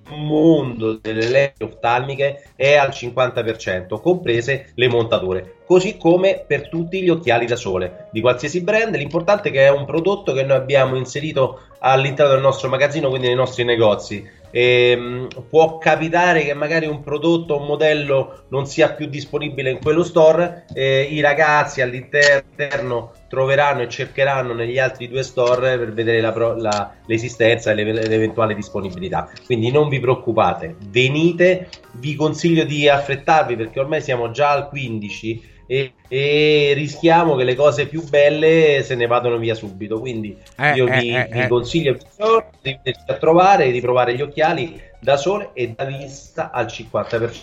mondo delle lenti oftalmiche è al 50%, comprese le montature. così come per tutti gli occhiali da sole di qualsiasi brand. L'importante è che è un prodotto che noi abbiamo inserito all'interno del nostro magazzino, quindi nei nostri negozi. E, ehm, può capitare che magari un prodotto, un modello non sia più disponibile in quello store, eh, i ragazzi all'interno troveranno e cercheranno negli altri due store per vedere la, la, l'esistenza e l'eventuale disponibilità. Quindi non vi preoccupate, venite, vi consiglio di affrettarvi perché ormai siamo già al 15 e, e, rischiamo che le cose più belle se ne vadano via subito. Quindi eh, io eh, vi, eh, vi, eh. consiglio di venirci a trovare, di provare gli occhiali da sole e da vista al 50%.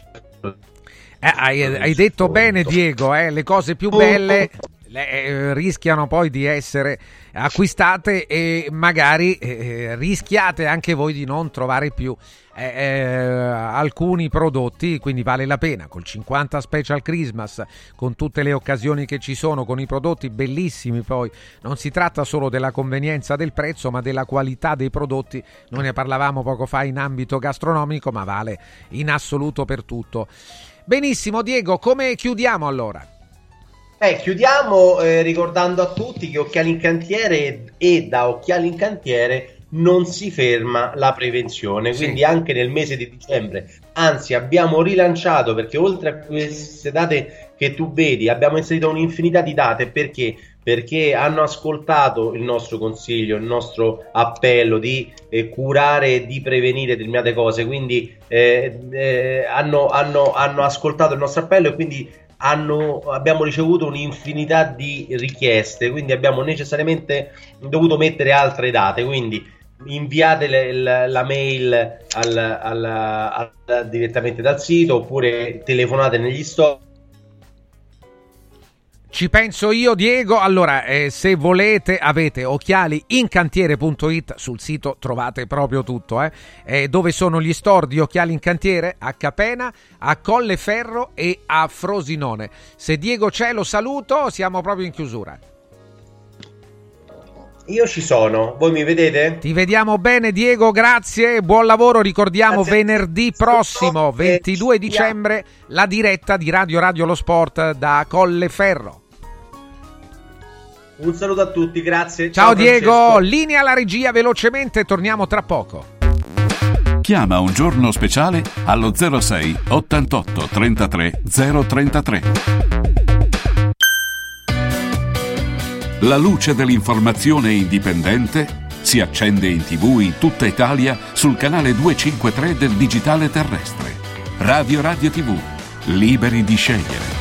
Eh, hai, hai, detto bene Diego, eh, le cose più belle le, rischiano poi di essere acquistate e magari eh, rischiate anche voi di non trovare più eh, eh, alcuni prodotti, quindi vale la pena col 50 Special Christmas, con tutte le occasioni che ci sono, con i prodotti bellissimi poi, non si tratta solo della convenienza del prezzo ma della qualità dei prodotti, noi ne parlavamo poco fa in ambito gastronomico ma vale in assoluto per tutto. Benissimo Diego, come chiudiamo allora? Eh, chiudiamo eh, ricordando a tutti che Occhiali in Cantiere e da Occhiali in Cantiere non si ferma la prevenzione, quindi sì. anche nel mese di dicembre, anzi abbiamo rilanciato perché oltre a queste date che tu vedi abbiamo inserito un'infinità di date. Perché? Perché hanno ascoltato il nostro consiglio, il nostro appello di eh, curare e di prevenire determinate cose, quindi eh, eh, hanno, hanno, hanno ascoltato il nostro appello e quindi hanno, abbiamo ricevuto un'infinità di richieste, quindi abbiamo necessariamente dovuto mettere altre date. Quindi inviate le, la, la, mail al, al, al, direttamente dal sito oppure telefonate negli store ci penso io, Diego. Allora, eh, se volete, avete occhiali incantiere.it. Sul sito trovate proprio tutto. Eh. Eh, dove sono gli store di occhiali in cantiere? A Capena, a Colleferro e a Frosinone. Se Diego c'è, lo saluto. Siamo proprio in chiusura. Io ci sono, voi mi vedete? Ti vediamo bene Diego, grazie, buon lavoro, ricordiamo grazie. venerdì prossimo, 22 dicembre, la diretta di Radio Radio Lo Sport da Colleferro. Un saluto a tutti, grazie. Ciao, Ciao Diego, Francesco. linea alla regia velocemente, torniamo tra poco. Chiama un giorno speciale allo 06 88 33 033. La luce dell'informazione indipendente si accende in tv in tutta Italia sul canale 253 del digitale terrestre. Radio Radio TV, liberi di scegliere.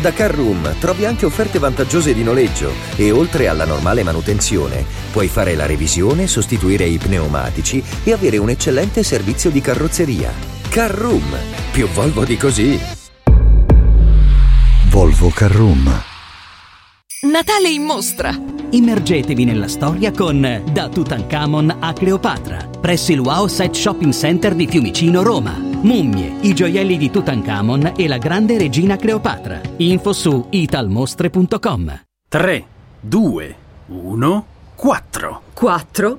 Da Carroom trovi anche offerte vantaggiose di noleggio e oltre alla normale manutenzione puoi fare la revisione, sostituire i pneumatici e avere un eccellente servizio di carrozzeria. Carroom, più Volvo di così. Volvo Carroom. Natale in mostra! Immergetevi nella storia con Da Tutankhamon a Cleopatra, presso il Wow Set Shopping Center di Fiumicino, Roma. Mummie, i gioielli di Tutankhamon e la grande regina Cleopatra. Info su italmostre.com. 3, 2, 1, 4. 4?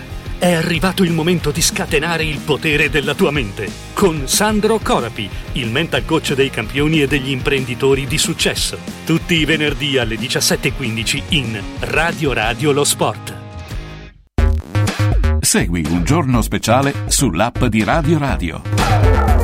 È arrivato il momento di scatenare il potere della tua mente. Con Sandro Corapi, il mental coach dei campioni e degli imprenditori di successo. Tutti i venerdì alle 17.15 in Radio Radio Lo Sport. Segui un giorno speciale sull'app di Radio Radio.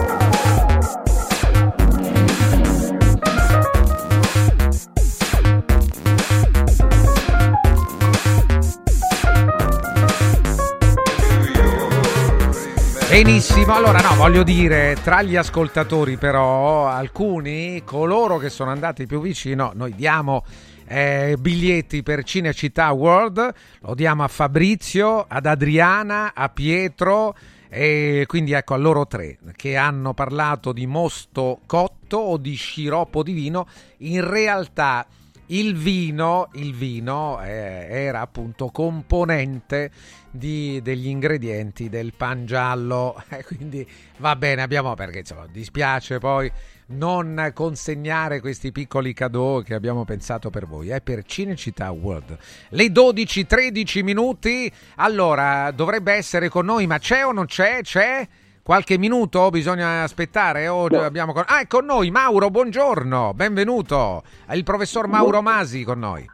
Benissimo, allora no, voglio dire, tra gli ascoltatori però, alcuni, coloro che sono andati più vicino, noi diamo eh, biglietti per Cinecittà World, lo diamo a Fabrizio, ad Adriana, a Pietro e quindi ecco a loro tre che hanno parlato di mosto cotto o di sciroppo di vino, in realtà il vino, il vino eh, era appunto componente di, degli ingredienti del pan giallo, eh, quindi va bene, abbiamo perché insomma dispiace poi non consegnare questi piccoli cadeau che abbiamo pensato per voi, eh, per Cinecittà World. Le 12-13 minuti, allora dovrebbe essere con noi, ma c'è o non c'è? C'è? Qualche minuto bisogna aspettare? O abbiamo con... Ah, è con noi Mauro, buongiorno, benvenuto. È il professor Mauro Masi con noi.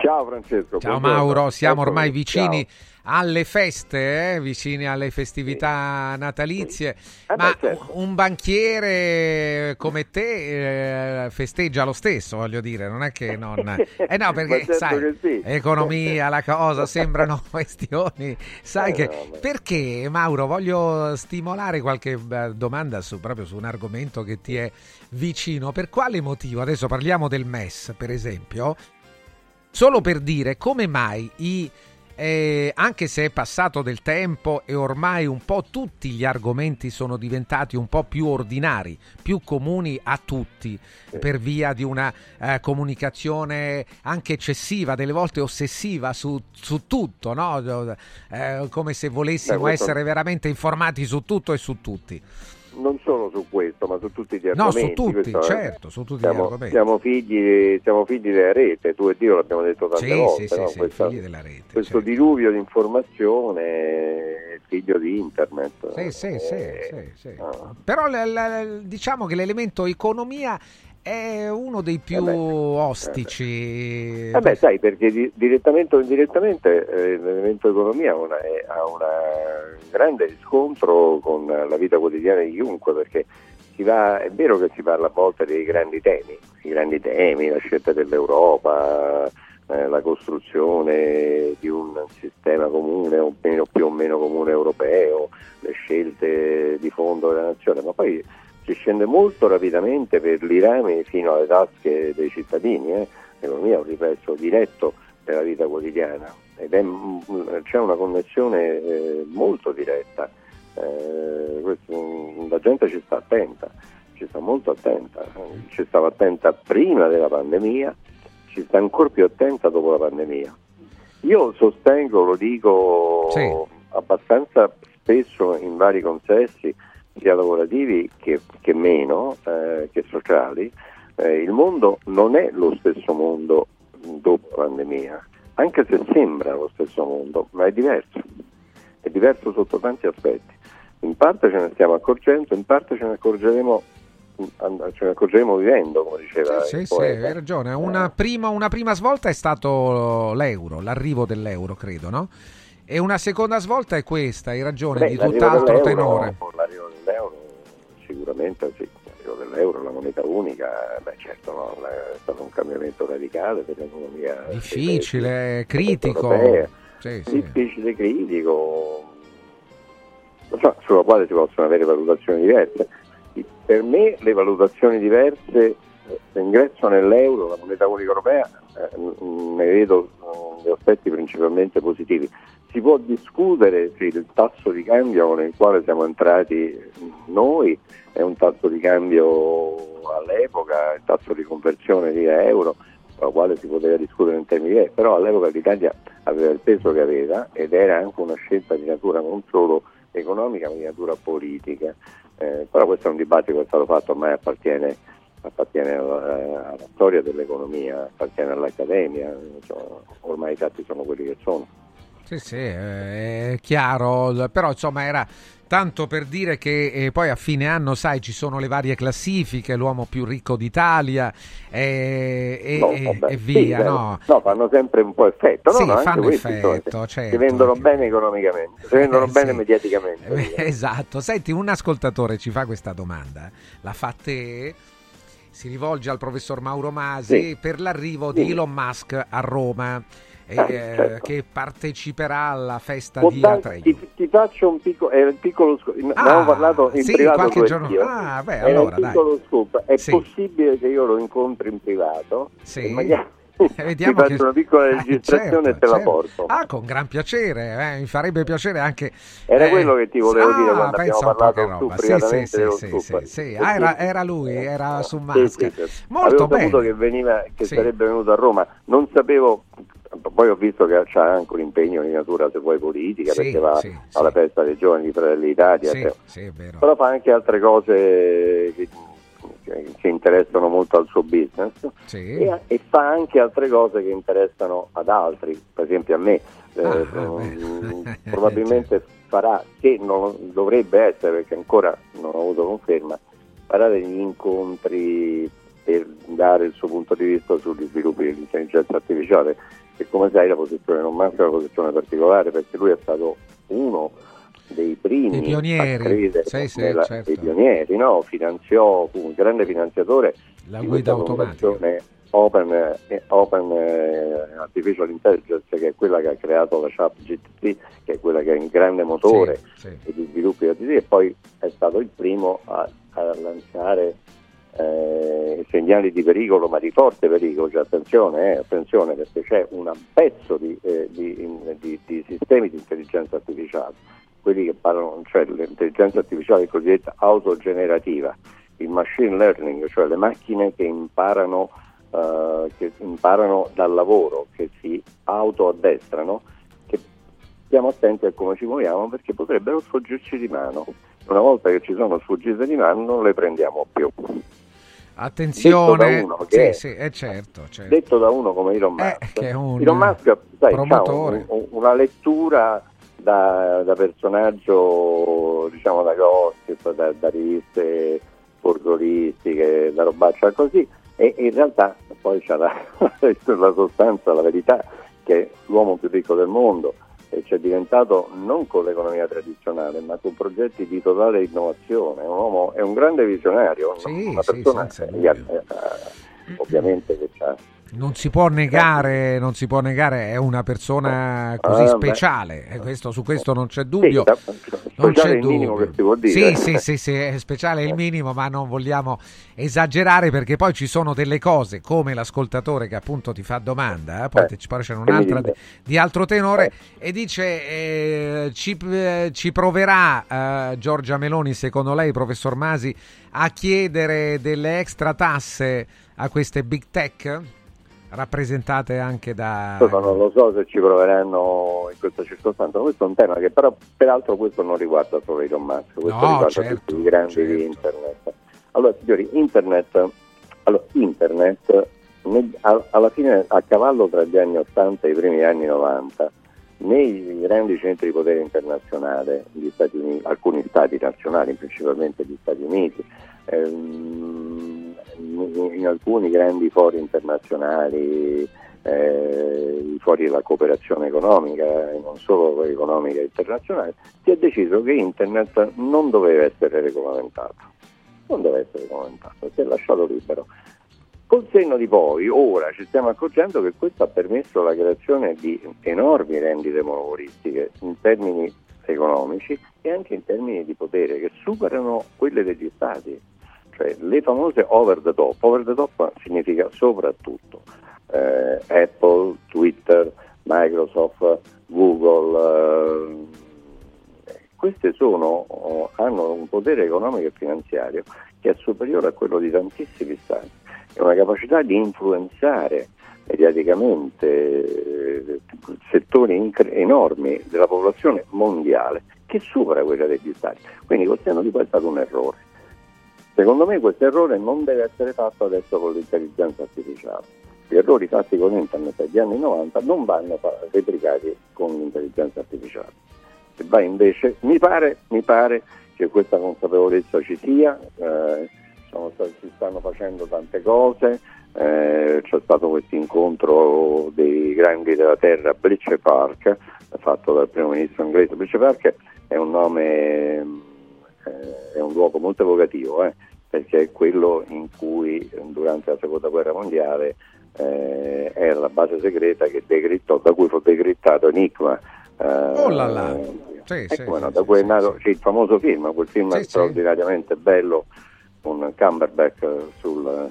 Ciao Francesco. Ciao buongiorno. Mauro, siamo ormai vicini ciao. alle feste, eh, vicini alle festività natalizie. Eh Ma beh, certo. un banchiere come te eh, festeggia lo stesso, voglio dire, non è che non... Eh no, perché certo sai, sì. economia, la cosa, sembrano questioni... Sai Eh, che... no, Perché, Mauro, voglio stimolare qualche domanda su, proprio su un argomento che ti è vicino. Per quale motivo? Adesso parliamo del MES, per esempio. Solo per dire come mai i eh, anche se è passato del tempo e ormai un po' tutti gli argomenti sono diventati un po' più ordinari, più comuni a tutti, per via di una eh, comunicazione anche eccessiva, delle volte ossessiva su, su tutto, no? Eh, come se volessimo essere veramente informati su tutto e su tutti. Non solo su questo, ma su tutti gli No, argomenti. su tutti, Questo è- certo, su tutti gli siamo, argomenti. Siamo figli, siamo figli della rete, tu e Dio l'abbiamo detto tante Sì, volte. sì, no? sì, Questa- figli della rete. questo diluvio di informazione è figlio di internet. Sì, sì, sì, Eh, sì, sì. ah. Però l- l- diciamo che l'elemento economia è uno dei più ostici. Eh beh, sai, perché di- direttamente o indirettamente eh, l'elemento economia ha una- è- ha un grande riscontro con la vita quotidiana di chiunque, perché si va, è vero che si parla a volte dei grandi temi, i grandi temi, la scelta dell'Europa, eh, la costruzione di un sistema comune o meno, più o meno comune europeo, le scelte di fondo della nazione, ma poi si scende molto rapidamente per i rami fino alle tasche dei cittadini. eh. L'economia è un riflesso diretto della vita quotidiana ed è, c'è una connessione eh, molto diretta. Eh, questo, la gente ci sta attenta, ci sta molto attenta, ci stava attenta prima della pandemia, ci sta ancora più attenta dopo la pandemia. Io sostengo, lo dico abbastanza spesso in vari consessi, sia lavorativi che, che meno, eh, che sociali, eh, il mondo non è lo stesso mondo dopo la pandemia, anche se sembra lo stesso mondo, ma è diverso, è diverso sotto tanti aspetti. In parte ce ne stiamo accorgendo, in parte ce ne accorgeremo, ce ne accorgeremo vivendo, come diceva Sì, sì, poeta. hai ragione. Una prima, una prima svolta è stato l'euro, l'arrivo dell'euro, credo, no? E una seconda svolta è questa, hai ragione, Beh, di tutt'altro tenore. L'arrivo sicuramente sì, l'arrivo dell'euro, la moneta unica, beh certo no, è stato un cambiamento radicale per l'economia Difficile, critico. Sì, sì. difficile, critico, sulla quale si possono avere valutazioni diverse. Per me le valutazioni diverse, eh, l'ingresso nell'euro, la moneta unica europea, eh, n- ne vedo eh, gli aspetti principalmente positivi. Si può discutere se il tasso di cambio con il quale siamo entrati noi è un tasso di cambio all'epoca, il tasso di conversione di euro, la quale si poteva discutere in termini diversi, però all'epoca l'Italia aveva il peso che aveva ed era anche una scelta di natura non solo economica ma di natura politica. Eh, però questo è un dibattito che è stato fatto, ormai appartiene, appartiene alla, alla storia dell'economia, appartiene all'accademia, insomma, ormai i fatti sono quelli che sono. Sì, sì, eh, è chiaro, però insomma era tanto per dire che eh, poi a fine anno, sai, ci sono le varie classifiche, l'uomo più ricco d'Italia eh, e, No, vabbè, e sì, via, beh, no? no, fanno sempre un po' effetto, no? Sì, no, anche fanno effetto, insomma, certo. si vendono bene economicamente, si vendono Eh, bene sì. mediaticamente. Eh, Esatto, senti, un ascoltatore ci fa questa domanda, la fa te, si rivolge al professor Mauro Masi Sì. per l'arrivo Sì. di Elon Musk a Roma, eh, Ah, certo. che parteciperà alla festa Può di dar- ti, ti faccio un piccolo, il piccolo scoop, ne Ah, avevamo parlato in sì, privato qualche giorno- io. ah, beh, allora, un piccolo scoop, è Sì. possibile che io lo incontri in privato Sì. Vediamo ti faccio che- una piccola Eh, registrazione certo, e te la certo. porto. Ah, con gran piacere, eh, mi farebbe piacere anche... Era eh, quello che ti volevo ah, dire quando abbiamo parlato tu roba. Sì, sì, sì, sì. Ah, era, era lui, era su sì. Molto Avevo saputo bene. che, veniva, che sarebbe venuto a Roma, non sapevo, poi ho visto che c'ha anche un impegno di natura se vuoi politica, Sì, perché va sì, alla festa dei giovani di Fratelli d'Italia, Sì, cioè. sì, però fa anche altre cose che, che- interessano molto al suo business Sì. e, e fa anche altre cose che interessano ad altri, per esempio a me. Eh, Ah, mm, probabilmente farà, che non dovrebbe essere perché ancora non ho avuto conferma, farà degli incontri per dare il suo punto di vista sugli sviluppi dell'intelligenza artificiale che come sai la posizione non manca una posizione particolare perché lui è stato uno dei primi pionieri. a credere Sì, sì, nella- certo. dei pionieri, no? finanziò, fu un grande finanziatore La guida automatica. Open, eh, Open eh, Artificial Intelligence che è quella che ha creato la chat GTP che è quella che è un grande motore Sì, di sviluppi di e poi è stato il primo a, a lanciare eh, segnali di pericolo ma di forte pericolo cioè attenzione, eh, attenzione perché c'è un pezzo di, eh, di- di- di sistemi di intelligenza artificiale quelli che parlano, cioè l'intelligenza artificiale cosiddetta autogenerativa il machine learning, cioè le macchine che imparano, eh, che imparano dal lavoro, che si autoaddestrano, che stiamo attenti a come ci muoviamo perché potrebbero sfoggerci di mano una volta che ci sono sfuggite di mano non le prendiamo più. Attenzione, Detto da sì, è- sì, è certo, certo. Detto da uno come Elon Musk, che è un Elon Musk sai, promotore. un- un- una lettura da, da personaggio, diciamo da gossip, da, da riviste folcloristiche, da robaccia così, e in realtà poi c'ha la, la sostanza, la verità, che è l'uomo più ricco del mondo e ci è diventato non con l'economia tradizionale, ma con progetti di totale innovazione. Un uomo, è un grande visionario, una sì, persona senza eh, eh, ovviamente che ha Non si può negare, non si può negare, è una persona così Ah, beh. speciale, questo- su questo non c'è dubbio. Non c'è dubbio. Sì, sì, sì, sì, è speciale il minimo, ma non vogliamo esagerare perché poi ci sono delle cose come l'ascoltatore che appunto ti fa domanda, eh, poi Eh, poi c'è un'altra di, altro tenore e dice eh, ci, eh, ci proverà eh, Giorgia Meloni, secondo lei, professor Masi, a chiedere delle extra tasse a queste big tech? Rappresentate anche da... Questo non lo so se ci proveranno in questa circostanza, questo è un tema che però peraltro questo non riguarda solo Elon Musk, questo No, riguarda certo, tutti i grandi di internet. Allora signori, internet, allora, internet nel- a- alla fine a cavallo tra gli anni 80 e i primi anni 90, nei grandi centri di potere internazionale, gli Stati Uniti, alcuni stati nazionali, principalmente gli Stati Uniti, ehm, in, alcuni grandi fori internazionali, eh, i fori della cooperazione economica e non solo economica internazionale, si è deciso che Internet non doveva essere regolamentato. Non deve essere regolamentato, si è lasciato libero. Col senno di poi, ora ci stiamo accorgendo che questo ha permesso la creazione di enormi rendite monopolistiche in termini economici e anche in termini di potere che superano quelle degli stati. Cioè le famose over the top. Over the top significa soprattutto eh, Apple, Twitter, Microsoft, Google. eh, queste sono, oh, hanno un potere economico e finanziario che è superiore a quello di tantissimi stati e una capacità di influenzare mediaticamente eh, settori incre- enormi della popolazione mondiale che supera quella degli stati. Quindi poi è stato un errore. Secondo me questo errore non deve essere fatto adesso con l'intelligenza artificiale. Gli errori fatti con internet negli anni 90 non vanno replicati con l'intelligenza artificiale. Se va invece, mi pare, mi pare che questa consapevolezza ci sia, eh, sono si stanno facendo tante cose, eh, c'è stato questo incontro dei grandi della terra a Bletchley Park, fatto dal primo ministro inglese. Bletchley Park è un nome, eh, è un luogo molto evocativo, eh, perché è quello in cui durante la seconda guerra mondiale eh, era la base segreta che decrittò, da cui fu decrittato Enigma. eh, Oh là là. Sì, sì, come no, sì, da sì, cui è sì, nato sì, il famoso film, quel film Sì, sì. straordinariamente bello con Cumberbatch sul,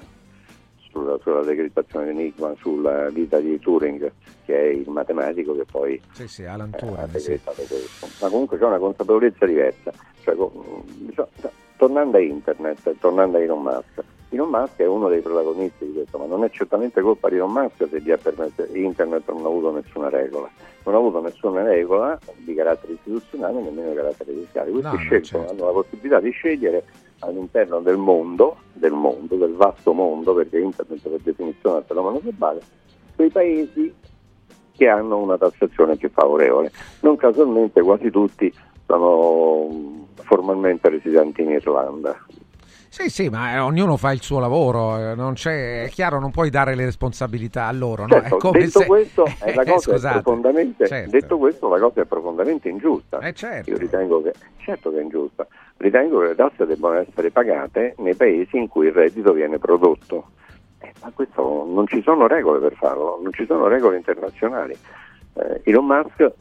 sulla, sulla decrittazione di Enigma, sulla vita di Turing, che è il matematico che poi Sì, sì, Alan eh, ha Turing, sì. decrittato questo. Ma comunque c'è una consapevolezza diversa. Cioè, co- diciamo, tornando a internet, tornando a Elon Musk, Elon Musk è uno dei protagonisti di questo, ma non è certamente colpa di Elon Musk se permesso, internet non ha avuto nessuna regola. Non ha avuto nessuna regola di carattere istituzionale, nemmeno di carattere fiscale. Questi no, scelgono, certo. hanno la possibilità di scegliere all'interno del mondo, del mondo, del vasto mondo, perché internet per definizione è un fenomeno globale, quei paesi che hanno una tassazione più favorevole. Non casualmente quasi tutti sono formalmente residenti in Irlanda. Sì, sì, ma eh, ognuno fa il suo lavoro, eh, non c'è, è chiaro, non puoi dare le responsabilità a loro, no? Certo, è come detto se... questo, eh, la cosa è profondamente, certo. detto questo, la cosa è profondamente ingiusta. Eh, certo. Io ritengo che, certo che è ingiusta, ritengo che le tasse debbano essere pagate nei paesi in cui il reddito viene prodotto. Eh, ma questo non ci sono regole per farlo, non ci sono regole internazionali. Eh, Elon Musk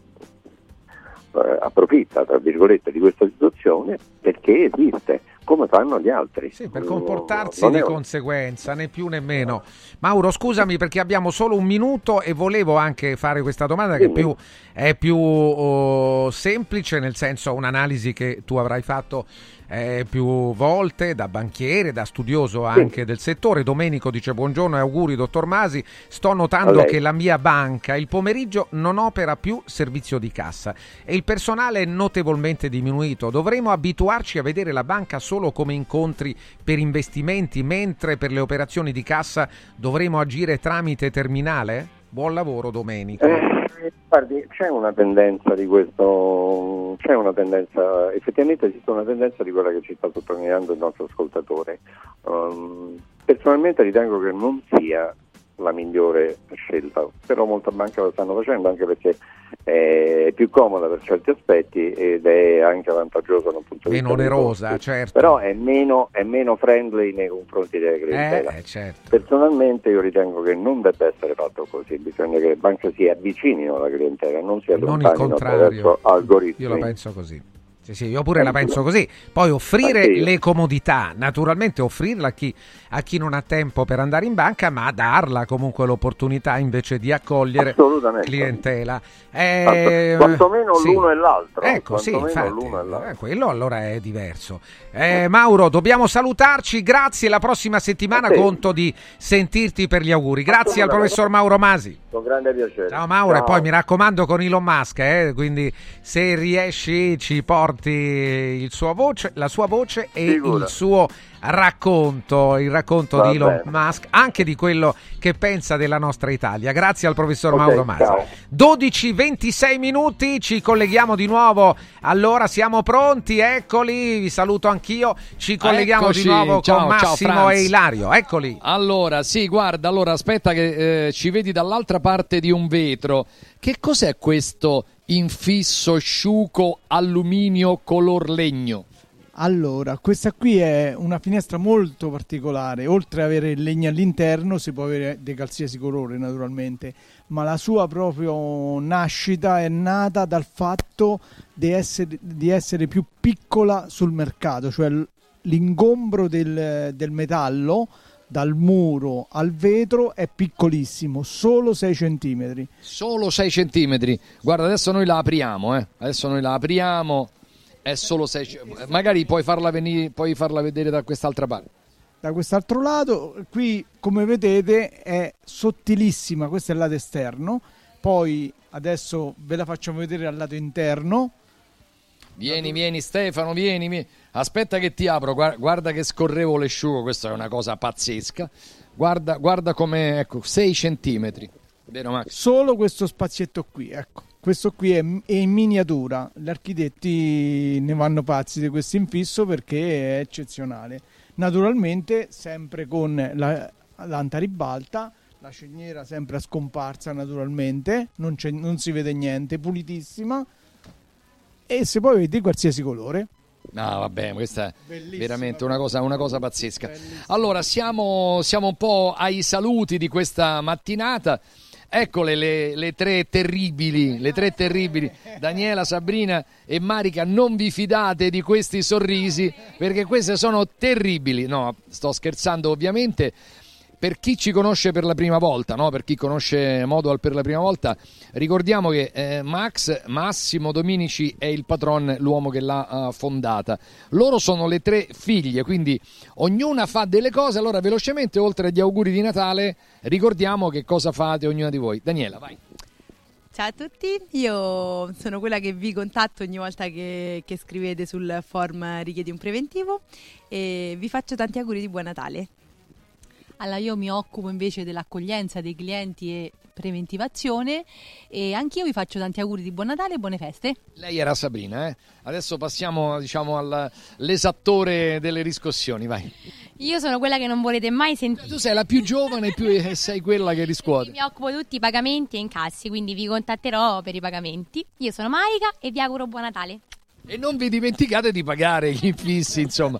approfitta, tra virgolette, di questa situazione perché esiste come fanno gli altri. Sì, per comportarsi non di è- conseguenza, né più né meno. Mauro, scusami perché abbiamo solo un minuto e volevo anche fare questa domanda che è Dimmi. più, è più oh, semplice, nel senso un'analisi che tu avrai fatto eh, più volte da banchiere, da studioso anche del settore. Domenico dice buongiorno e auguri dottor Masi, sto notando che la mia banca il pomeriggio non opera più servizio di cassa e il personale è notevolmente diminuito. Dovremo abituarci a vedere la banca solo come incontri per investimenti, mentre per le operazioni di cassa dovremo agire tramite terminale? Buon lavoro Domenico. Eh, guardi, c'è una tendenza di questo, c'è una tendenza, effettivamente esiste una tendenza di quella che ci sta sottolineando il nostro ascoltatore. Um, personalmente ritengo che non sia la migliore scelta, però molte banche lo stanno facendo anche perché è più comoda per certi aspetti ed è anche vantaggiosa da un punto di Meno vista dei onerosa, certo. Però è meno, è meno friendly nei confronti della clientela. Eh, eh, certo. Personalmente io ritengo che non debba essere fatto così, bisogna che le banche si avvicinino alla clientela, non si allontanino attraverso algoritmi. Io la penso così. Sì, sì, io pure la penso così. Poi offrire le comodità, naturalmente offrirla a chi, a chi non ha tempo per andare in banca, ma darla comunque l'opportunità invece di accogliere clientela. Eh, Quantomeno sì. l'uno e l'altro. Ecco, sì, infatti, e l'altro. eh, quello allora è diverso. Eh, Mauro, dobbiamo salutarci, grazie, la prossima settimana conto di sentirti per gli auguri. Grazie al professor Mauro Masi. Con grande piacere. Ciao Mauro, e Ciao. poi mi raccomando con Elon Musk, eh, quindi se riesci ci porti il suo voce, la sua voce e Sicuro. il suo racconto, il racconto Va di Elon bene. Musk, anche di quello che pensa della nostra Italia. Grazie al professor Ok, Mauro Masi. ciao. 12-26 minuti, ci colleghiamo di nuovo. Allora siamo pronti, eccoli, vi saluto anch'io. Ci colleghiamo Eccoci, di nuovo ciao, con ciao, Massimo Franz. e Ilario. Eccoli. Allora, sì, guarda, allora aspetta che eh, ci vedi dall'altra parte di un vetro. Che cos'è questo infisso sciuco alluminio color legno? Allora, questa qui è una finestra molto particolare, oltre ad avere il legno all'interno si può avere di qualsiasi colore naturalmente, ma la sua proprio nascita è nata dal fatto di essere, di essere più piccola sul mercato, cioè l'ingombro del, del metallo dal muro al vetro è piccolissimo, solo 6 cm. Solo 6 centimetri. Guarda, adesso noi la apriamo, eh. Adesso noi la apriamo. È solo 6 centimetri. Magari puoi farla, venire, puoi farla vedere da quest'altra parte. Da quest'altro lato, qui come vedete è sottilissima, questo è il lato esterno, poi adesso ve la facciamo vedere al lato interno. Vieni, vieni Stefano, vieni, vieni. Aspetta che ti apro, guarda, che scorrevole sciugo, questa è una cosa pazzesca. Guarda, guarda come, ecco, 6 centimetri. Solo questo spazietto qui, ecco. Questo qui è, è in miniatura, gli architetti ne vanno pazzi di questo infisso perché è eccezionale. Naturalmente sempre con la, l'anta ribalta, la ceniera sempre a scomparsa naturalmente, non, non si vede niente, pulitissima e se poi vedi qualsiasi colore. No, vabbè, questa è veramente una cosa, una cosa pazzesca. Allora, siamo, siamo un po' ai saluti di questa mattinata. Eccole le, le tre terribili, le tre terribili, Daniela, Sabrina e Marica, non vi fidate di questi sorrisi perché queste sono terribili. No, sto scherzando ovviamente. Per chi ci conosce per la prima volta, no? per chi conosce Modual per la prima volta, ricordiamo che eh, Max Massimo Dominici è il patron, l'uomo che l'ha eh, fondata. Loro sono le tre figlie, quindi ognuna fa delle cose. Allora, velocemente, oltre agli auguri di Natale, ricordiamo che cosa fate ognuna di voi. Daniela, vai. Ciao a tutti, io sono quella che vi contatto ogni volta che, che scrivete sul form richiedi un preventivo e vi faccio tanti auguri di buon Natale. Allora io mi occupo invece dell'accoglienza dei clienti e preventivazione e anch'io vi faccio tanti auguri di buon Natale e buone feste. Lei era Sabrina, eh? Adesso passiamo diciamo, all'esattore delle riscossioni, vai. Io sono quella che non volete mai sentire. Tu sei la più giovane più e sei quella che riscuote. Mi occupo di tutti i pagamenti e incassi, quindi vi contatterò per i pagamenti. Io sono Marica e vi auguro buon Natale. E non vi dimenticate di pagare gli infissi, insomma.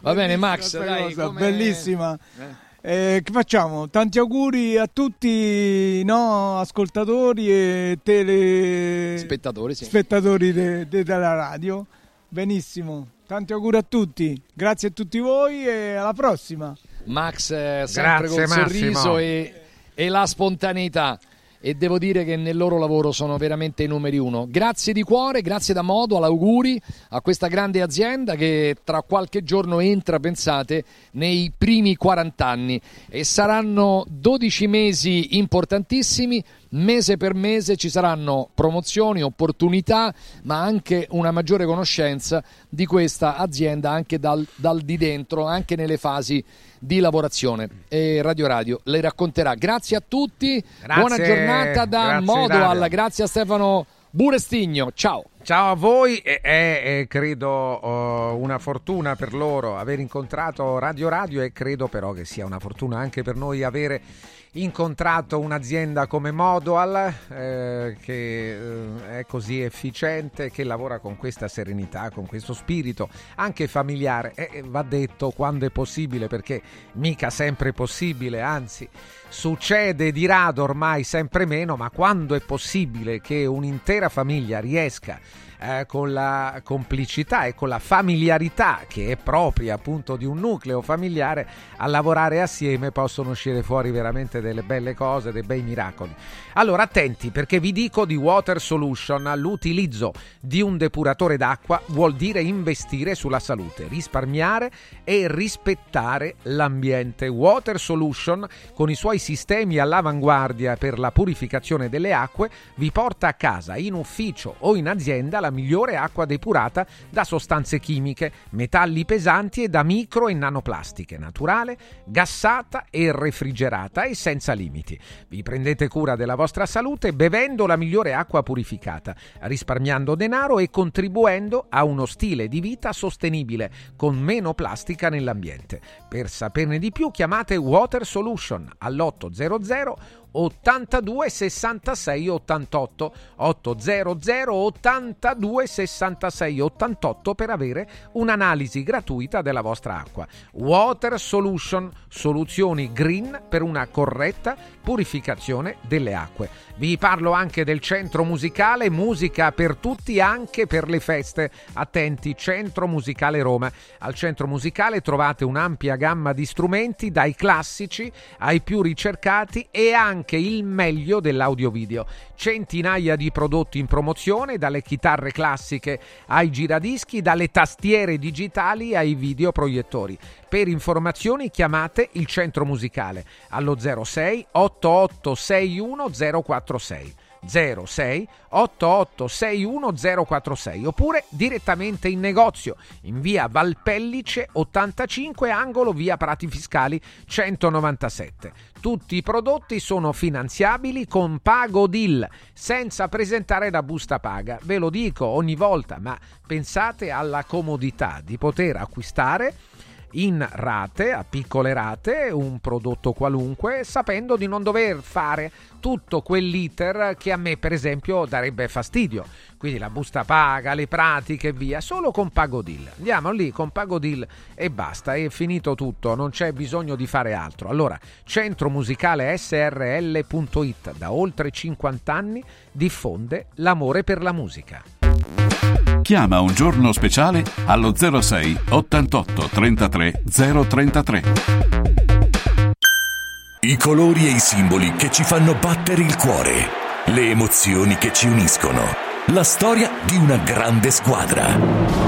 Va bene, Max, dai, cosa, come- bellissima. Eh, che facciamo? Tanti auguri a tutti no, ascoltatori e tele... Spettatori, sì. spettatori de- de- della radio. Benissimo. Tanti auguri a tutti, grazie a tutti voi e alla prossima. Max eh, sempre Grazie, col sorriso Massimo. e, e la spontaneità e devo dire che nel loro lavoro sono veramente i numeri uno. Grazie di cuore, grazie da modo, all'auguri a questa grande azienda che tra qualche giorno entra, pensate, nei primi 40 anni e saranno 12 mesi importantissimi. Mese per mese ci saranno promozioni, opportunità, ma anche una maggiore conoscenza di questa azienda anche dal, dal di dentro, anche nelle fasi di lavorazione. E Radio Radio le racconterà. Grazie a tutti, Grazie, buona giornata da Modoal, grazie a Stefano Burestigno. Ciao. Ciao a voi, è, è- è, credo oh, una fortuna per loro aver incontrato Radio Radio e credo però che sia una fortuna anche per noi avere incontrato un'azienda come Modoal eh, che eh, è così efficiente, che lavora con questa serenità, con questo spirito anche familiare. E e va detto quando è possibile perché mica sempre possibile, anzi succede di rado ormai sempre meno, ma quando è possibile che un'intera famiglia riesca eh, con la complicità e con la familiarità che è propria appunto di un nucleo familiare a lavorare assieme possono uscire fuori veramente delle belle cose, dei bei miracoli. Allora attenti perché vi dico di Water Solution, l'utilizzo di un depuratore d'acqua vuol dire investire sulla salute, risparmiare e rispettare l'ambiente. Water Solution con i suoi sistemi all'avanguardia per la purificazione delle acque vi porta a casa, in ufficio o in azienda la migliore acqua depurata da sostanze chimiche, metalli pesanti e da micro e nanoplastiche, naturale, gassata e refrigerata e senza limiti. Vi prendete cura della vostra salute bevendo la migliore acqua purificata, risparmiando denaro e contribuendo a uno stile di vita sostenibile con meno plastica nell'ambiente. Per saperne di più chiamate Water Solution all'800 82 66 88 800 82 66 88 per avere un'analisi gratuita della vostra acqua. Water Solution, soluzioni green per una corretta purificazione delle acque. Vi parlo anche del centro musicale, musica per tutti anche per le feste. Attenti, Centro Musicale Roma. Al centro musicale trovate un'ampia gamma di strumenti dai classici ai più ricercati e anche il meglio dell'audio-video. Centinaia di prodotti in promozione, dalle chitarre classiche ai giradischi, dalle tastiere digitali ai videoproiettori. Per informazioni chiamate il centro musicale allo 06 8861 046. 06 8861 046 oppure direttamente in negozio in via Valpellice 85 angolo via Prati Fiscali 197. Tutti i prodotti sono finanziabili con Pago Deal senza presentare la busta paga. Ve lo dico ogni volta, ma pensate alla comodità di poter acquistare in rate, a piccole rate, un prodotto qualunque, sapendo di non dover fare tutto quell'iter che a me, per esempio, darebbe fastidio. Quindi la busta paga, le pratiche e via, solo con Pagodil. Andiamo lì con Pagodil e basta, è finito tutto, non c'è bisogno di fare altro. Allora, centro musicale srl.it da oltre 50 anni diffonde l'amore per la musica. Chiama un giorno speciale allo 06 88 33 033. I colori e i simboli che ci fanno battere il cuore, le emozioni che ci uniscono, la storia di una grande squadra.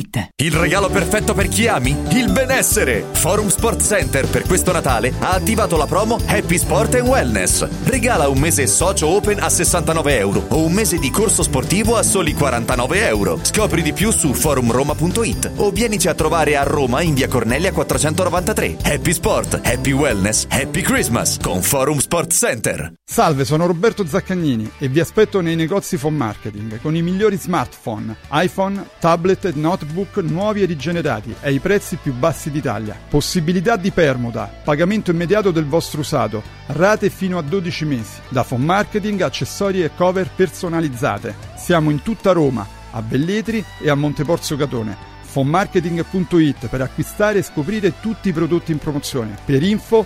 Il regalo perfetto per chi ami? Il benessere! Forum Sport Center per questo Natale ha attivato la promo Happy Sport and Wellness. Regala un mese socio open a 69 euro o un mese di corso sportivo a soli 49 euro. Scopri di più su forumroma.it o vienici a trovare a Roma in via Cornelia 493. Happy Sport, Happy Wellness, Happy Christmas con Forum Sport Center. Salve, sono Roberto Zaccagnini e vi aspetto nei negozi Phone Marketing con i migliori smartphone, iPhone, tablet e notebook nuovi e rigenerati ai prezzi più bassi d'Italia. Possibilità di permuta, pagamento immediato del vostro usato, rate fino a 12 mesi. Da Phone Marketing, accessori e cover personalizzate. Siamo in tutta Roma, a Velletri e a Monteporzio Catone fonmarketing.it per acquistare e scoprire tutti i prodotti in promozione. Per info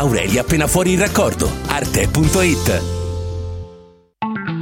Aurelia appena fuori il raccordo. Arte.it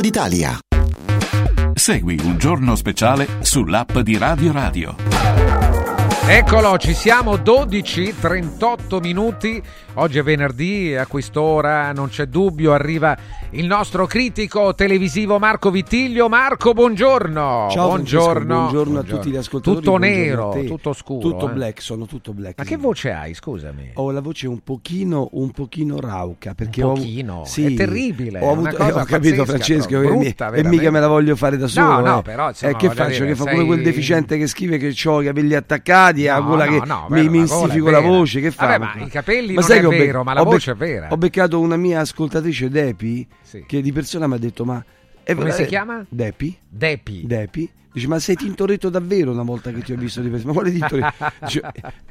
d'Italia. Segui un giorno speciale sull'app di Radio Radio. Eccolo, ci siamo 12, 38 minuti. Oggi è venerdì a quest'ora non c'è dubbio arriva il nostro critico televisivo Marco Vittiglio. Marco, buongiorno. Ciao, buongiorno. Buongiorno a tutti gli ascoltatori. Tutto nero, tutto scuro. Tutto eh. black, sono tutto black. Ma che voce hai, scusami? Ho la voce un pochino, un pochino rauca perché Un ho- pochino? sì, È terribile, Ho, avuto, una cosa ho capito, Francesco, e, brutta, e mica me la voglio fare da solo. No, no, eh. però, insomma, e che faccio? dire, che fa come sei- quel deficiente che scrive che ho i capelli attaccati, a No, gola no, che no, mi, vero, mi la è voce. Che fa? Vabbè, ma i capelli non sai è vero, ma la voce è vera. Ho beccato una mia ascoltatrice Depi Sì. che di persona mi ha detto: Ma eh, Come si eh, chiama? Depi. Depi. Depi. Dice, ma sei tintoretto davvero una volta che ti ho visto di persona? Ma quale tintoretto? Dice,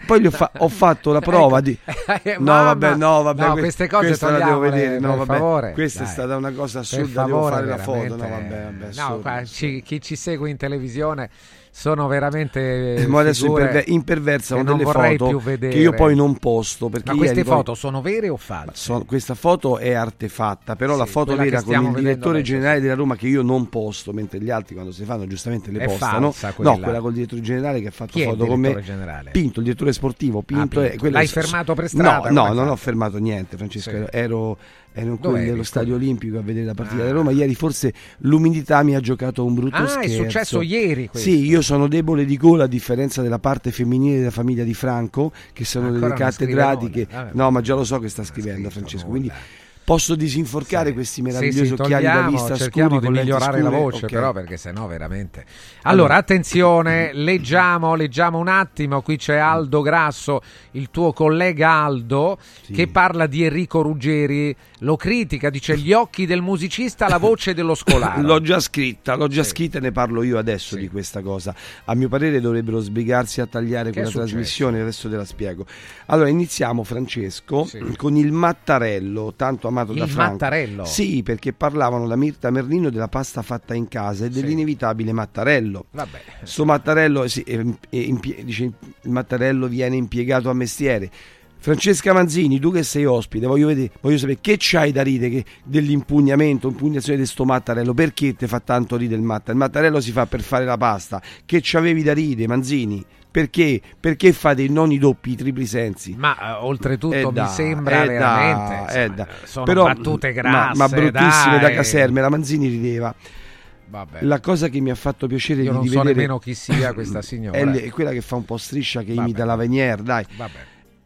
poi fa- ho fatto la prova di... Eh, No, vabbè, no, vabbè. No, que- queste cose questa la devo vedere. No, vabbè. favore. Questa Dai. è stata una cosa assurda, devo favore, fare la foto. No, veramente. vabbè, vabbè, No, qua, ci- chi ci segue in televisione sono veramente Eh, Ma adesso imperver- imperversano che non delle foto che io poi non posto. Perché Ma queste poi- foto sono vere o false? Sono- questa foto è artefatta, però Sì, la foto vera con il direttore generale della Roma che io non posto, mentre gli altri quando si fanno giustamente le È postano. falsa quella. No, quella col direttore generale che ha fatto Chi foto con me. direttore generale? Pinto, il direttore sportivo. Pinto, Ah, Pinto. quello L'hai è- fermato per strada? No, no, non ho fermato niente, Francesco. Sì. Ero, ero eri? nello stadio olimpico a vedere la partita Ah. di Roma. Ieri forse l'umidità mi ha giocato un brutto Ah, è scherzo. successo ieri questo. Sì, io sono debole di gola a differenza della parte femminile della famiglia di Franco, che sono Ancora delle non cattedrati scrive che... nulla. Vabbè. No, ma già lo so che sta scrivendo Francesco, quindi posso disinforcare questi meravigliosi Sì, sì, occhiali da togliamo, vista? cerchiamo scuri di migliorare la scure? voce Ok. però perché sennò veramente. Allora. Attenzione leggiamo leggiamo un attimo. Qui c'è Aldo Grasso il tuo collega Aldo che parla di Enrico Ruggeri. Lo critica dice gli occhi del musicista la voce dello scolaro. L'ho già scritta, l'ho già scritta e ne parlo io adesso di questa cosa. A mio parere dovrebbero sbrigarsi a tagliare Che quella trasmissione, adesso te la spiego. Allora, iniziamo Francesco con il mattarello, tanto amato Il da Franco. mattarello? Sì, perché parlavano da Mirta Merlino della pasta fatta in casa e dell'inevitabile mattarello. Vabbè. Sto mattarello, sì, è- è impie- dice, il mattarello viene impiegato a mestiere. Francesca Manzini, tu che sei ospite, voglio, vedere, voglio sapere che c'hai da ridere che- dell'impugnamento, impugnazione di sto mattarello, perché ti fa tanto ridere il mattarello? Il mattarello si fa per fare la pasta, che c'avevi da ridere Manzini? Perché? Perché fate i doppi, i tripli sensi? ma eh, oltretutto Eh mi da, sembra eh veramente da, eh insomma, da. sono Però, battute ma- grasse ma, bruttissime da dai. caserme, la Manzini rideva. Vabbè. La cosa che mi ha fatto piacere Io di non so rivedere nemmeno chi sia questa signora. è, quella che fa un po' striscia che imita la Venier, dai.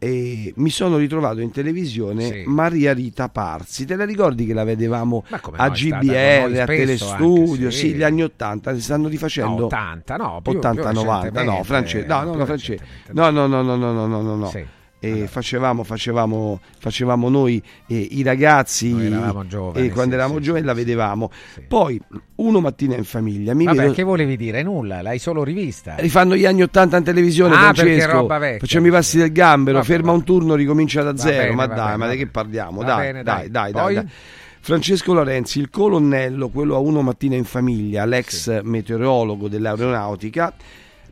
E mi sono ritrovato in televisione Sì. Maria Rita Parzi. Te la ricordi che la vedevamo a no, GBR, a Telestudio? anche, sì. sì. gli anni 80 si stanno rifacendo No, 80, no, più- 80 più 90 no recentemente, France- no no più no France- no no no no no no no no no Sì. E facevamo, facevamo, facevamo noi eh, i ragazzi Noi eravamo giovani, e quando sì, eravamo sì, giovani la vedevamo poi uno mattina in famiglia mi Vabbè, vedo che volevi dire? Nulla, l'hai solo rivista. Rifanno gli anni 80 in televisione, Ah, Francesco. è roba vecchia, Facciamo i passi del gambero, Vabbè, ferma un turno, ricomincia da Va zero. bene, ma dai, bene, ma di che parliamo? Dai, bene, dai, dai. dai, dai. Francesco Lorenzi, il colonnello, quello a uno mattina in famiglia, l'ex meteorologo dell'aeronautica.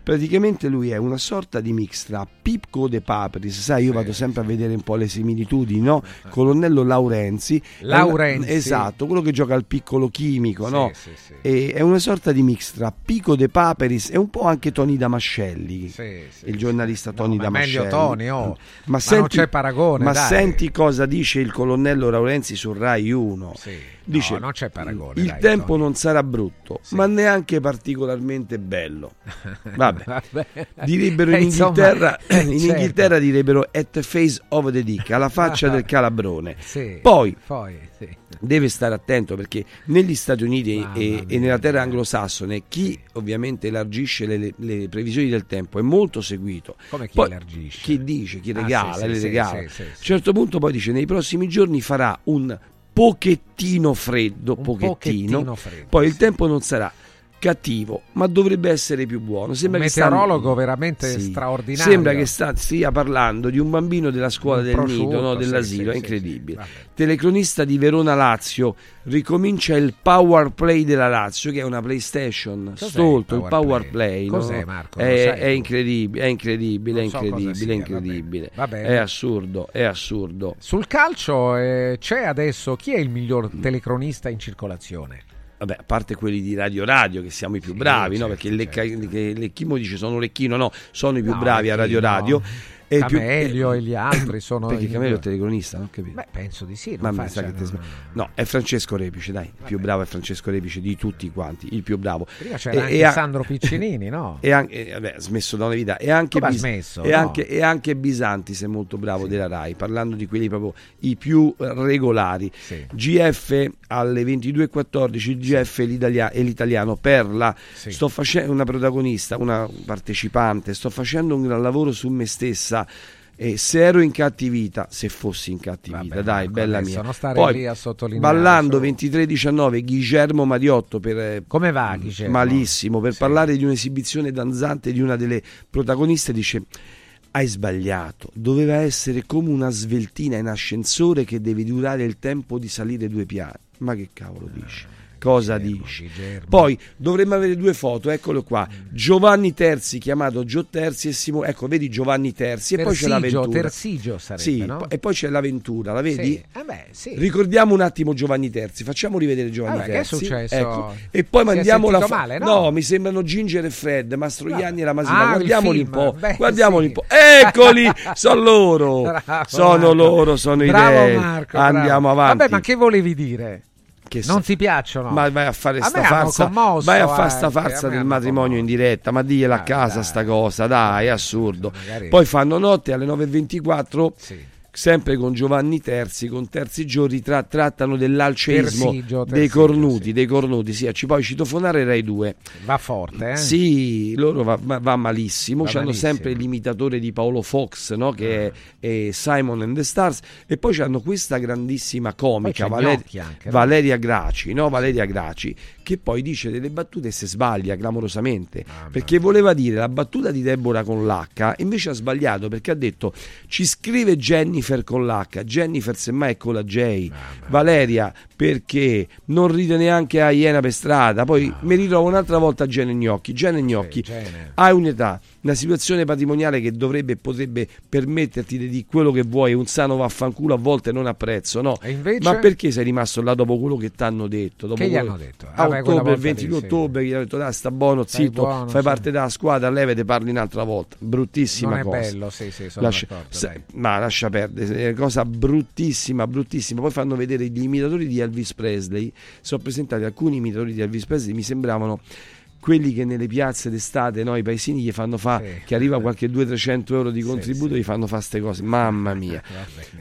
Praticamente lui è una sorta di mix tra Pipco De Papris, sai, io vado sempre a vedere un po' le similitudini, no? Colonnello Laurenzi. Laurenzi. esatto, quello che gioca al piccolo chimico, Sì, no? sì, sì. E è una sorta di mix tra Pico De Paperis e un po' anche Tony Damascelli, Sì, sì, il giornalista Tony ma Damascelli. meglio Tony, oh. Ma, Ma non c'è paragone, Ma dai. senti cosa dice il colonnello Laurenzi su Rai 1. Dice, no, non c'è paragone. il dai, tempo non sarà brutto, ma neanche particolarmente bello. Vabbè. Vabbè. Direbbero in Eh, Inghilterra, eh, in certo. Inghilterra direbbero at the face of the dick, alla faccia del calabrone. Sì, Poi poi, sì. deve stare attento perché negli Stati Uniti e, e nella terra anglosassone chi ovviamente elargisce le, le- le previsioni del tempo è molto seguito. Come chi Poi, elargisce? Chi dice, chi Ah, regala, sì, sì, le sì, regala. sì, sì, A un certo punto poi dice nei prossimi giorni farà un pochettino freddo, pochettino, pochettino freddo, poi il tempo non sarà cattivo, ma dovrebbe essere più buono. Sembra Un che stanno- meteorologo veramente Sì. straordinario. Sembra che sta- stia parlando di un bambino della scuola Un del nido, no, dell'asilo, sì, è incredibile. Telecronista di Verona Lazio, ricomincia il Power Play della Lazio, che è una PlayStation. Cos'è Stolto, il il Power Power Play? Play. no? Cos'è, Marco? Lo È, è incredibile, è incredibile, è Non so incredibile, incredibile. va bene. È assurdo, è assurdo. Sul calcio eh, c'è adesso chi è il miglior telecronista in circolazione? Vabbè, a parte quelli di Radio Radio, che siamo i più bravi, no? certo, Perché Lecca- che Lecchimo dice sono Lecchino, no, sono i più No, bravi a Radio Lecchino. Radio. E più- Camelio e gli altri sono Perché Camelio è telecronista, non capito? Beh, penso di sì. Ma mi sa che te sbagli. No, è Francesco Repice, dai. Il più bravo è Francesco Repice di tutti quanti, il più bravo. Prima c'era E- anche e Sandro Piccinini, no? E anche, vabbè, smesso da una vita. E anche, ha smesso? e No. anche, e anche Bisantis è molto bravo della Rai, parlando di quelli proprio i più regolari. GF alle 22.14, il GF l'italia- è l'italiano Perla. Sì. Sto facendo una protagonista, una partecipante, sto facendo un gran lavoro su me stessa. E se ero in cattività, se fossi in cattività, dai, bella mia. non stare Poi, lì a sottolineare, ballando su. 23-19, Guillermo Mariotto per eh, Come va Guillermo? malissimo per parlare di un'esibizione danzante di una delle protagoniste dice hai sbagliato doveva essere come una sveltina in ascensore che deve durare il tempo di salire due piani ma che cavolo dici Cosa dici? Poi dovremmo avere due foto, eccolo qua. Giovanni Terzi, chiamato Gio Terzi e Simone. Ecco, vedi Giovanni Terzi e poi c'è l'avventura. Tersigio sarebbe, Sì, no? e poi c'è l'avventura, la vedi? Sì. Eh beh, sì. Ricordiamo un attimo Giovanni Terzi, facciamo rivedere Giovanni Vabbè, che è Terzi. successo? Ecco. E poi Si mandiamo la sentito male, no? mi sembrano Ginger e Fred, Mastroianni e la Masina. Ah, Guardiamoli un po'. Beh, guardiamoli sì. un po'. Eccoli! sono loro. Bravo, sono Marco. loro, sono i Bravo re. Marco, Andiamo bravo. avanti. Vabbè, ma che volevi dire? Che non ti piacciono? Ma vai a fare A sta farsa, commosso vai a fare sta anche, a farsa del matrimonio in diretta, ma digliela a casa sta cosa, dai, è assurdo. Poi fanno notte alle 9.24, sempre con Giovanni Terzi, con Terzi Giorgi, tra- trattano dell'alceismo Tersigio, dei Tersigio, cornuti, dei cornuti, sì, ci poi citofonare Rai 2. Va forte, eh? Sì, loro va, va- malissimo. Va C'hanno malissimo. sempre l'imitatore di Paolo Fox, no? che è, è Simon and the Stars. E poi c'hanno questa grandissima comica, Valer- anche, no? Valeria Graci, no? Valeria Graci, che poi dice delle battute e se sbaglia clamorosamente. Ah, perché voleva dire la battuta di Deborah con l'H, invece ha sbagliato perché ha detto ci scrive Jennifer con l'H, Jennifer semmai è con la J, Valeria perché? Non ride neanche a Iena per strada. Poi mi ritrovo un'altra volta Gene Gnocchi. Gene Gnocchi, hai un'età, una situazione patrimoniale che dovrebbe e potrebbe permetterti di dire quello che vuoi, un sano vaffanculo a volte non apprezzo, no? E invece? Ma perché sei rimasto là dopo quello che ti hanno detto? Dopo Che gli quello- hanno detto? A Ah, beh, quella ottobre, il volta 22 lì, sì. ottobre, gli hanno detto dai sta buono, Stai zitto, buono, fai sì. parte della squadra, levate, parli un'altra volta. Bruttissima Non cosa. bello, sì, sì, sono Lascia- se- ma lascia perdere, è una cosa bruttissima, bruttissima. Poi fanno vedere gli imitatori di Elvis Presley. Sono presentati alcuni imitatori di Elvis Presley, mi sembravano quelli che nelle piazze d'estate, no, i paesini gli fanno fa che arriva qualche 200-300 euro di contributo, gli fanno fa queste cose. Mamma mia.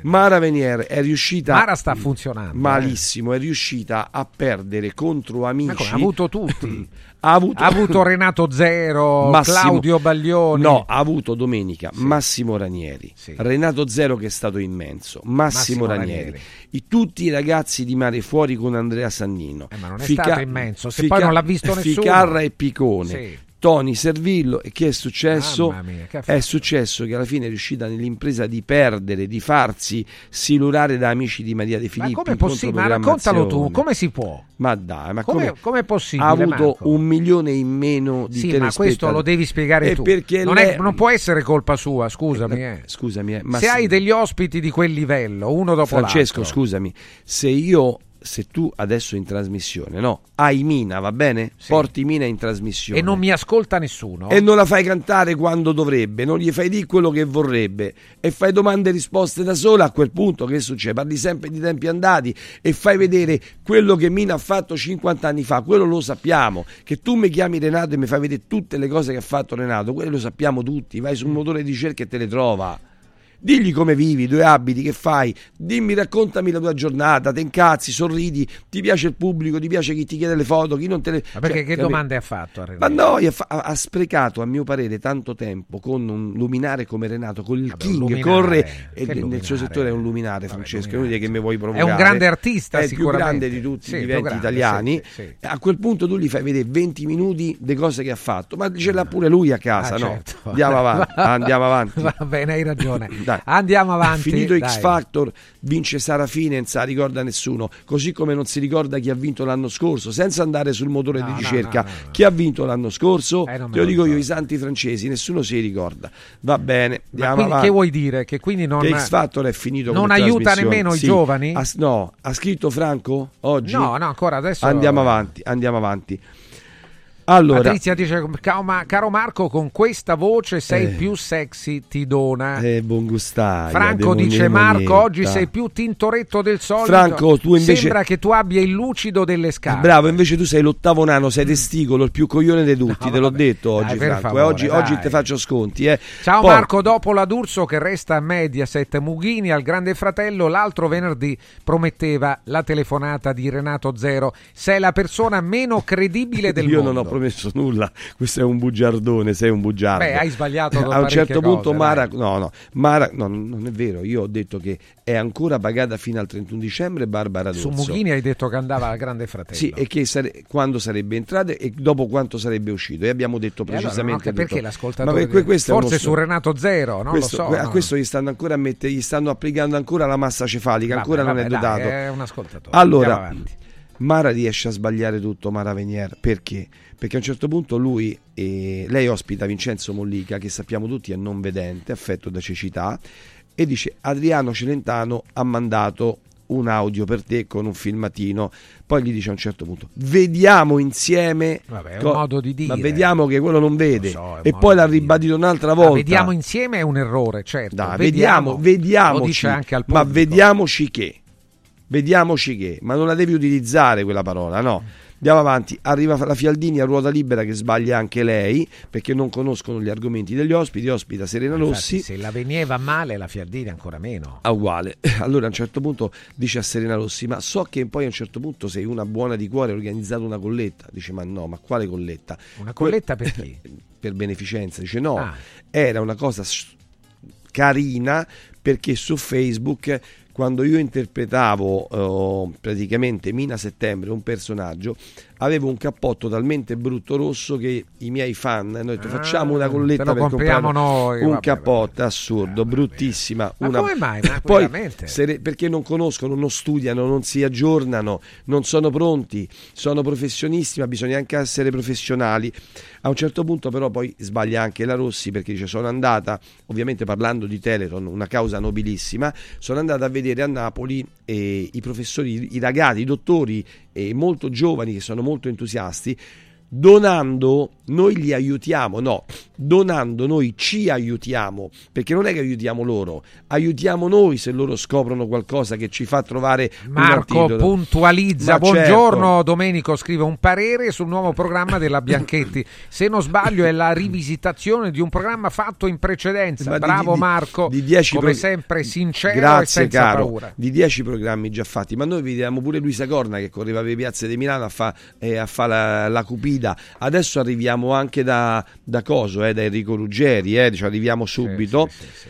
Mara Venier è riuscita Mara sta funzionando. malissimo, è riuscita a perdere contro amici. Come, ha avuto tutti? ha avuto, Ha avuto Renato Zero, Massimo- Claudio Baglioni. No, ha avuto domenica Massimo Ranieri, Renato Zero che è stato immenso, Massimo, Massimo Ranieri, Ranieri. I- tutti i ragazzi di Mare Fuori con Andrea Sannino. ma non è stato immenso, se poi non l'ha visto nessuno. Ficarra e Picone. Sì. Tony Servillo e che è successo? Mia, che è successo che alla fine è riuscita nell'impresa di perdere, di farsi silurare da amici di Maria De Ma Filippi. come è possibile? Ma raccontalo tu, come si può? Ma dai, ma Come, come, come è possibile? ha avuto Marco? un milione in meno di Sì, ma telespettatori. questo lo devi spiegare E tu. non, lei- è- non può essere colpa sua, scusami. eh. Scusami, eh, ma Se sì. hai degli ospiti di quel livello, uno dopo Francesco, l'altro. scusami, se io se tu adesso in trasmissione, no, hai Mina, va bene? Porti Mina in trasmissione. E non mi ascolta nessuno. E non la fai cantare quando dovrebbe, non gli fai dire quello che vorrebbe e fai domande e risposte da sola, a quel punto che succede? Parli sempre di tempi andati e fai vedere quello che Mina ha fatto 50 anni fa, quello lo sappiamo, che tu mi chiami Renato e mi fai vedere tutte le cose che ha fatto Renato, quello lo sappiamo tutti, vai sul motore di ricerca e te le trova. Digli come vivi, dove abiti, che fai, dimmi, raccontami la tua giornata, te incazzi, sorridi, ti piace il pubblico, ti piace chi ti chiede le foto, chi non te le... Ma perché cioè, che capi- domande ha fatto a ma no, ha, ha sprecato a mio parere tanto tempo con un luminare come Renato, con il un King, corre che e nel luminare? suo settore è un luminare, Francesco, è inutile che mi vuoi provocare. È un grande artista, è il più grande di tutti Sì, i grande, italiani. sì, sì. A quel punto tu gli fai vedere 20 minuti di cose che ha fatto, ma ce l'ha pure lui a casa, Ah, no? certo. Andiamo avanti, andiamo avanti. Va bene, hai ragione. Dai. Andiamo avanti. Finito X dai. Factor, vince Sara Fine, non sa ricorda nessuno, così come non si ricorda chi ha vinto l'anno scorso, senza andare sul motore No, di ricerca. no, no. Chi ha vinto l'anno scorso? Eh, Te lo dico io, i santi francesi, nessuno si ricorda. Va bene, quindi avanti. che vuoi dire? Che quindi non, Che X Factor è finito non aiuta nemmeno i Sì. giovani? Ha- no, ha scritto Franco oggi? No, no, ancora adesso. Andiamo avanti, andiamo avanti. Allora, Patrizia dice: caro, Ma- caro Marco, con questa voce sei Eh. più sexy, ti dona. eh, buon gustaio. Franco dice: Marco, oggi sei più tintoretto del solito. Franco, tu invece- Sembra che tu abbia il lucido delle scarpe. Bravo, invece tu sei l'ottavo nano, sei testicolo, il più coglione di tutti, te l'ho detto oggi, per Franco. favore, e oggi, dai. oggi ti faccio sconti. Eh. Ciao Poi- Marco, dopo la D'Urso che resta a Mediaset Mughini al Grande Fratello, l'altro venerdì prometteva la telefonata di Renato Zero. Sei la persona meno credibile del Io mondo. non ho promesso nulla, questo è un bugiardone, sei un bugiardo. Beh, hai sbagliato A un certo punto cose, Mara, dai. no, no, Mara, no, non è vero, io ho detto che è ancora pagata fino al 31 dicembre Barbara Su D'Urso. Mughini hai detto che andava al Grande Fratello. Sì, e che sare- quando sarebbe entrata e dopo quanto sarebbe uscito. E abbiamo detto E allora, precisamente no, perché l'ascoltatore Ma que- questo è forse uno su Renato Zero, non questo, lo so. a no. questo gli stanno ancora a mettere, gli stanno applicando ancora la massa cefalica, Vabbè, ancora non vabbè, è dai, dotato. è un ascoltatore. Allora. Mara riesce a sbagliare tutto, Mara Venier, perché? Perché a un certo punto lui, eh, lei ospita Vincenzo Mollica, che sappiamo tutti è non vedente, affetto da cecità, e dice Adriano Celentano ha mandato un audio per te con un filmatino. Poi gli dice a un certo punto: Vediamo insieme. Vabbè, è un modo di dire. Ma vediamo che quello non vede. so, e poi l'ha di dire. ribadito un'altra volta. vediamo insieme è un errore, certo. Dai, vediamo, Lo vediamoci. ma vediamoci che. Vediamoci che. Ma non la devi utilizzare quella parola, no. Andiamo avanti, arriva la Fialdini a ruota libera che sbaglia anche lei perché non conoscono gli argomenti degli ospiti, ospita Serena Rossi. Infatti, se la veniva male, la Fiardini ancora meno. Ah, uguale. Allora a un certo punto dice a Serena Rossi: Ma so che poi a un certo punto sei una buona di cuore, hai organizzato una colletta. Dice: Ma no, ma quale colletta? Una colletta per chi? per beneficenza. Dice: No, Ah. era una cosa carina perché su Facebook. Quando io interpretavo eh, praticamente Mina Settembre, un personaggio, avevo un cappotto talmente brutto rosso che i miei fan hanno detto facciamo una colletta per compriamo comprare noi, un vabbè, cappotto assurdo, bruttissima. Ma una- come mai? Ma Poi se- perché non conoscono, non studiano, non si aggiornano, non sono pronti, sono professionisti, ma bisogna anche essere professionali. A un certo punto però poi sbaglia anche la Rossi perché dice sono andata, ovviamente parlando di Teleton, una causa nobilissima, sono andata a vedere a Napoli eh, i professori, i ragazzi, i dottori eh, molto giovani che sono molto entusiasti, donando noi li aiutiamo, no, donando noi ci aiutiamo, perché non è che aiutiamo loro, aiutiamo noi se loro scoprono qualcosa che ci fa trovare Marco puntualizza. Ma Buongiorno certo. Domenico, scrive un parere sul nuovo programma della Bianchetti. Se non sbaglio è la rivisitazione di un programma fatto in precedenza. Ma di- Bravo di- Marco, di dieci come pro- sempre sincero e Grazie senza caro, paura. di dieci programmi già fatti, ma noi vediamo pure Luisa Corna che correva per le piazze di Milano a fare a fa la, la cupida, adesso arriviamo anche da, da Coso, eh, da Enrico Ruggeri, eh, cioè arriviamo subito,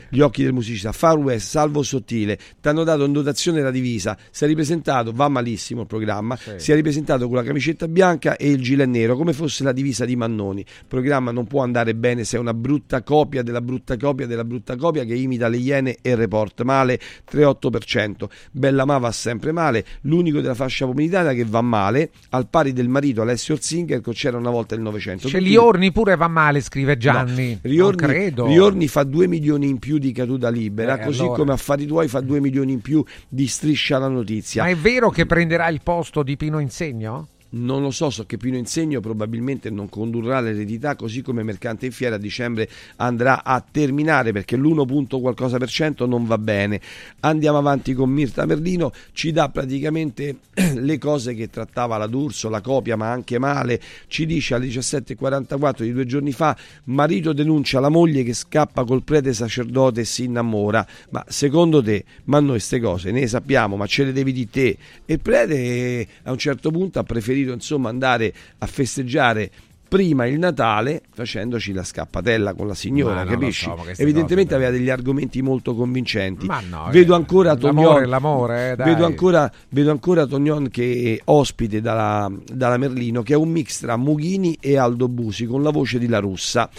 gli occhi del musicista, Far West, Salvo Sottile, ti hanno dato in dotazione la divisa, si è ripresentato, va malissimo il programma, si è ripresentato con la camicetta bianca e il gilet nero, come fosse la divisa di Mannoni, il programma non può andare bene se è una brutta copia della brutta copia della brutta copia che imita le Iene e report, male 3,8%, Bella Ma va sempre male, l'unico della fascia pomeridiana che va male, al pari del marito Alessio Orsinger che c'era una volta nel Novecento. C'è Tutti- Liorni pure va male, scrive Gianni. No, Riorni, credo. Riorni fa 2 milioni in più di caduta libera, Eh, così allora. come Affari Tuoi fa 2 milioni in più di striscia la notizia. Ma è vero che prenderà il posto di Pino Insegno? Non lo so, so che Pino Insegno probabilmente non condurrà l'eredità, così come Mercante in Fiera a dicembre andrà a terminare perché l'1 punto qualcosa per cento non va bene. Andiamo avanti con Mirta Merlino, ci dà praticamente le cose che trattava la D'Urso, la copia ma anche male, ci dice alle 17.44 di due giorni fa, marito denuncia la moglie che scappa col prete sacerdote e si innamora, ma secondo te, ma noi queste cose ne sappiamo, ma ce le devi di te? E il prete eh, a un certo punto ha preferito insomma andare a festeggiare prima il Natale facendoci la scappatella con la signora, lo capisci? so, Evidentemente aveva degli argomenti molto convincenti. Ma no, vedo eh, ancora Tognon, l'amore, eh, vedo ancora, vedo ancora Tognon che è ospite dalla, dalla Merlino, che è un mix tra Mughini e Aldo Busi con la voce di La Russa.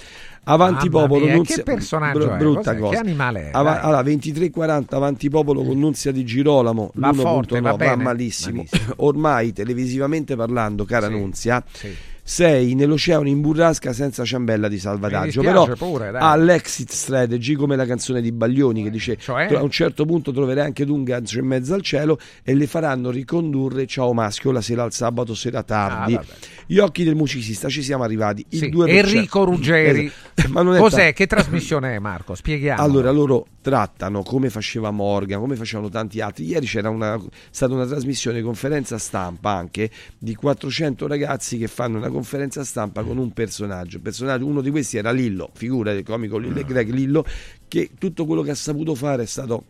Avanti Mamma popolo, mia, Nunzia- che personaggio br- è? brutta Cos'è? cosa. Che animale è? Ava- allora, 23-40 avanti popolo con Nunzia di Girolamo, Va forte, l'1.9 va va, bene? malissimo. Ormai televisivamente parlando, cara Sì, Nunzia, sì. Sei nell'oceano in burrasca senza ciambella di salvataggio. Però pure, dai. ha l'exit strategy come la canzone di Baglioni che dice Cioè? a un certo punto troverai anche tu un gancio in mezzo al cielo e le faranno ricondurre Ciao Maschio la sera al sabato sera tardi. Ah. Gli occhi del musicista ci siamo arrivati. Il Sì, 2%. Enrico Ruggeri. Esatto. Cos'è? ta- Che trasmissione è, Marco? Spieghiamo. allora, loro trattano come faceva Morgan, come facevano tanti altri. Ieri c'era una, stata una trasmissione, conferenza stampa anche di 400 ragazzi che fanno una conferenza stampa con un personaggio. Personaggio uno di questi era Lillo, figura del comico Lillo, Greg Lillo, che tutto quello che ha saputo fare è stato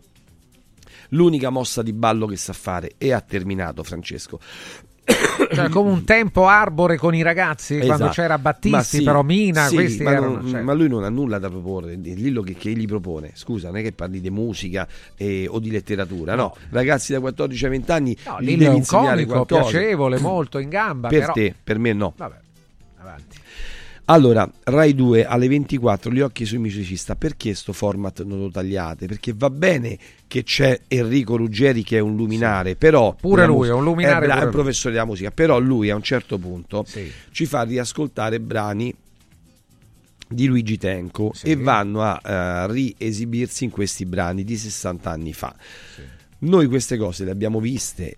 l'unica mossa di ballo che sa fare e ha terminato Francesco. Cioè, come un tempo arbore con i ragazzi quando Esatto. c'era Ma Battisti, sì, però Mina, sì, questi ma, erano. non- cioè- ma lui non ha nulla da proporre. Lillo che, che gli propone? Scusa, non è che parli di musica eh, o di letteratura, no. Ragazzi da 14 a 20 anni No, Lillo è un comico qualcosa. piacevole, molto in gamba. Per però... te, per me no. Vabbè. Allora, Rai 2 alle 24, gli occhi sui musicista. Perché sto format non lo tagliate? Perché va bene che c'è Enrico Ruggeri che è un luminare, però Pure lui, è un luminare è, pure è un professore della musica, però lui a un certo punto Sì. ci fa riascoltare brani di Luigi Tenco e vanno a eh, riesibirsi in questi brani di 60 anni fa. Noi queste cose le abbiamo viste.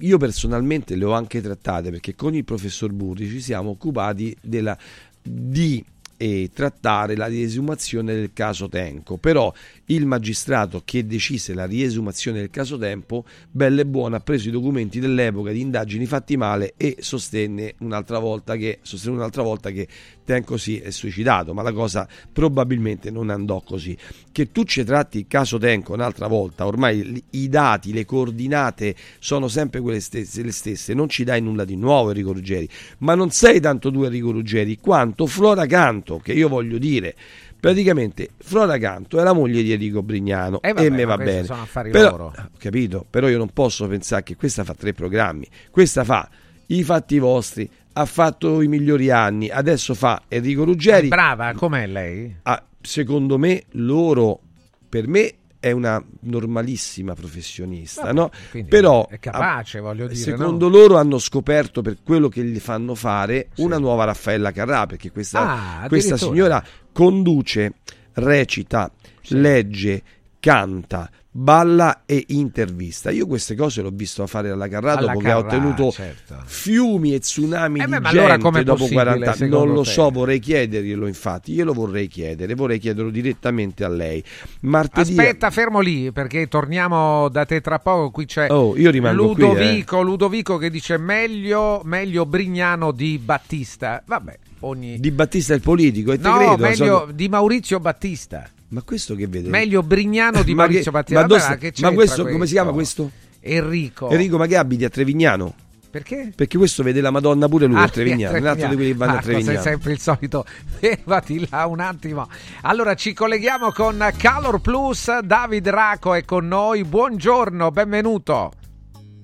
Io personalmente le ho anche trattate perché con il professor Burri ci siamo occupati della, di eh, trattare la riesumazione del caso Tenco. Però il magistrato che decise la riesumazione del caso Tempo, bella e buona, ha preso i documenti dell'epoca di indagini fatti male e sostenne un'altra volta che, sostenne un'altra volta che Tenco si è suicidato, ma la cosa probabilmente non andò così. Che tu ci tratti il caso Tenco un'altra volta, ormai i dati, le coordinate sono sempre quelle stesse, le stesse, non ci dai nulla di nuovo Enrico Ruggeri, ma non sei tanto tu Enrico Ruggeri quanto Flora Canto, che io voglio dire praticamente Flora Canto è la moglie di Enrico Brignano Eh vabbè, e me va bene sono affari però, loro. ho capito però io non posso pensare che questa fa tre programmi questa fa i fatti vostri ha fatto i migliori anni adesso fa Enrico Ruggeri Brava, com'è lei? Ah, secondo me loro per me è una normalissima professionista, Vabbè, no? Però è capace, ah, voglio dire, Secondo no? loro hanno scoperto per quello che gli fanno fare una nuova Raffaella Carrà, perché questa, Ah, questa signora conduce, recita, legge, canta, balla e intervista. Io queste cose l'ho visto fare alla Carrà Alla che ha ottenuto certo. fiumi e tsunami Eh di beh, gente allora com'è dopo possibile, 40 anni. Non lo te? so, vorrei chiederglielo infatti, io lo vorrei chiedere, vorrei chiederlo direttamente a lei. Martedì Aspetta, fermo lì perché torniamo da te tra poco. Qui c'è Oh, io rimango qui, eh. Ludovico, Ludovico che dice meglio, meglio Brignano di Battista. Vabbè, ogni... Di Battista il politico, e te no, credo. meglio sono- di Maurizio Battista. Ma questo che vede? Meglio Brignano di Ma che- Maurizio Battista. Ma, sta- che ma c'entra questo, come si chiama questo? Enrico. Enrico, ma che abiti a Trevignano? Perché? Perché questo vede la Madonna pure lui Ah, a Trevignano, un altro di quelli che vanno a Marco, sei Trevignano. sempre il solito. Fermati là un attimo. Allora ci colleghiamo con Calor Plus. David Raco è con noi. Buongiorno, benvenuto.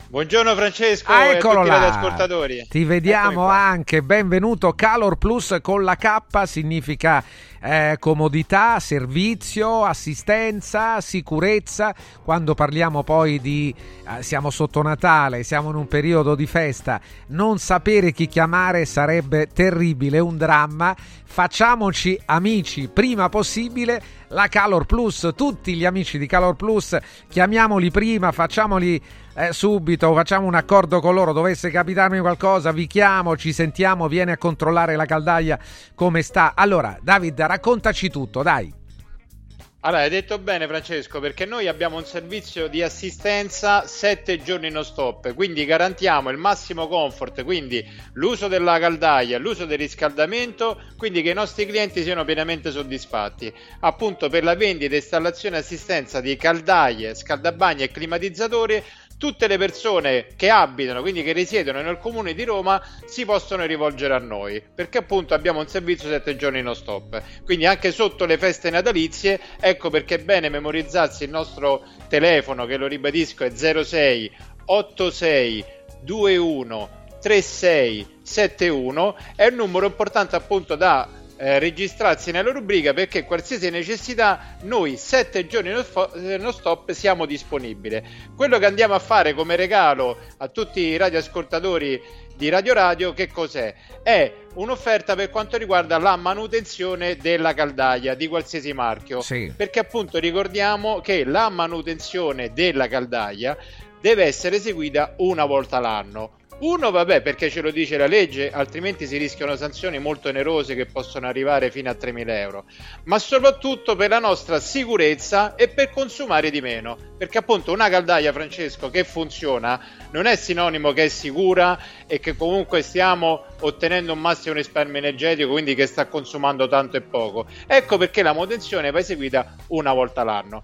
Buongiorno Francesco Ah, e a eccolo tutti là. gli ascoltatori. Ti vediamo anche, benvenuto. Calor Plus con la K significa eh, comodità, servizio, assistenza, sicurezza. Quando parliamo poi di eh, siamo sotto Natale, siamo in un periodo di festa, non sapere chi chiamare sarebbe terribile, un dramma. Facciamoci amici prima possibile. La Calor Plus, tutti gli amici di Calor Plus, chiamiamoli prima, facciamoli eh, subito, facciamo un accordo con loro, dovesse capitarmi qualcosa, vi chiamo, ci sentiamo, vieni a controllare la caldaia come sta. Allora, David, raccontaci tutto, dai. Allora, hai detto bene Francesco, perché noi abbiamo un servizio di assistenza 7 giorni non stop, quindi garantiamo il massimo comfort, quindi l'uso della caldaia, l'uso del riscaldamento, quindi che i nostri clienti siano pienamente soddisfatti. Appunto per la vendita, installazione e assistenza di caldaie, scaldabagni e climatizzatori, tutte le persone che abitano, quindi che risiedono nel comune di Roma, si possono rivolgere a noi, perché appunto abbiamo un servizio 7 giorni non stop. Quindi anche sotto le feste natalizie, ecco perché è bene memorizzarsi il nostro telefono, che lo ribadisco è 06 86 21 36 71, è un numero importante appunto da eh, registrarsi nella rubrica perché qualsiasi necessità noi 7 giorni non, fo- eh, non stop siamo disponibili. Quello che andiamo a fare come regalo a tutti i radioascoltatori di Radio Radio che cos'è? È un'offerta per quanto riguarda la manutenzione della caldaia di qualsiasi marchio. Sì. Perché appunto ricordiamo che la manutenzione della caldaia deve essere eseguita una volta l'anno. Uno, vabbè, perché ce lo dice la legge, altrimenti si rischiano sanzioni molto onerose che possono arrivare fino a 3.000 euro. Ma soprattutto per la nostra sicurezza e per consumare di meno. Perché appunto una caldaia, Francesco, che funziona non è sinonimo che è sicura e che comunque stiamo ottenendo un massimo risparmio energetico, quindi che sta consumando tanto e poco. Ecco perché la manutenzione va eseguita una volta l'anno.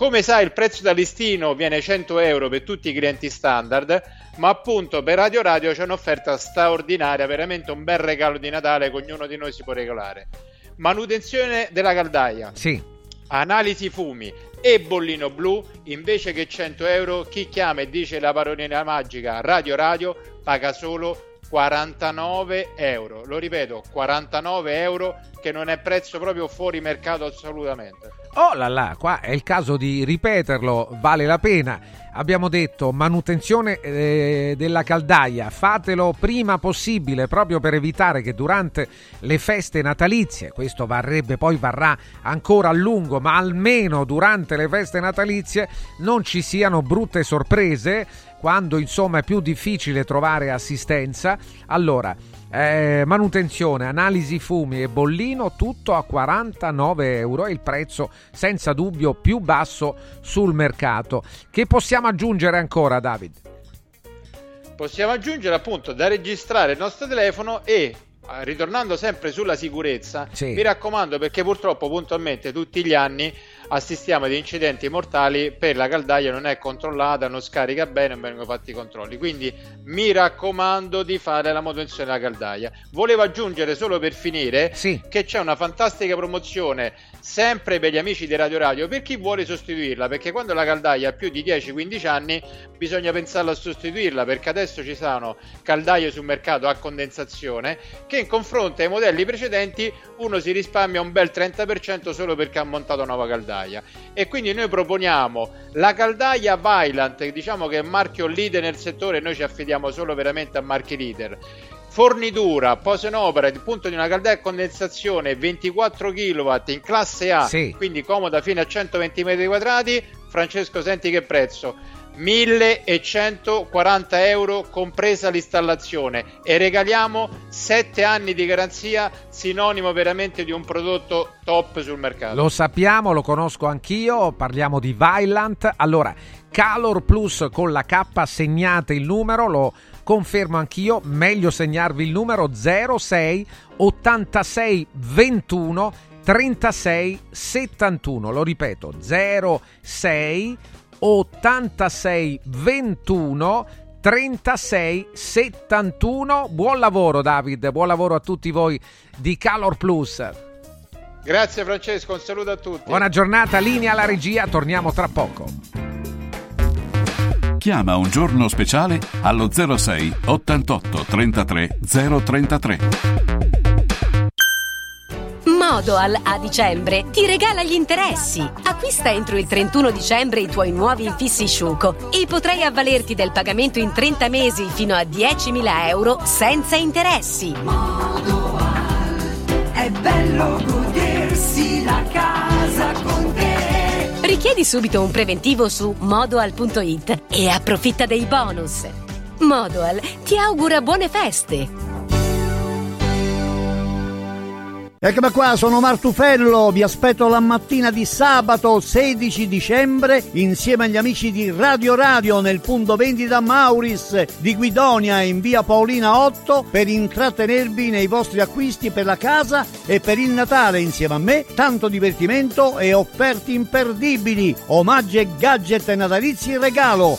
Come sai, il prezzo da listino viene 100 euro per tutti i clienti standard, ma appunto per Radio Radio c'è un'offerta straordinaria, veramente un bel regalo di Natale che ognuno di noi si può regalare. Manutenzione della caldaia, Sì. analisi fumi e bollino blu, invece che 100 euro, chi chiama e dice la parolina magica Radio Radio paga solo 49 euro. Lo ripeto, 49 euro che non è prezzo proprio fuori mercato assolutamente. Oh là là, qua è il caso di ripeterlo, vale la pena. Abbiamo detto manutenzione eh, della caldaia, fatelo prima possibile proprio per evitare che durante le feste natalizie, questo varrebbe poi varrà ancora a lungo, ma almeno durante le feste natalizie non ci siano brutte sorprese quando insomma è più difficile trovare assistenza. Allora, eh, manutenzione, analisi fumi e bollino, tutto a 49 euro il prezzo senza dubbio più basso sul mercato. Che possiamo aggiungere ancora, David? Possiamo aggiungere appunto da registrare il nostro telefono e ritornando sempre sulla sicurezza, Sì. mi raccomando perché purtroppo puntualmente tutti gli anni assistiamo ad incidenti mortali per la caldaia non è controllata, non scarica bene, non vengono fatti i controlli. Quindi mi raccomando di fare la manutenzione della caldaia. Volevo aggiungere solo per finire che c'è una fantastica promozione sempre per gli amici di Radio Radio per chi vuole sostituirla, perché quando la caldaia ha più di 10-15 anni bisogna pensarla a sostituirla, perché adesso ci sono caldaie sul mercato a condensazione che in confronto ai modelli precedenti uno si risparmia un bel 30% solo perché ha montato nuova caldaia. E quindi noi proponiamo la caldaia Vylant diciamo che è un marchio leader nel settore noi ci affidiamo solo veramente a marchi leader fornitura posa in opera il punto di una caldaia a condensazione 24 kW in classe A Sì. quindi comoda fino a 120 metri quadrati Francesco senti che prezzo 1140 euro compresa l'installazione e regaliamo 7 anni di garanzia sinonimo veramente di un prodotto top sul mercato Lo sappiamo, lo conosco anch'io, parliamo di Vylant. Allora, Calor Plus con la K segnate il numero, lo confermo anch'io, meglio segnarvi il numero 06 86 21 36 71. Lo ripeto, 06 86 21 36 71. Buon lavoro David, buon lavoro a tutti voi di Calor Plus. grazie Francesco un saluto a tutti Buona giornata, linea alla regia, torniamo tra poco. Chiama un giorno speciale allo 06 88 33 033. Modoal a dicembre ti regala gli interessi. Acquista entro il 31 dicembre i tuoi nuovi infissi Sciuco e potrai avvalerti del pagamento in 30 mesi fino a 10.000 euro senza interessi. È bello godersi la casa con te. Richiedi subito un preventivo su modoal.it e approfitta dei bonus. Modoal ti augura buone feste. Eccomi qua, sono Martufello, vi aspetto la mattina di sabato 16 dicembre insieme agli amici di Radio Radio nel punto vendita Mauris di Guidonia in via Paolina 8 per intrattenervi nei vostri acquisti per la casa e per il Natale insieme a me, tanto divertimento e offerte imperdibili, omaggi e gadget natalizi in regalo.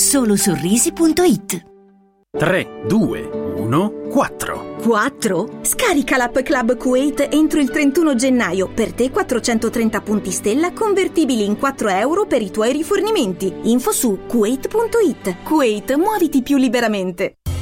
solosorrisi.it 3, 2, 1, 4. 4. Scarica l'app Club Kuwait entro il 31 gennaio. Per te 430 punti stella convertibili in 4 euro per i tuoi rifornimenti. Info su kuwait.it. Kuwait, muoviti più liberamente.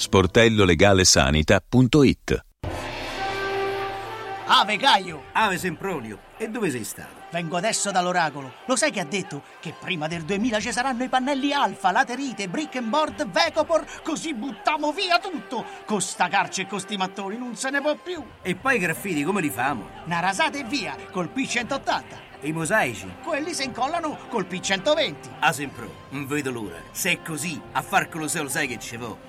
sportellolegalesanita.it Ave Caio! Ave Sempronio, e dove sei stato? Vengo adesso dall'oracolo. Lo sai che ha detto? Che prima del 2000 ci saranno i pannelli alfa, laterite, brick and board, Vecopor, così buttiamo via tutto! Con sta carce e con sti mattoni non se ne può più! E poi i graffiti come li famo? Una rasata e via, col P180. E i mosaici? Quelli si incollano col P120. A Sempro, non vedo l'ora. Se è così, a far Colosseo lo sai che ci vo.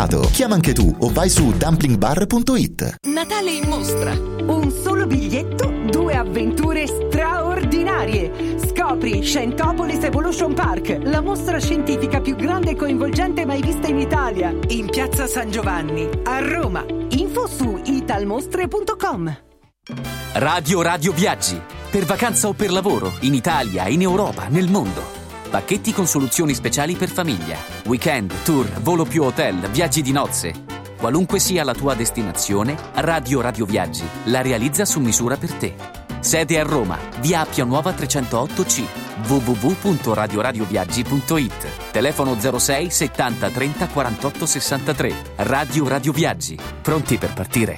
Chiama anche tu o vai su dumplingbar.it. Natale in mostra. Un solo biglietto, due avventure straordinarie. Scopri Scientopolis Evolution Park, la mostra scientifica più grande e coinvolgente mai vista in Italia. In piazza San Giovanni, a Roma. Info su italmostre.com. Radio Radio Viaggi. Per vacanza o per lavoro, in Italia, in Europa, nel mondo. Pacchetti con soluzioni speciali per famiglia. Weekend, tour, volo più hotel, viaggi di nozze. Qualunque sia la tua destinazione, Radio Radio Viaggi la realizza su misura per te. Sede a Roma, via Appia Nuova 308C, www.radioradioviaggi.it. Telefono 06 70 30 48 63. Radio Radio Viaggi. Pronti per partire?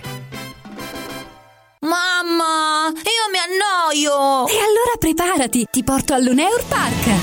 Mamma, io mi annoio. E allora preparati, ti porto all'Uneur Park.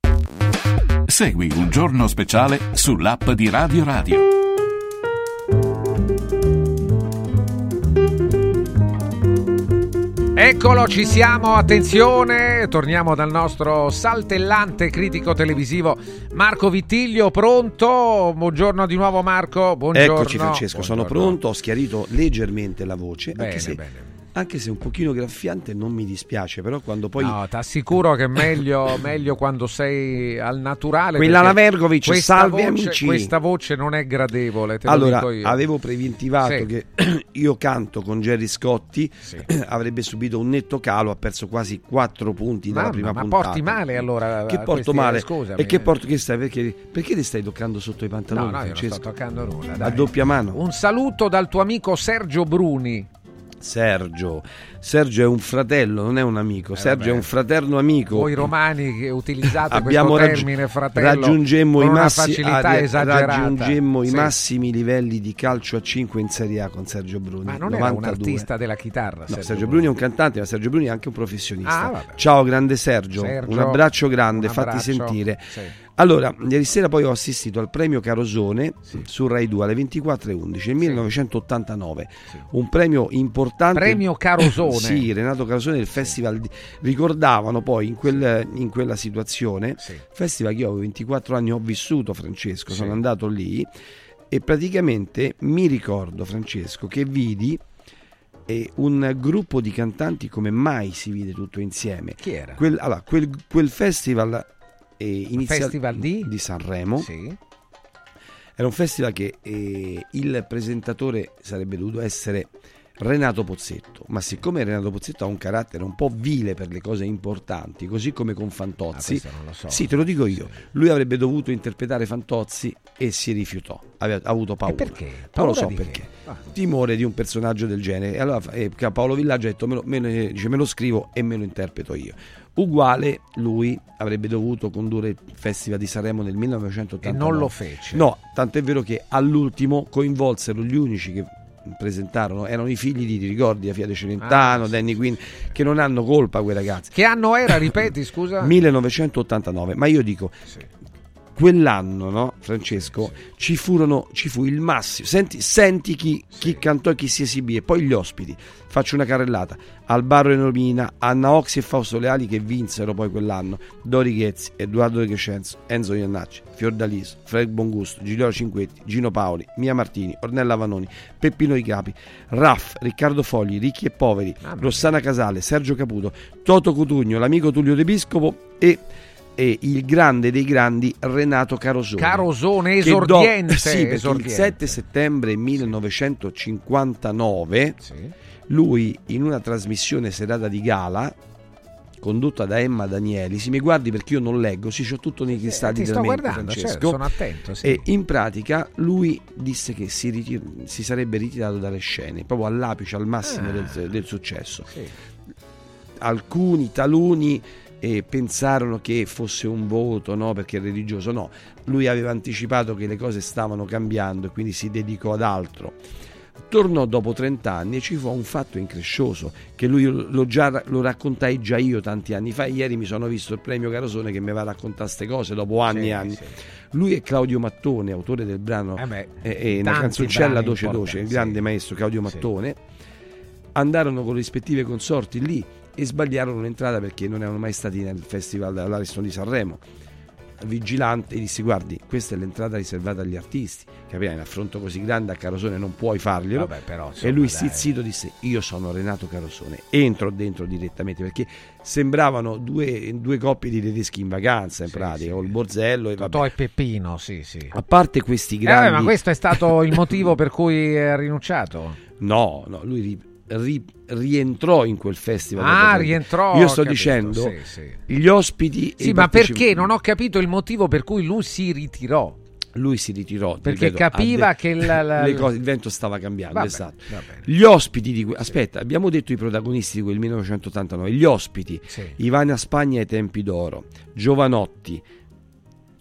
Segui un giorno speciale sull'app di Radio Radio. Eccolo, ci siamo, attenzione, torniamo dal nostro saltellante critico televisivo Marco Vittiglio, pronto? Buongiorno di nuovo Marco, buongiorno. Eccoci Francesco, sono Buongiorno. pronto, ho schiarito leggermente la voce, Bene, anche, se, bene. Anche se un pochino graffiante non mi dispiace, però quando poi... No, ti assicuro che è meglio, meglio quando sei al naturale. Quella Lavergovic, salve voce- amici. Questa voce non è gradevole, te lo allora, dico io. avevo preventivato Sì. che io canto con Gerry Scotti, avrebbe subito un netto calo, ha perso quasi 4 punti dalla Mamma, prima ma puntata. porti male allora Che a porto questi- male? scusami. E che porto che stai? Perché, perché ti stai toccando sotto i No, pantaloni? no, io non Francesco? sto toccando nulla. A dai. doppia mano. Un saluto dal tuo amico Sergio Bruni. Sergio. Sergio è un fratello, non è un amico. Sergio Eh, vabbè. è un fraterno amico. Voi romani che utilizzate Abbiamo questo termine fratello raggiungemmo i massi- ah, raggiungemmo i Sì. massimi livelli di calcio a 5 in Serie A con Sergio Bruni. Ma non era un 92. artista della chitarra. No, Sergio, Bruni è un cantante, ma Sergio Bruni è anche un professionista. Ah. Ciao, grande Sergio. Sergio, un abbraccio grande, un fatti abbraccio, sentire. sì. Allora, ieri sera poi ho assistito al premio Carosone su Rai 2 alle 24.11 nel 1989. Un premio importante. Premio Carosone. Sì, Renato Carosone del festival. di- Ricordavano poi in, quel- in quella situazione, festival che io avevo 24 anni, ho vissuto Francesco, sono Sì. andato lì e praticamente mi ricordo Francesco che vidi eh, un gruppo di cantanti come mai si vide tutto insieme. Chi era? Quel, allora, quel, quel festival inizia- festival di? Sanremo. Sì. Era un festival che eh, il presentatore sarebbe dovuto essere Renato Pozzetto, ma siccome Renato Pozzetto ha un carattere un po' vile per le cose importanti, così come con Fantozzi, Ah, so. sì, te lo dico io, lui avrebbe dovuto interpretare Fantozzi e si rifiutò, aveva avuto paura. perché? Non lo Paura so di perché. che? timore di un personaggio del genere. E allora eh, Paolo Villaggio ha detto me lo, me dice, me lo scrivo e me lo interpreto io. Uguale lui avrebbe dovuto condurre il Festival di Sanremo nel 1989. E non lo fece. No, tanto è vero che all'ultimo coinvolsero gli unici che presentarono erano i figli di ti ricordi a Fiat Celentano, Ah, sì, Danny Quinn che non hanno colpa quei ragazzi Che anno era, ripeti, scusa? 1989 ma io dico quell'anno no Francesco ci furono ci fu il massimo. Senti, senti chi, chi cantò e chi si esibì e poi gli ospiti. Faccio una carrellata. Albarro e Nomina Anna Oxi e Fausto Leali che vinsero poi quell'anno. Dori Ghezzi Edoardo De Crescenzo Enzo Iannacci Fiordaliso Fred Bongusto Gigliola Cinquetti Gino Paoli Mia Martini Ornella Vanoni Peppino Di Capi Raff Riccardo Fogli Ricchi e Poveri Rossana Casale Sergio Caputo Toto Cutugno l'amico Tullio De Piscopo e e il grande dei grandi Renato Carosone. Carosone, Che do- esordiente, sì, esordiente. il 7 settembre 1959 lui in una trasmissione serata di gala condotta da Emma Danieli, si mi guardi perché io non leggo, sì, c'ho tutto nei cristalli ti della mente, Francesco. certo, sono attento, sì. E in pratica lui disse che si, ritir- si sarebbe ritirato dalle scene, proprio all'apice, al massimo Ah. del, del successo alcuni taluni eh, pensarono che fosse un voto no, perché è religioso. No lui aveva anticipato che le cose stavano cambiando e quindi si dedicò ad altro. Tornò dopo 30 anni e ci fu un fatto increscioso che lui lo, già, lo raccontai già io tanti anni fa. Ieri mi sono visto il premio Carosone che mi va a raccontare queste cose dopo anni Sì, e anni. sì. lui e Claudio Mattone autore del brano Eh beh, eh, eh, una tanti canzoncella Doce Doce il grande maestro Claudio Mattone. Andarono con le rispettive consorti lì e sbagliarono l'entrata perché non erano mai stati nel festival all'Ariston di Sanremo. Il vigilante disse: Guardi, questa è l'entrata riservata agli artisti. Capirai, un affronto così grande a Carosone non puoi farglielo. Vabbè, però, e insomma, lui dai. stizzito disse: Io sono Renato Carosone. Entro dentro direttamente perché sembravano due, due coppie di tedeschi in vacanza, in pratica, col borzello e. Totò e Peppino, sì, sì. A parte questi Eh, grandi. vabbè, ma questo è stato il motivo per cui ha rinunciato? No, no, lui ri- ri- rientrò in quel festival. Ah, rientrò, Io sto capito, dicendo sì, sì. gli ospiti. Sì, ma partecipanti- perché? Non ho capito il motivo per cui lui si ritirò. Lui si ritirò Perché ripeto, capiva de- che la- la- cose- il vento stava cambiando. Vabbè, esatto. Gli ospiti di que- aspetta, abbiamo detto i protagonisti di quel 1989. Gli ospiti: Ivana Spagna ai tempi d'oro, Giovanotti.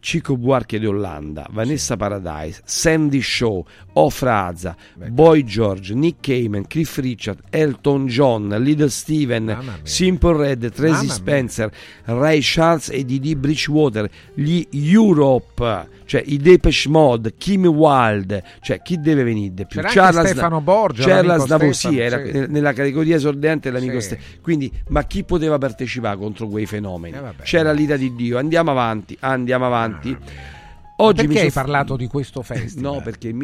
Cico Buarche di Olanda, Vanessa Paradise, Sandy Shaw, Ofra Azza, Boy George, Nick Cayman, Cliff Richard, Elton John, Little Steven, Simple Red, Tracy Mamma mia. Spencer, Ray Charles e Didi Bridgewater, gli Europe, cioè i Depeche Mode, Kim Wilde, cioè chi deve venire di più? C'era Stefano Borgia, Charles Stefano, era sì. nel- nella categoria esordente l'amico Sì. Ste- quindi ma chi poteva partecipare contro quei fenomeni? Eh. C'era l'ira di Dio, andiamo avanti, andiamo avanti. Oggi perché mi hai parlato di questo festival? No, perché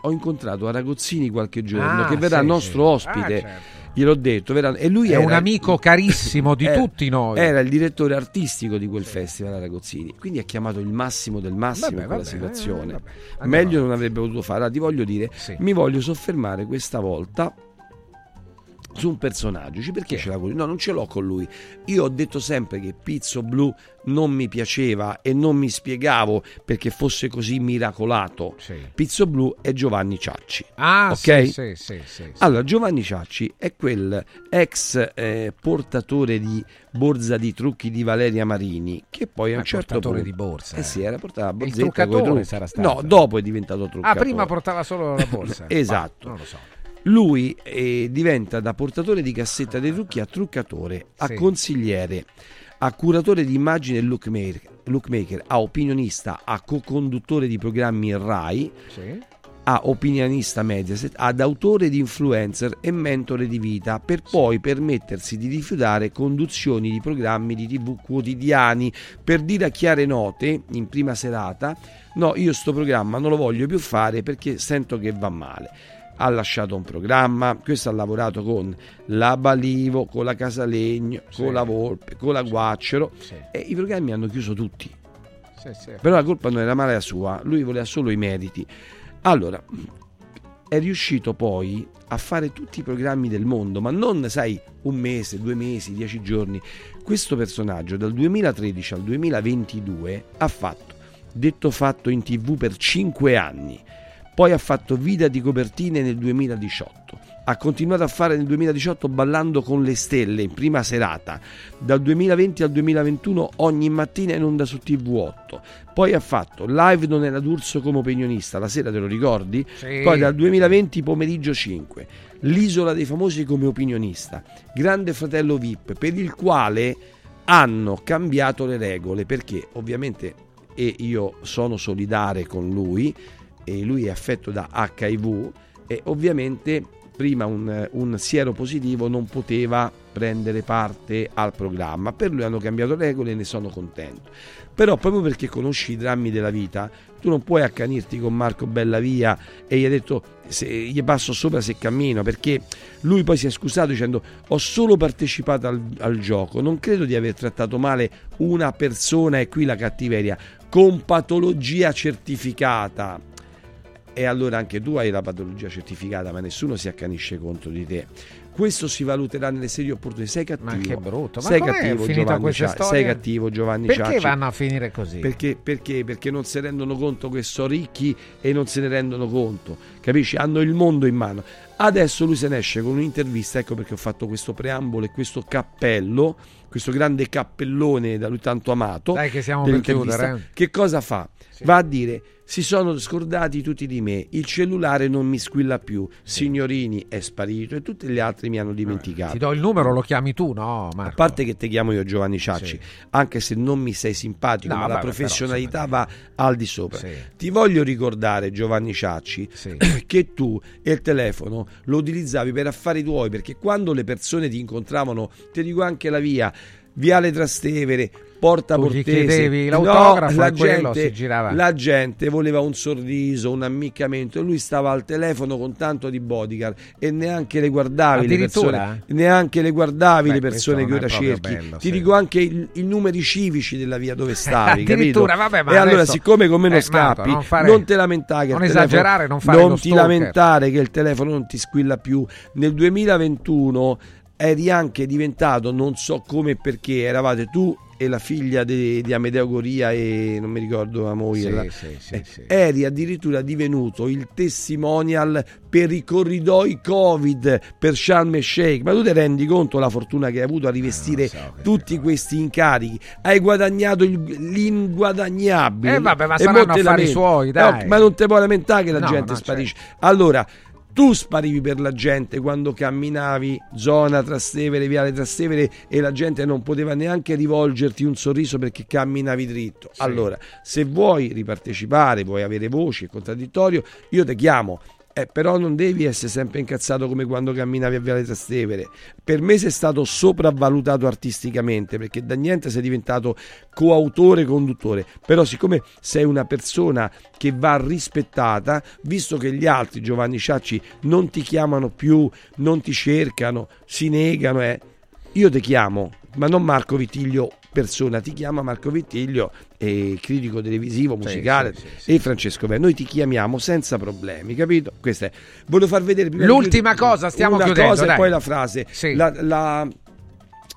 ho, incontrato Aragozzini qualche giorno Ah, che verrà sì, nostro sì. ospite. Ah, certo. Gliel'ho detto, verrà- e lui È era un amico carissimo di era- tutti noi. Era il direttore artistico di quel festival Aragozzini, quindi ha chiamato il massimo del massimo Vabbè, quella vabbè, situazione. eh, vabbè. Meglio non avrebbe potuto fare. Allora, ti voglio dire, mi voglio soffermare questa volta su un personaggio. Dici, perché ce l'ha con lui? No, non ce l'ho con lui. Io ho detto sempre che Pizzo Blu non mi piaceva e non mi spiegavo perché fosse così miracolato. Pizzo Blu è Giovanni Ciacci. Ah, ok? sì, sì, sì, sì, sì. Allora, Giovanni Ciacci è quel ex eh, portatore di borsa di trucchi di Valeria Marini, che poi a un Ah, certo portatore punto... di borsa. Eh sì, era portata la Il borsetta coi truccatore trucchi. sarà stato. No, dopo è diventato Ah, truccatore. prima portava solo la borsa. Esatto. Ma, non lo so. Lui eh, diventa da portatore di cassetta dei trucchi a truccatore, a Sì. consigliere, a curatore di immagine e lookmaker, lookmaker, a opinionista, a co-conduttore di programmi RAI, Sì. a opinionista Mediaset, ad autore di influencer e mentore di vita, per poi permettersi di rifiutare conduzioni di programmi di tv quotidiani, per dire a chiare note, in prima serata, no, io sto programma non lo voglio più fare perché sento che va male. Ha lasciato un programma, questo ha lavorato con la Balivo, con la Casalegno, Sì. con la Volpe, con la Guacciero e i programmi hanno chiuso tutti. Sì, sì. Però la colpa non era male la sua, lui voleva solo i meriti. Allora, è riuscito poi a fare tutti i programmi del mondo, ma non, sai, un mese, due mesi, dieci giorni. Questo personaggio dal 2013 al 2022 ha fatto detto fatto in tv per cinque anni. Poi ha fatto Vita di copertine nel 2018. Ha continuato a fare nel 2018 Ballando con le stelle in prima serata, dal 2020 al 2021 ogni mattina in onda su TV8. Poi ha fatto Live non era d'Urso come opinionista, la sera te lo ricordi? Sì. Poi dal 2020 pomeriggio 5. L'isola dei famosi come opinionista, Grande Fratello VIP, per il quale hanno cambiato le regole perché ovviamente e io sono solidare con lui e lui è affetto da HIV e ovviamente prima un, un siero positivo non poteva prendere parte al programma. Per lui hanno cambiato regole e ne sono contento. Però proprio perché conosci i drammi della vita tu non puoi accanirti con Marco Bellavia e gli hai detto se, gli passo sopra se cammino perché lui poi si è scusato dicendo ho solo partecipato al, al gioco non credo di aver trattato male una persona e qui la cattiveria con patologia certificata e allora anche tu hai la patologia certificata ma nessuno si accanisce contro di te questo si valuterà nelle serie opportunità sei cattivo Ma che brutto. Ma sei cattivo Giovanni questa Cia- storia? sei cattivo Giovanni Perché Ciacci. vanno a finire così? Perché, perché? Perché non si rendono conto che sono ricchi e non se ne rendono conto, capisci? Hanno il mondo in mano. Adesso lui se ne esce con un'intervista, ecco perché ho fatto questo preambolo e questo cappello, questo grande cappellone da lui tanto amato. Dai che siamo per chiudere, eh. Che cosa fa? Va a dire si sono scordati tutti di me, il cellulare non mi squilla più, signorini è sparito e tutti gli altri mi hanno dimenticato. Ti do il numero, lo chiami tu, no? Marco? A parte che ti chiamo io Giovanni Ciacci, anche se non mi sei simpatico, No, ma la vabbè, professionalità va al di sopra. Sì. Ti voglio ricordare, Giovanni Ciacci, che tu e il telefono lo utilizzavi per affari tuoi, perché quando le persone ti incontravano, ti dico anche la via, Viale Trastevere, Porta Portese, no, l'autografo la gente, la gente voleva un sorriso, un ammiccamento e lui stava al telefono con tanto di bodyguard e neanche le guardavi le persone, neanche le guardavi Beh, le persone che ora cerchi. bello, Ti sì. dico anche i numeri civici della via dove stavi, capito? Addirittura, vabbè, ma e allora, siccome con me non Eh, scappi, non fare- non te lamentare che non esagerare, non fare non ti stalker. lamentare che il telefono non ti squilla più. Nel 2021 eri anche diventato, non so come e perché, eravate tu e la figlia di, di Amedeo Goria e non mi ricordo la moglie. Sì, sì, sì, eh, sì. Eri addirittura divenuto il testimonial per i corridoi Covid per Sharm el Sheikh. Ma tu ti rendi conto la fortuna che hai avuto a Eh, rivestire tutti questi incarichi? Hai guadagnato il- l'inguadagnabile. Eh, vabbè, ma saranno te affari suoi, No, dai. ma non ti puoi lamentare che la No, gente no, sparisce. Allora, tu sparivi per la gente quando camminavi zona Trastevere, Viale Trastevere e la gente non poteva neanche rivolgerti un sorriso perché camminavi dritto. Allora, se vuoi ripartecipare, vuoi avere voci e contraddittorio, io ti chiamo. Eh, però non devi essere sempre incazzato come quando camminavi a Viale Trastevere. Per me sei stato sopravvalutato artisticamente perché da niente sei diventato coautore conduttore. Però, siccome sei una persona che va rispettata, visto che gli altri, Giovanni Ciacci, non ti chiamano più, non ti cercano, si negano, eh, io ti chiamo, ma non Marco Vittiglio persona, ti chiama Marco Vittiglio, eh, critico televisivo, musicale, sì, e Francesco Verno. Noi ti chiamiamo senza problemi, capito? Questa è. Volevo far vedere prima L'ultima cosa, stiamo una chiudendo, cosa dai. e poi la frase. Sì. La, la-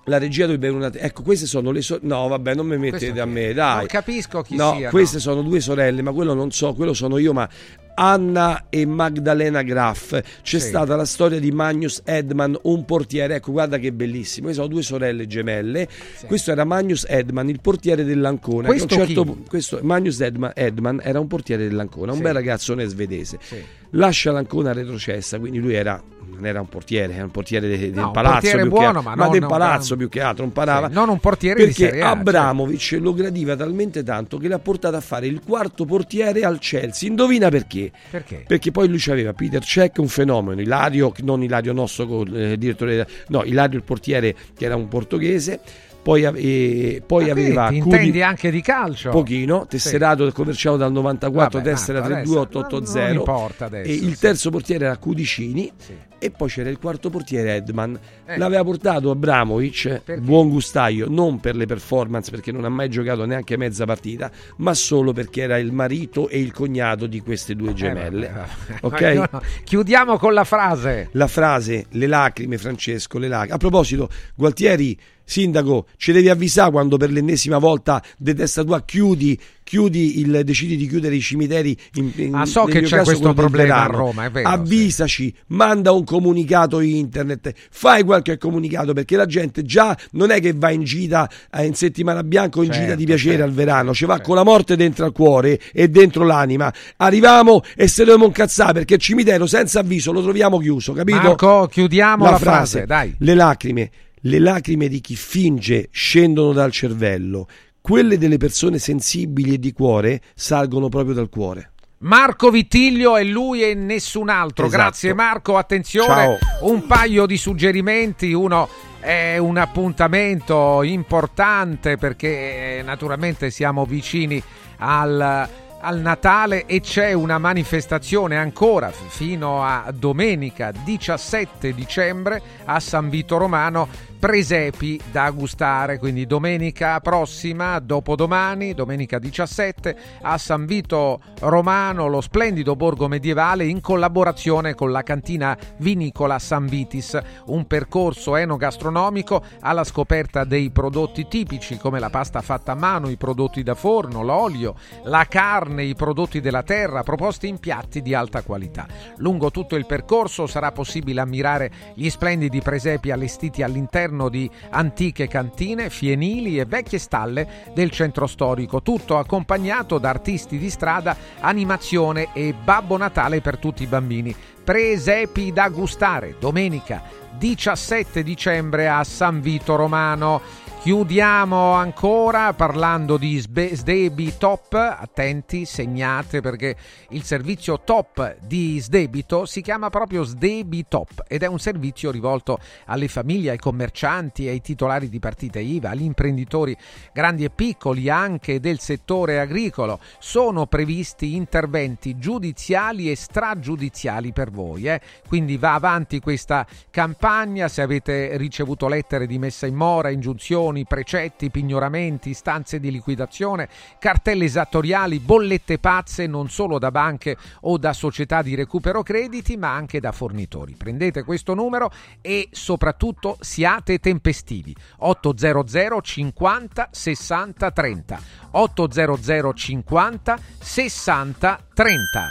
la regia dovrebbe una. Ecco, queste sono le sorelle. No, vabbè, non mi mettete Questo a me, dai. Non capisco chi no, sia, Queste sono due sorelle, ma quello non so, quello sono io, ma. Anna e Magdalena Graff. C'è Sì. stata la storia di Magnus Edman, un portiere. Ecco, guarda che bellissimo. Queste sono due sorelle gemelle. Questo era Magnus Edman, il portiere dell'Ancona. Questo certo chi? pu- questo, Magnus Edman, Edman era un portiere dell'Ancona, un Sì. bel ragazzone svedese. Sì. Lascia l'Ancona retrocessa, quindi lui era, non era un portiere, era un portiere de- del No, un palazzo. più buono, che, ma ma del un palazzo più che altro, non parava. Sì, non un portiere di perché A, Abramovic lo gradiva talmente tanto che l'ha portato a fare il quarto portiere al Chelsea. Indovina perché? Perché? Perché poi lui aveva Peter Cech, un fenomeno, Ilario, non Ilario nostro eh, direttore, no, Ilario il portiere che era un portoghese, poi, ave- e poi Ah, quindi aveva ti Cudi- intendi anche di calcio? pochino, tesserato del commerciato dal 94, Vabbè, tessera Marco, adesso 32880. non importa adesso, e il sì. terzo portiere era Cudicini e poi c'era il quarto portiere Edman. Eh. L'aveva portato Abramovic, buon gustaio, non per le performance perché non ha mai giocato neanche mezza partita, ma solo perché era il marito e il cognato di queste due gemelle. Eh, vabbè, ok? vabbè. Ma io- Chiudiamo con la frase. La frase le lacrime, Francesco, le lacrime. A proposito, Gualtieri Sindaco, ci devi avvisare quando per l'ennesima volta de testa tua chiudi, chiudi il, decidi di chiudere i cimiteri. In, in, Ah, so che c'è questo problema a. Roma, è vero, Avvisaci, manda un comunicato internet, fai qualche comunicato perché la gente già non è che va in gita eh, in settimana bianca o in Certo, gita di piacere al verano, ci va con la morte dentro al cuore e dentro l'anima. Arriviamo e se dobbiamo incazzare perché il cimitero senza avviso lo troviamo chiuso, capito? Marco, chiudiamo la frase, dai. Le lacrime, le lacrime di chi finge scendono dal cervello, quelle delle persone sensibili e di cuore salgono proprio dal cuore. Marco Vittiglio è lui e nessun altro. Esatto. Grazie Marco, attenzione, Ciao. un paio di suggerimenti, uno è un appuntamento importante perché eh, naturalmente siamo vicini al, al Natale e c'è una manifestazione ancora fino a domenica 17 dicembre a San Vito Romano presepi da gustare, quindi domenica prossima, dopodomani, domenica 17, a San Vito Romano, lo splendido borgo medievale in collaborazione con la cantina vinicola San Vitis, un percorso enogastronomico alla scoperta dei prodotti tipici come la pasta fatta a mano, i prodotti da forno, l'olio, la carne, i prodotti della terra, proposti in piatti di alta qualità. Lungo tutto il percorso sarà possibile ammirare gli splendidi presepi allestiti all'interno di antiche cantine, fienili e vecchie stalle del centro storico, tutto accompagnato da artisti di strada, animazione e Babbo Natale per tutti i bambini. Presepi da gustare, domenica 17 dicembre a San Vito Romano. Chiudiamo ancora parlando di sdebi top, attenti, segnate perché il servizio top di sdebito si chiama proprio sdebi top ed è un servizio rivolto alle famiglie, ai commercianti, ai titolari di partite IVA, agli imprenditori grandi e piccoli anche del settore agricolo. Sono previsti interventi giudiziali e stragiudiziali per voi, eh? quindi va avanti questa campagna, se avete ricevuto lettere di messa in mora, ingiunzioni, precetti, pignoramenti, istanze di liquidazione, cartelle esattoriali, bollette pazze non solo da banche o da società di recupero crediti, ma anche da fornitori. Prendete questo numero e soprattutto siate tempestivi. 800 50 60 30 800 50 60 30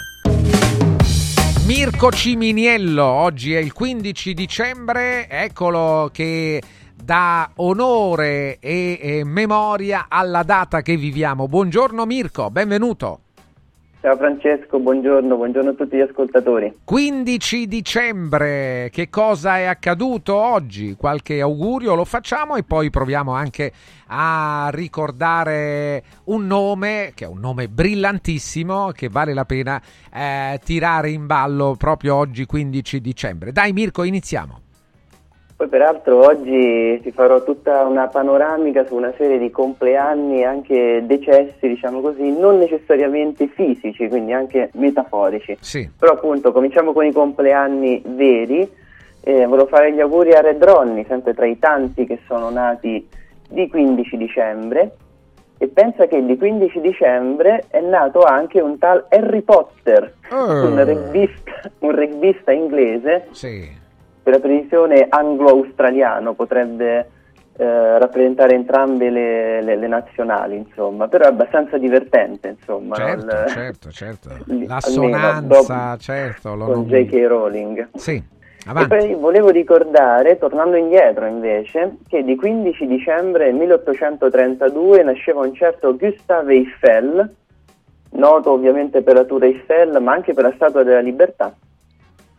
Mirko Ciminiello, oggi è il 15 dicembre, eccolo che dà onore e, e memoria alla data che viviamo. Buongiorno Mirko, benvenuto. Ciao Francesco, buongiorno, buongiorno a tutti gli ascoltatori. 15 dicembre, che cosa è accaduto oggi? Qualche augurio lo facciamo e poi proviamo anche a ricordare un nome, che è un nome brillantissimo, che vale la pena eh, tirare in ballo proprio oggi 15 dicembre. Dai Mirko, iniziamo. Poi peraltro oggi ti farò tutta una panoramica su una serie di compleanni e anche decessi, diciamo così, non necessariamente fisici, quindi anche metaforici. Sì. Però appunto cominciamo con i compleanni veri. Eh, volevo fare gli auguri a Red Ronnie, sempre tra i tanti che sono nati di 15 dicembre. E pensa che di 15 dicembre è nato anche un tal Harry Potter, un rugbista, un rugbista inglese Sì. Per la precisione anglo-australiano potrebbe eh, rappresentare entrambe le, le- le nazionali, insomma, però è abbastanza divertente, insomma. no? Certo, Il- certo, certo. L'assonanza, certo. lo con non- J.K. Rowling. Sì, E avanti. poi volevo ricordare, tornando indietro invece, che di 15 dicembre 1832 nasceva un certo Gustave Eiffel, noto ovviamente per la Tour Eiffel, ma anche per la Statua della Libertà.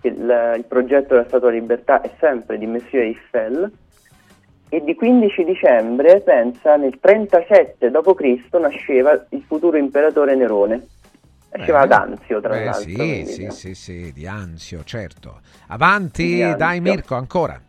Il, il progetto della Statua della Libertà è sempre di Monsieur Eiffel. E di 15 dicembre, pensa, nel 37 d.C. nasceva il futuro imperatore Nerone. Nasceva ad Anzio, tra Beh, l'altro. sì, sì, sì, sì, di Anzio, certo. Avanti, Anzio. dai Mirko, ancora.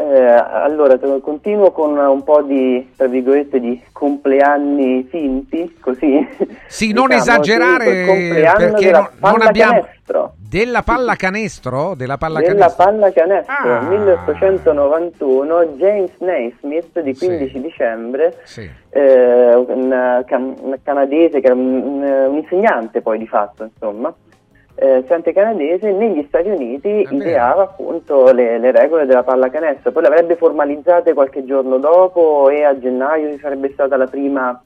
Eh, allora, continuo con un po' di, tra virgolette, di compleanni finti, così. Sì, non Diciamo, esagerare sì, quel compleanno perché della non, non abbiamo pallacanestro. della pallacanestro, della Della pallacanestro. Ah. 1891, James Naismith di 15 dicembre, Sì. eh, un, can- un canadese che era un- un insegnante poi di fatto, insomma, eh, Sante Canadese negli Stati Uniti ideava appunto le, le regole della pallacanestro, poi le avrebbe formalizzate qualche giorno dopo e a gennaio ci sarebbe stata la prima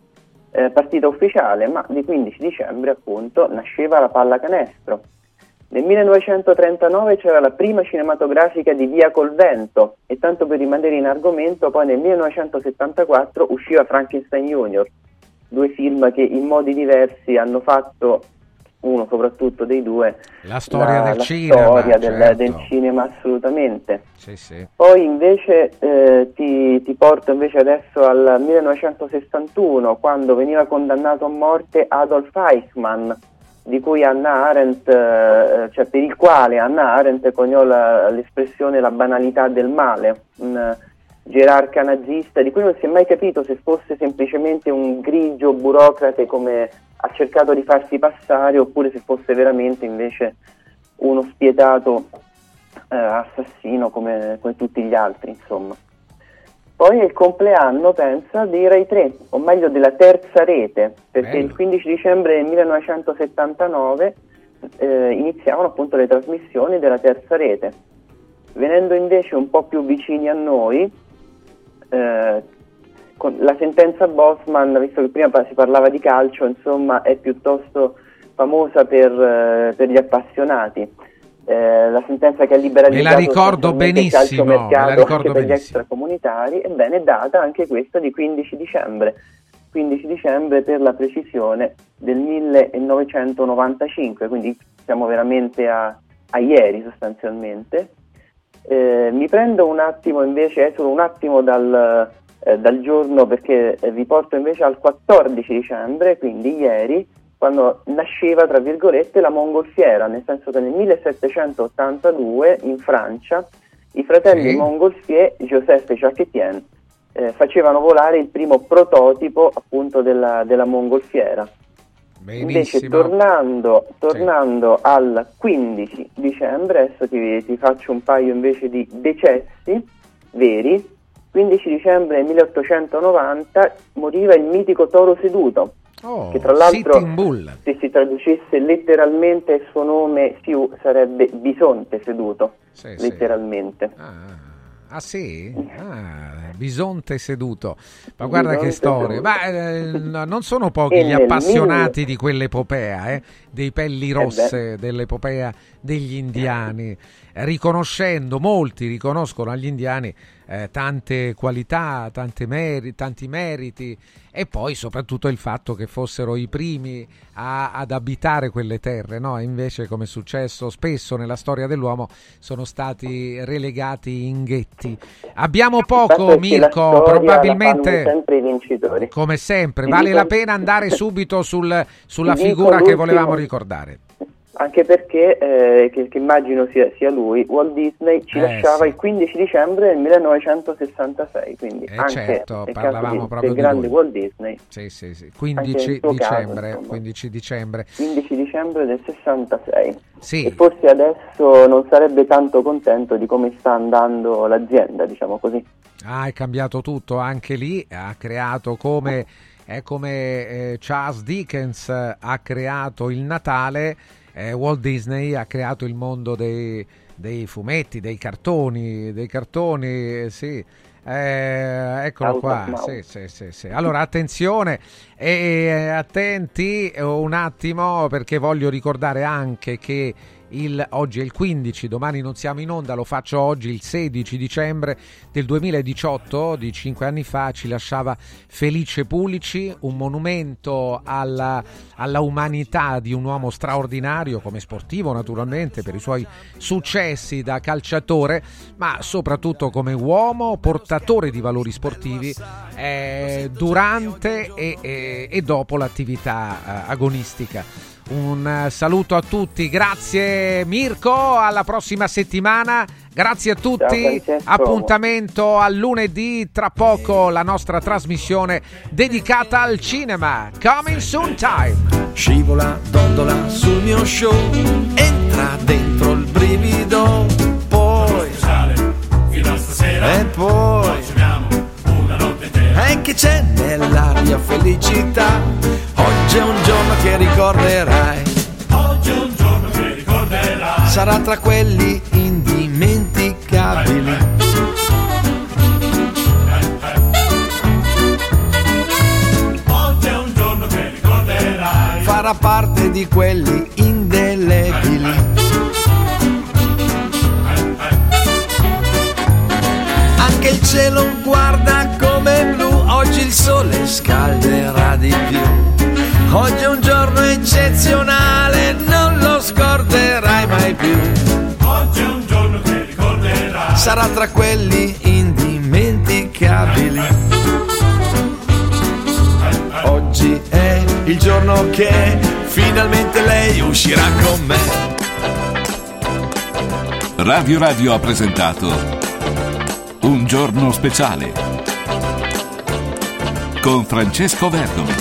eh, partita ufficiale, ma di 15 dicembre appunto nasceva la pallacanestro. Nel 1939 c'era la prima cinematografica di Via col vento e tanto per rimanere in argomento poi nel 1974 usciva Frankenstein Junior, due film che in modi diversi hanno fatto uno soprattutto dei due La storia del la cinema, storia del, certo. del cinema assolutamente Sì, sì. poi invece eh, ti, ti porto invece adesso al 1961 quando veniva condannato a morte Adolf Eichmann di cui Anna Arendt, eh, cioè per il quale Anna Arendt coniò la- l'espressione la banalità del male, un gerarca nazista di cui non si è mai capito se fosse semplicemente un grigio burocrate come ha cercato di farsi passare oppure se fosse veramente invece uno spietato eh, assassino come, come tutti gli altri, insomma. Poi è il compleanno, pensa, di Rai 3, o meglio della terza rete, perché Bello. il 15 dicembre del 1979 eh, iniziavano appunto le trasmissioni della terza rete. Venendo invece un po' più vicini a noi, eh, con la sentenza Bosman, visto che prima si parlava di calcio, insomma, è piuttosto famosa per, eh, per gli appassionati. Eh, la sentenza che ha liberalizzato Me la ricordo benissimo, me la ricordo per gli extracomunitari, ebbene è data anche questa di 15 dicembre. 15 dicembre per la precisione del 1995, quindi siamo veramente a, a ieri sostanzialmente. Eh, mi prendo un attimo invece, esolo un attimo dal, eh, dal giorno perché eh, vi porto invece al 14 dicembre, quindi ieri, quando nasceva, tra virgolette, la mongolfiera, nel senso che nel 1782 in Francia i fratelli Sì. Montgolfier, Joseph e Jacques Etienne, eh, facevano volare il primo prototipo appunto della, della mongolfiera. Invece Benissimo. tornando, tornando al 15 dicembre, adesso ti, ti faccio un paio invece di decessi veri. 15 dicembre 1890 moriva il mitico toro seduto, Oh, che tra l'altro se si traducesse letteralmente il suo nome Siu sarebbe bisonte seduto, Sì, sì. letteralmente. Ah sì? Ah, bisonte seduto. Ma guarda che Bisonte storia. seduto. Ma eh, no, non sono pochi gli appassionati di quell'epopea, eh, dei pelli Eh rosse, dell'epopea degli indiani, eh, riconoscendo, molti riconoscono agli indiani eh, tante qualità, tante meri- tanti meriti e poi soprattutto il fatto che fossero i primi a- ad abitare quelle terre, no? invece come è successo spesso nella storia dell'uomo sono stati relegati in ghetti. Abbiamo poco Mirko, probabilmente sempre i vincitori. come sempre, vale la pena andare subito sul- sulla figura che volevamo ricordare. Anche perché, eh, che, che immagino sia, sia lui, Walt Disney ci Eh, lasciava sì. il 15 dicembre del 1966, quindi Eh, anche certo, parlavamo caso di- proprio del di grande lui. Walt Disney, Sì, sì, sì. Anche 15 nel suo caso, dicembre, insomma. 15 dicembre. 15 dicembre del 66. Sì. E forse adesso non sarebbe tanto contento di come sta andando l'azienda, diciamo così. Ah, è cambiato tutto anche lì, ha creato come, è come eh, Charles Dickens ha creato il Natale, eh, Walt Disney ha creato il mondo dei, dei fumetti, dei cartoni, dei cartoni, sì. Eh, eccolo qua, sì, sì, sì. Allora attenzione e attenti un attimo perché voglio ricordare anche che il- oggi è il 15, domani non siamo in onda, lo faccio oggi il 16 dicembre del 2018, di cinque anni fa, ci lasciava Felice Pulici, un monumento alla, alla umanità di un uomo straordinario come sportivo naturalmente per i suoi successi da calciatore, ma soprattutto come uomo portatore di valori sportivi eh, durante e, e- e dopo l'attività eh, agonistica. Un eh, saluto a tutti, grazie Mirko, alla prossima settimana, grazie a tutti, appuntamento al lunedì, tra poco la nostra trasmissione dedicata al cinema, coming soon time. Scivola, dondola sul mio show, entra dentro il brivido, poi Fino a stasera. E poi e che c'è nell'aria felicità. Oggi è un giorno che ricorderai. Oggi è un giorno che ricorderai sarà tra quelli indimenticabili. Oggi è un giorno che ricorderai. Farà parte di quelli indelebili. Anche il cielo guarda come oggi il sole scalderà di più. Oggi è un giorno eccezionale, non lo scorderai mai più. Oggi è un giorno che ricorderai. Sarà tra quelli indimenticabili. Oggi è il giorno che finalmente lei uscirà con me. Radio Radio ha presentato Un giorno speciale con Francesco Vergomi.